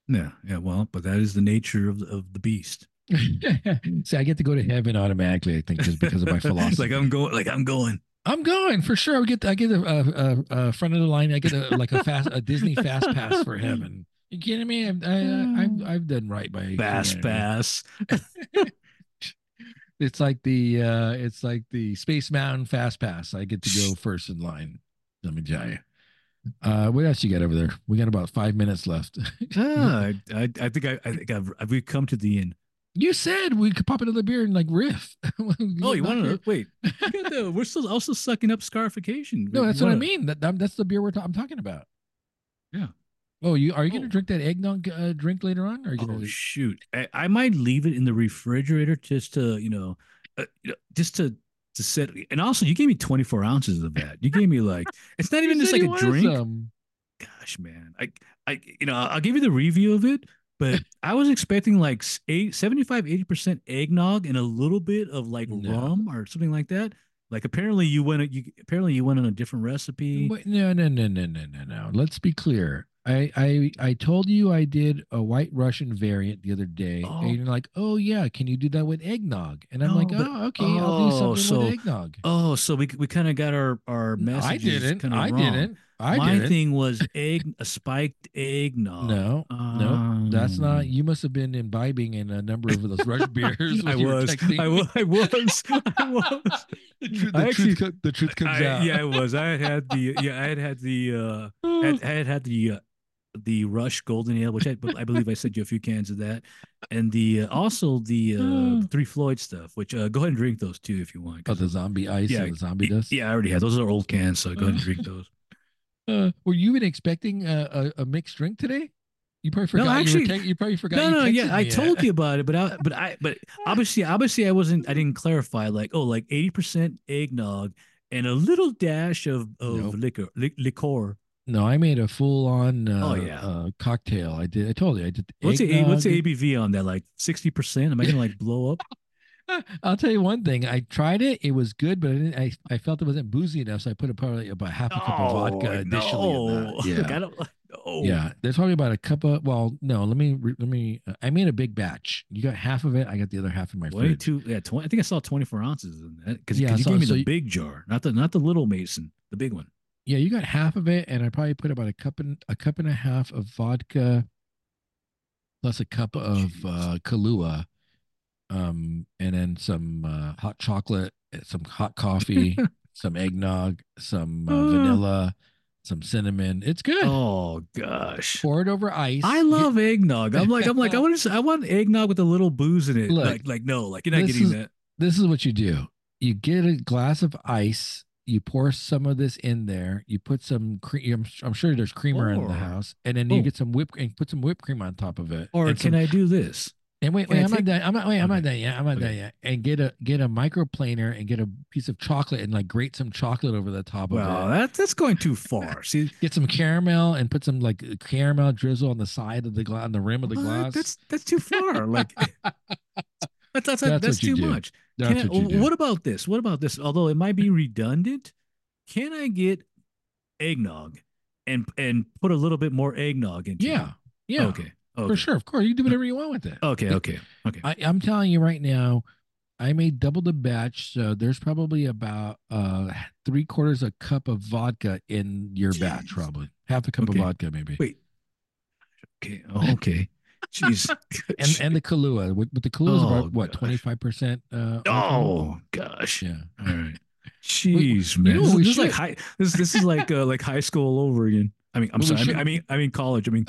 Yeah, yeah. Well, but that is the nature of the, of the beast. See, I get to go to heaven automatically. I think just because of my philosophy. like I'm going. Like I'm going. I'm going for sure. I get I get a, a, a, a front of the line. I get a like a fast a Disney fast pass for heaven. You kidding me? I've, I, I've I've done right by Fast humanity. pass. It's like the uh it's like the Space Mountain Fast Pass. I get to go first in line. Let me tell you. Uh, what else you got over there? We got about five minutes left. ah, I, I, think I, I think I've, we've come to the end. you said we could pop another beer and like riff. Oh, you want to? wait? The- we're still also sucking up scarification. No, that's what I mean. That, that- that's the beer we're ta- I'm talking about. Yeah. Oh, you are you gonna Oh. drink that eggnog uh, drink later on? Or are you Oh gonna? shoot! I, I might leave it in the refrigerator just to you know, uh, just to to set. And also, you gave me 24 ounces of that. You gave me like it's not even just like a drink. some. gosh, man, I, I, you know, I'll give you the review of it, but I was expecting like eight, 75, 80% eggnog and a little bit of like No. rum or something like that. Like apparently you went you apparently you went on a different recipe. Wait, no, no, no, no, no, no, no. Let's be clear. I, I I told you I did a white Russian variant the other day, Oh. and you're like, "Oh yeah, can you do that with eggnog?" And I'm No, like, but- "Oh, okay, I'll do oh, something so- with eggnog." Oh, so we we kind of got our our No, I messages didn't. I wrong. didn't. I My didn't. thing was egg a spiked eggnog. No, no, that's not. Um, You must have been imbibing in a number of those rush beers. I was, I was, I was, I was. the truth, I the actually- truth, co- the truth comes I- out. Yeah, I was. I had had the yeah, I had had the uh, had, I had had the uh, the Rush Golden Ale, which I, I believe I sent you a few cans of that, and the uh, also the uh, Mm. Three Floyd stuff. Which uh, go ahead and drink those too if you want. Oh, 'cause the zombie ice Yeah, and the zombie dust. Yeah, I already had those. Are old cans, so go ahead and drink those. Uh, were you even expecting a, a, a mixed drink today? You probably No, forgot. you, actually- were te- you probably forgot. No, no, yeah, I me told that. you about it, but I, but I, but obviously, obviously, I wasn't. I didn't clarify. Like, oh, like eighty percent eggnog and a little dash of of Nope. liquor, li- liqueur. No, I made a full on uh, Oh, yeah. uh, cocktail. I did. I told you I did. What's the what's the. ABV on that? Like sixty percent? Am I gonna like blow up? I'll tell you one thing. I tried it. It was good, but I didn't. I, I felt it wasn't boozy enough, so I put a, probably about half a cup of vodka additionally. In no. that. Yeah. Like, I don't, no. Yeah, there's probably about a cup of. Well, no, let me let me. Uh, I made a big batch. You got half of it. I got the other half in my fridge. Twenty-two. Yeah, 20, I think I saw twenty-four ounces in that because Yeah, you so- gave me so the you- big jar, not the not the little Mason, the big one. Yeah, you got half of it, and I probably put about a cup and a cup and a half of vodka, plus a cup of uh, Kahlua, um, and then some uh, hot chocolate, uh, some hot coffee, some eggnog, some uh, Uh. vanilla, some cinnamon. It's good. Oh gosh. Pour it over ice. I Get- love eggnog. I'm like, I'm like, I want to, I want eggnog with a little booze in it. Look, like, like, no, like you're not getting is- that. this is what you do. You get a glass of ice. You pour some of this in there. You put some cream. I'm, I'm sure there's creamer in the oh. house, and then you Oh. get some whip and put some whipped cream on top of it. Or can some, I do this? And wait, wait, I'm not done. I'm not. Wait, I'm not done yet. I'm not Okay. done yet. And get a get a microplaner and get a piece of chocolate and like grate some chocolate over the top Well, of it. that that's going too far. See, Get some caramel and put some like caramel drizzle on the side of the glass, on the rim of the what? glass. That's that's too far. Like, eh, that's that's, That's that's, too much. That's I- what. What about this? What about this? Although it might be redundant, can I get eggnog and and put a little bit more eggnog into yeah, it? yeah, Okay. Okay. for sure. Of course, you do whatever you want with it. Okay. Okay. Okay. I, I'm telling you right now, I made double the batch, so there's probably about uh three quarters a cup of vodka in your batch, probably half a cup Okay. of vodka, maybe. Wait. Okay. Okay. Jeez. and and the Kahlua, with, with the Kahlua is Oh, about what twenty five percent. Uh, alcohol? oh gosh. yeah. All right. Jeez, you man. know this, this is like high. This this is like uh, like high school all over again. I mean, I'm Well, sorry. I mean, I mean, I mean college. I mean,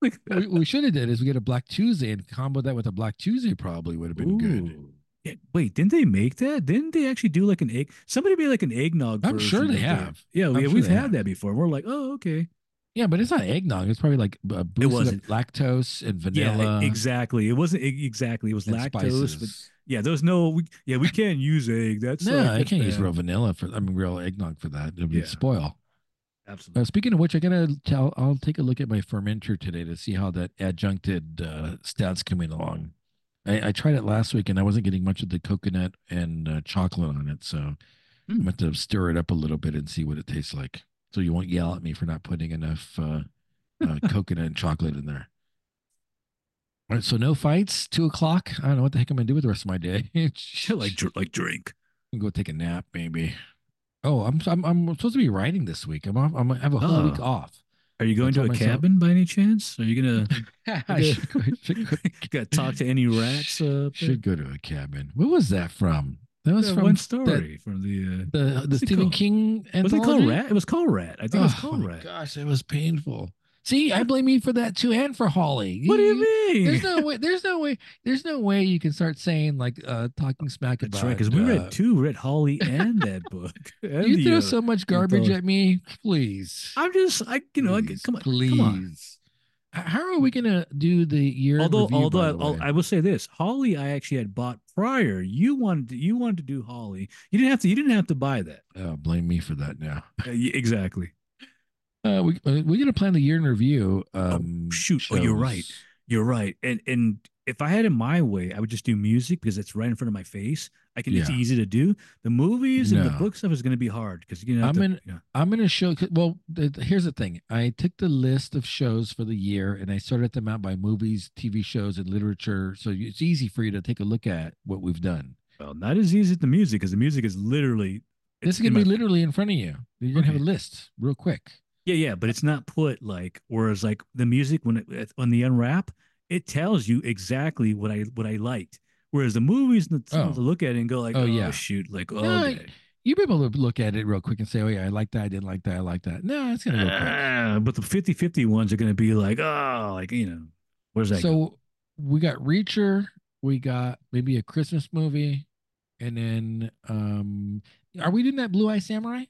like What we should have did is we get a Black Tuesday and combo that with a Black Tuesday probably would have been good. Yeah, wait, didn't they make that? Didn't they actually do like an egg? Somebody made like an eggnog. I'm sure they of that. have. Yeah, I'm yeah, sure we've had have. that before. We're like, oh, okay. Yeah, but it's not eggnog. It's probably like uh, boosted wasn't. lactose and vanilla. e- exactly. It wasn't exactly. It was lactose, but yeah, there was no. We, yeah, we can't use egg. That's no, like, I can't use bad. real vanilla for. I mean, real eggnog for that. It would Yeah. spoil. Absolutely. Uh, speaking of which, I gotta tell. I'll take a look at my fermenter today to see how that adjuncted uh, stout's coming along. I, I tried it last week and I wasn't getting much of the coconut and uh, chocolate on it, so I'm Hmm. going to stir it up a little bit and see what it tastes like. So you won't yell at me for not putting enough uh, uh, coconut and chocolate in there. All right, so no fights. Two o'clock. I don't know what the heck I'm gonna do with the rest of my day. like dr- like drink. go take a nap, maybe. Oh, I'm I'm I'm supposed to be writing this week. I'm off. I'm gonna have a whole week Oh. off. Are you going to a myself- cabin by any chance? Are you gonna I should, go, should, go, got to talk to any rats? Uh, up should go to a cabin. What was that from? That was Yeah, from one that- story from the. Uh, the the Stephen called? King was it called anthology? Rat? It was called Rat. I think it was Oh, called my Rat. Gosh, it was painful. See, I blame you for that too, and for Holly. What do you mean? There's no way. There's no way. There's no way you can start saying like uh talking smack That's about. right, because we uh, read two. We read Holly and that book. and You throw uh, so much garbage at me, please. I'm just, I, you know, I, come on, please. come on. How are we gonna do the year? Although, review, although I, the I'll- way? I will say this, Holly, I actually had bought prior. You wanted, to, you wanted to do Holly. You didn't have to. You didn't have to buy that. oh, blame me for that now. Uh, exactly. Uh, we uh, we're gonna plan the year in review. Um, shoot. Oh, you're right. You're right. And and if I had it my way, I would just do music because it's right in front of my face. I can. It's easy to do. The movies and the book stuff is going to be hard because you know. I'm to- in- yeah. I'm gonna show. Well, th- here's the thing. I took the list of shows for the year and I sorted them out by movies, TV shows, and literature. So it's easy for you to take a look at what we've done. Well, not as easy as the music because the music is literally. This is gonna be my- literally in front of you. You're gonna have a list real quick. Yeah, yeah, but it's not put like. Whereas like the music when it on the unwrap, it tells you exactly what I what I liked. Whereas the movies, the Oh. to look at it and go like, Oh, oh, yeah. shoot, like oh, No, okay. You'll be able to look at it real quick and say, "Oh yeah, I like that. I didn't like that. I like that." No, it's gonna go quick. Ah, but the 50-50 ones are going to be like, oh, like you know, where's that? go? So we got Reacher, we got maybe a Christmas movie, and then um are we doing that Blue Eye Samurai?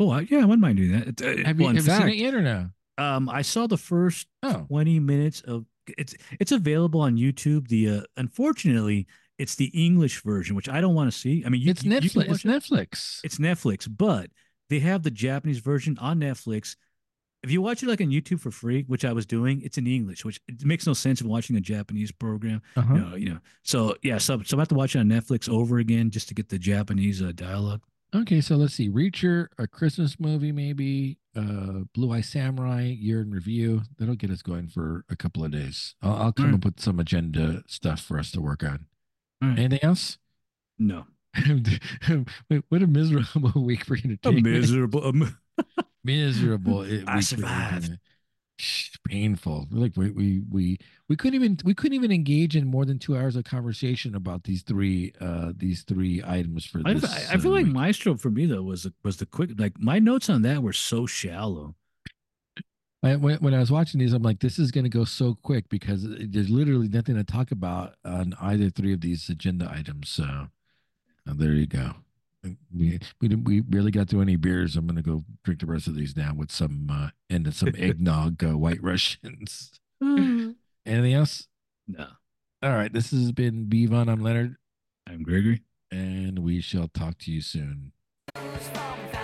Oh, yeah, I wouldn't mind doing that. Uh, Have you, well, have you seen it yet or no? um, I saw the first Oh, 20 minutes of it's it's available on YouTube. The uh, unfortunately, it's the English version, which I don't want to see. I mean, you, it's you- you Netflix. watch It's it. Netflix. It's Netflix, but they have the Japanese version on Netflix. If you watch it like on YouTube for free, which I was doing, it's in English, which it makes no sense of watching a Japanese program. Uh-huh. You know, you know. So yeah, so so I have to watch it on Netflix over again just to get the Japanese uh, dialogue. Okay, so let's see. Reacher, a Christmas movie, maybe. Uh, Blue Eye Samurai, year in review. That'll get us going for a couple of days. I'll, I'll come Alright. up with some agenda stuff for us to work on. Right. Anything else? No, Wait, what a miserable week for a entertainment. miserable. Um, miserable. it- I survived. Painful. Like we, we we we couldn't even we couldn't even engage in more than two hours of conversation about these three uh these three items for I, this. I- I feel uh, like. Maestro for me though was was the quick like my notes on that were so shallow. I, when, when I was watching these, I'm like, this is going to go so quick because there's literally nothing to talk about on either three of these agenda items. So uh, there you go. We we didn't we barely got through any beers. I'm gonna go drink the rest of these now with some uh, and some eggnog uh, White Russians. Anything else? no, All right. This has been Bevon. I'm Leonard, I'm Gregory. and we shall talk to you soon. Storm phantom